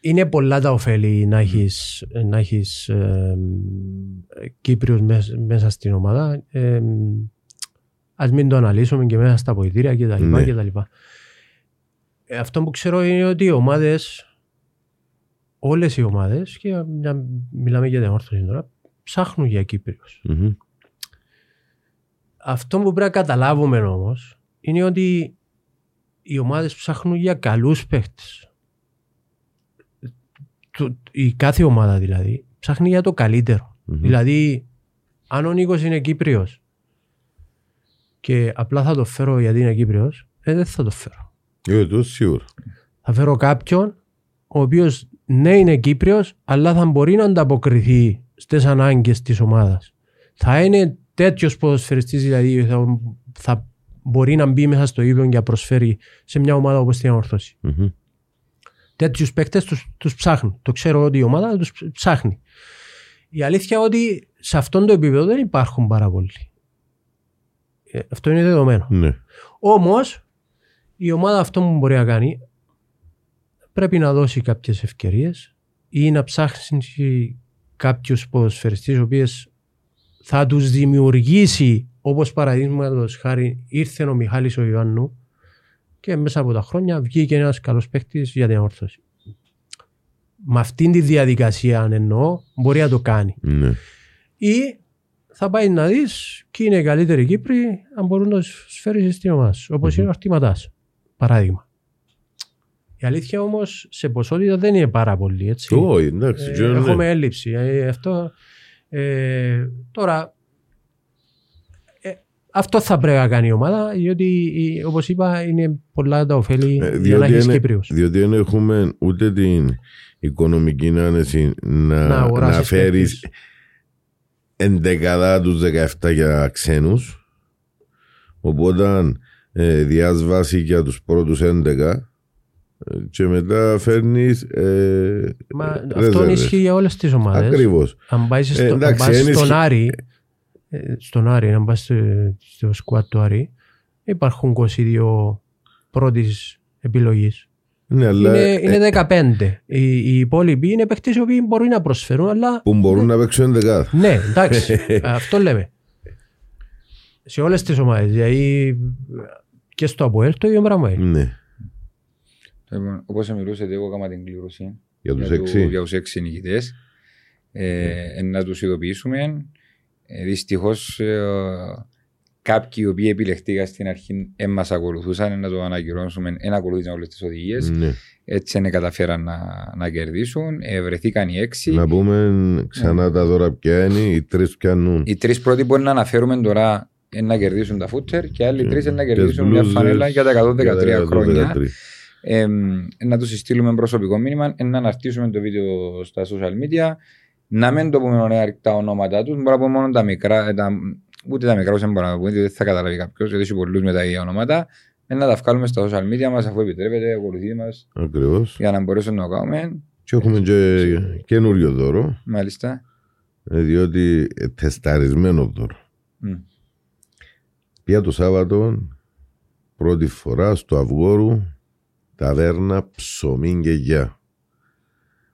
Είναι πολλά τα ωφέλη να έχεις να έχεις, ε, Κύπριους μέσα, μέσα στην ομάδα. Ε, ας μην το αναλύσουμε και μέσα στα βοηθήρια κτλ. Ναι. Ε, αυτό που ξέρω είναι ότι οι ομάδες, όλες οι ομάδες, και μιλάμε για την όρθωση τώρα, ψάχνουν για κυπριους Αυτό που πρέπει να καταλάβουμε όμως είναι ότι οι ομάδες ψάχνουν για καλούς παίχτε. Η κάθε ομάδα δηλαδή ψάχνει για το καλυτερο Δηλαδή, αν ο Νίκος είναι Κύπριος και απλά θα το φέρω γιατί είναι Κύπριος, ε, δεν θα το φέρω. Ε, το σίγουρα. Θα φέρω κάποιον ο οποίος ναι είναι Κύπριος, αλλά θα μπορεί να ανταποκριθεί στις ανάγκες της ομάδας. Θα είναι τέτοιος ποδοσφαιριστής, δηλαδή θα, θα μπορεί να μπει μέσα στο ίδιο και να προσφέρει σε μια ομάδα όπως την ορθωση mm-hmm. Τέτοιους παίκτες τους ψάχνει. Το ξέρω ότι η ομάδα τους ψάχνει. Η αλήθεια είναι ότι σε αυτόν το επίπεδο δεν υπάρχουν πάρα πολλοί. Ε, αυτό είναι δεδομένο. Ναι. Όμως η ομάδα αυτό που μπορεί να κάνει πρέπει να δώσει κάποιες ευκαιρίες ή να ψάξει κάποιους ποδοσφαιριστές οι οποίες θα τους δημιουργήσει όπως παραδείγματος χάρη ήρθε ο Μιχάλης ο Ιωάννου και μέσα από τα χρόνια βγήκε ένας καλός παίκτης για την όρθωση. Με αυτήν τη διαδικασία αν εννοώ μπορεί να το κάνει. Ναι. Ή θα πάει να δεις ποιοι είναι οι καλύτεροι Κύπροι αν μπορούν να τους φέρεις στην ομάδα σου. Όπως είναι ο Αρτήματάς. Παράδειγμα. Η αλήθεια όμως σε ποσότητα δεν είναι πάρα πολύ έτσι. Όχι, εντάξει. Ε, και ναι. έχουμε έλλειψη. Ε, αυτό, ε, τώρα, ε, αυτό θα πρέπει να κάνει η ομάδα, διότι όπως είπα είναι πολλά τα ωφέλη Ε, για να διότι, έχεις είναι- Κύπριους. διότι δεν έχουμε ούτε την οικονομική άνεση να, Να να, αγοράσεις φέρεις παίκτες. εντεκαδά τους 17 για ξένους οπότε ε, διάσβαση για τους πρώτους 11 ε, και μετά φέρνεις ε, Μα ε, αυτό ρεζέρβες. ισχύει για όλες τις ομάδες. Ακριβώς. Αν πάεις στο, Ε, αν εντάξει, πας είναι στον ισχύ- Άρη, ε, στον Άρη, αν πας στο, στο σκουάτ του Άρη, υπάρχουν 22 πρώτης επιλογής. Ναι, αλλά είναι, ε, είναι 15. Οι, οι υπόλοιποι είναι παίκτες οι οποίοι μπορεί να προσφέρουν, αλλά που μπορούν να παίξουν 11 ναι, εντάξει, αυτό λέμε. Σε όλες τις ομάδες, δηλαδή και στο Αποέλ το ίδιο πράγμα είναι. ναι, Λοιπόν, όπως μιλούσατε, εγώ έκανα την κλήρωση για τους για, του- 6 για τους έξι νικητές. Ε, να τους ειδοποιήσουμε. Ε, δυστυχώς ε, κάποιοι οι οποίοι επιλεχτήκαν στην αρχή δεν μας ακολουθούσαν να το ανακοινώσουμε, δεν ακολούθησαν όλες τις οδηγίες. ναι. Έτσι δεν καταφέραν να, να κερδίσουν. Ε, βρεθήκαν οι έξι. να πούμε ξανά τα δώρα ποια είναι οι τρεις πιάνουν Οι τρεις πρώτοι μπορεί να αναφέρουμε τώρα είναι να κερδίσουν τα φούτερ και οι άλλοι Και- τρεις είναι να και κερδίσουν μια μπλούζες φανέλα για τα 113 για τα χρόνια. 113. Ε, να τους στείλουμε προσωπικό μήνυμα, ε, να αναρτήσουμε το βίντεο στα social media, να μην το πούμε ωραία τα ονόματα τους, μπορούμε να πούμε μόνο τα μικρά, ε, τα, ούτε τα μικρά όσο μπορούμε να πούμε, διότι δεν θα καταλάβει κάποιος, γιατί έχει πολλούς με τα ίδια ονόματα. Ε, να τα βγάλουμε στα social media μας, αφού επιτρέπεται, ακολουθείτε μας, Ακριβώς. για να μπορέσουμε να το κάνουμε. Και έχουμε και καινούριο δώρο, Μάλιστα. ε, διότι ε, τεσταρισμένος δώρο. Μμ. Πια το Σάββατο, πρώτη φορά στο Αυγόρου, ταβέρνα ψωμί και γιά.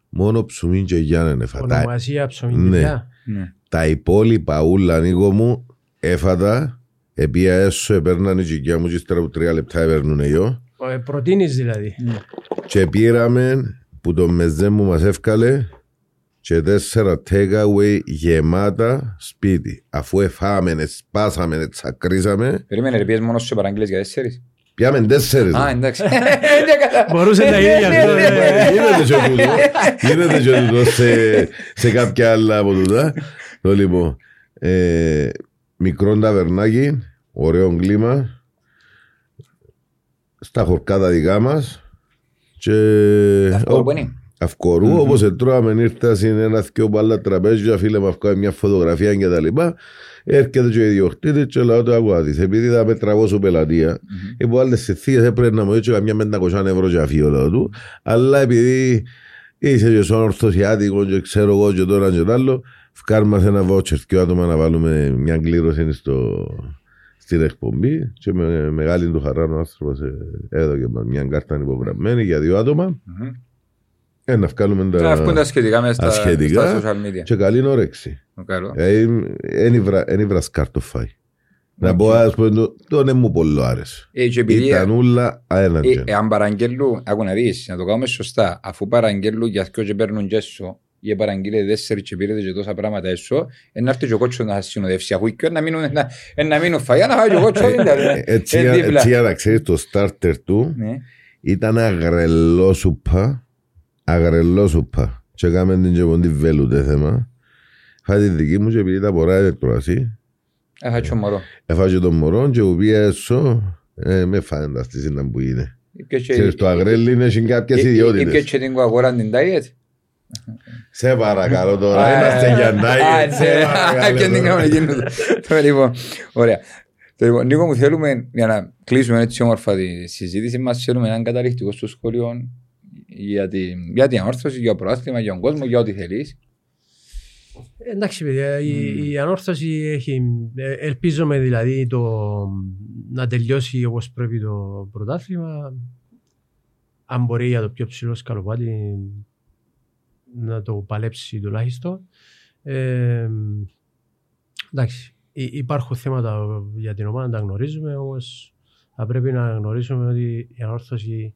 Μόνο ψωμί και γιά είναι φατά. Ονομασία ψωμινιά. Ναι. Τα υπόλοιπα ούλα Νίκο μου έφατα, επία έσω, επέρναν η γιά μου και ύστερα από τρία λεπτά έπαιρνουνε γιο. Ε, προτείνεις δηλαδή. Και πήραμε που το μεζέ μου μας εύκαλε και τέσσερα takeaway γεμάτα σπίτι. Αφού εφάμε, σπάσαμε, τσακρίσαμε, Περίμενε, ρε, πιες μόνος σε παραγγείλες για τέσσερις. Πιάμε τέσσερις. Α, εντάξει. Δεν κατα- Μπορούσε να είναι γι' αυτό. Ναι, ε. ναι, Γίνεται και τούτο. Γίνεται και τούτο σε, σε κάποια άλλα από τούτα. Το λοιπόν, ε, μικρό ταβερνάκι, ωραίο κλίμα, στα χορκά τα δικά μας και Αυτό που είναι. αυκορού, όπως ετρώαμε ήρθα σε ένα δυο μπάλα τραπέζια, φίλε μου αυκά μια φωτογραφία και τα λοιπά. Έρχεται και ο ιδιοκτήτης και λέω το ακούω της, επειδή θα με τραβώσω πελατεία. Υπό άλλες συνθήκες έπρεπε να μου έτσι καμιά 500 ευρώ για φύλλο του, αλλά επειδή είσαι και στον ορθωσιάτικο και ξέρω εγώ και τώρα και το άλλο, φκάρμας ένα βότσερ και άτομα να βάλουμε μια κλήρωση στο, στην εκπομπή και με μεγάλη του χαρά ο άνθρωπος ε, έδωκε μας μια κάρτα υπογραμμένη για δύο άτομα Μμμ. Ε, να βγάλουμε τα... Να βγουν τα σχετικά μέσα στα, ασχετικά στα social media. και καλή όρεξη. Το καλό. Εν ήβρα σκάρτο φάει. Να πω ας πούμε το- το ναι μου πολύ άρεσε. Ε, και επειδή Ήταν ούλα ε, αέναντια. εάν παραγγέλνουν, άκου να δεις, να το κάνουμε σωστά, αφού παραγγέλνουν για δυο και παίρνουν και έσω, ή παραγγείλετε τέσσερις και πήρετε και τόσα πράγματα έσω, ε, να έρθει και ο κότσος να σας συνοδεύσει, αφού και να μείνουν, να, ε, να μείνουν φαγιά, να φάει και ο κότσος, δηλαδή. Ε, Έτσι, Ε, για- δίπλα. έτσι για να ξέρεις το starter του Ναι. ήταν αγρελός σουπά, αγρελό σουπά. Και έκαμε την και ποντή βέλουτε θέμα. Φάει τη δική μου και επειδή τα πορά είναι τρώαση, Ε, θα τσο μωρό. έφαγε τον μωρό και που πήγε έσω, ε, με φανταστείς να που είναι. Ήπιες και- Ξέρεις, το αγρέλι είναι και κάποιες ε, ε, ιδιότητες. ήπιες και την κοκακόλα την diet. Σε παρακαλώ τώρα, Α, είμαστε για Α, night. Σε ναι. παρακαλώ Και την τώρα. κάνουμε εκείνο. Το λοιπόν, ωραία. Το λοιπόν, Νίκο μου θέλουμε, για να κλείσουμε έτσι όμορφα τη συζήτηση μας, θέλουμε έναν καταληκτικό στο σχολείο για την, για την ανόρθωση, για το προάθλημα, για τον κόσμο, για ό,τι θέλεις. Εντάξει παιδιά, η, η ανόρθωση έχει, ε, ελπίζομαι δηλαδή το, να τελειώσει όπως πρέπει το πρωτάθλημα. Αν μπορεί για το πιο ψηλό σκαλοπάτι να το παλέψει τουλάχιστον. Ε, Εντάξει, υ- υπάρχουν θέματα για την ομάδα, τα γνωρίζουμε, όμως θα πρέπει να γνωρίσουμε ότι η ανόρθωση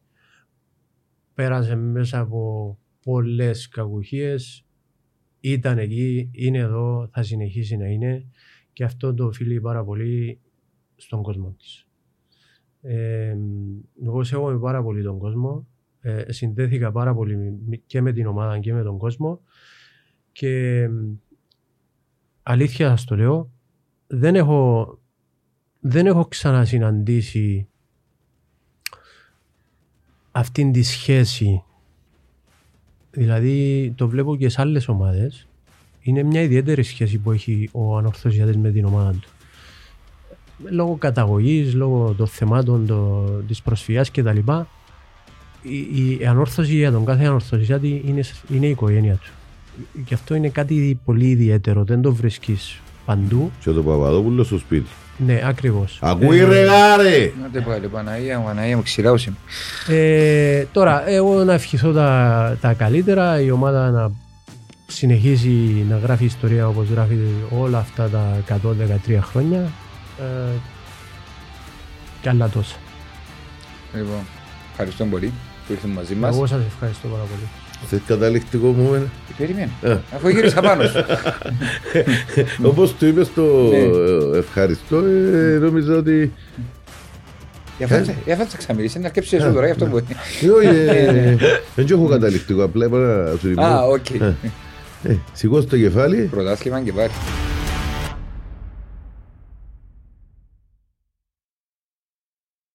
πέρασε μέσα από πολλές κακουχίες. Ήταν εκεί, είναι εδώ, θα συνεχίσει να είναι και αυτό το οφείλει πάρα πολύ στον κόσμο της. Ε, εγώ σέβομαι πάρα πολύ τον κόσμο. Ε, συνδέθηκα πάρα πολύ με- και με την ομάδα και με τον κόσμο και αλήθεια σας το λέω, δεν έχω, δεν έχω ξανασυναντήσει αυτήν τη σχέση. Δηλαδή το βλέπω και σε άλλες ομάδες. Είναι μια ιδιαίτερη σχέση που έχει ο ανορθωσιάτης με την ομάδα του. Λόγω καταγωγής, λόγω των θεμάτων το, της προσφυγιάς κτλ. Η, η ανόρθωση για τον κάθε ανορθωσιάτη είναι, είναι η οικογένεια του. Και αυτό είναι κάτι πολύ ιδιαίτερο, δεν το βρίσκεις παντού. Και το Παπαδόπουλος στο σπίτι. Ναι, ακριβώς. Ακούει Ε, ρε γάρε! Να το πάλι, Παναγία μου, Παναγία μου, ξηράωσε. Ε, τώρα, εγώ να ευχηθώ τα, τα καλύτερα, η ομάδα να συνεχίσει να γράφει ιστορία όπως γράφει όλα αυτά τα 113 χρόνια ε, και άλλα τόσα. Λοιπόν, ευχαριστώ πολύ που ήρθατε μαζί μας. Εγώ σας ευχαριστώ πάρα πολύ. Θες καταληκτικό μου μένα. Περίμενε, Ε. αφού γύρισα πάνω σου. <laughs> Όπως του είπες το Ναι. ε, ευχαριστώ, ε, νόμιζα ότι... Για αυτό θα ξαμιλήσει, να αρκέψει εσύ τώρα, γι' αυτό μπορεί. Ε, όχι, ε, <laughs> Δεν έχω καταληκτικό, απλά είπα να σου Α, δημιουργώ. οκ. Ε, Σήκω το κεφάλι. Πρωτάθλημα και πάρει.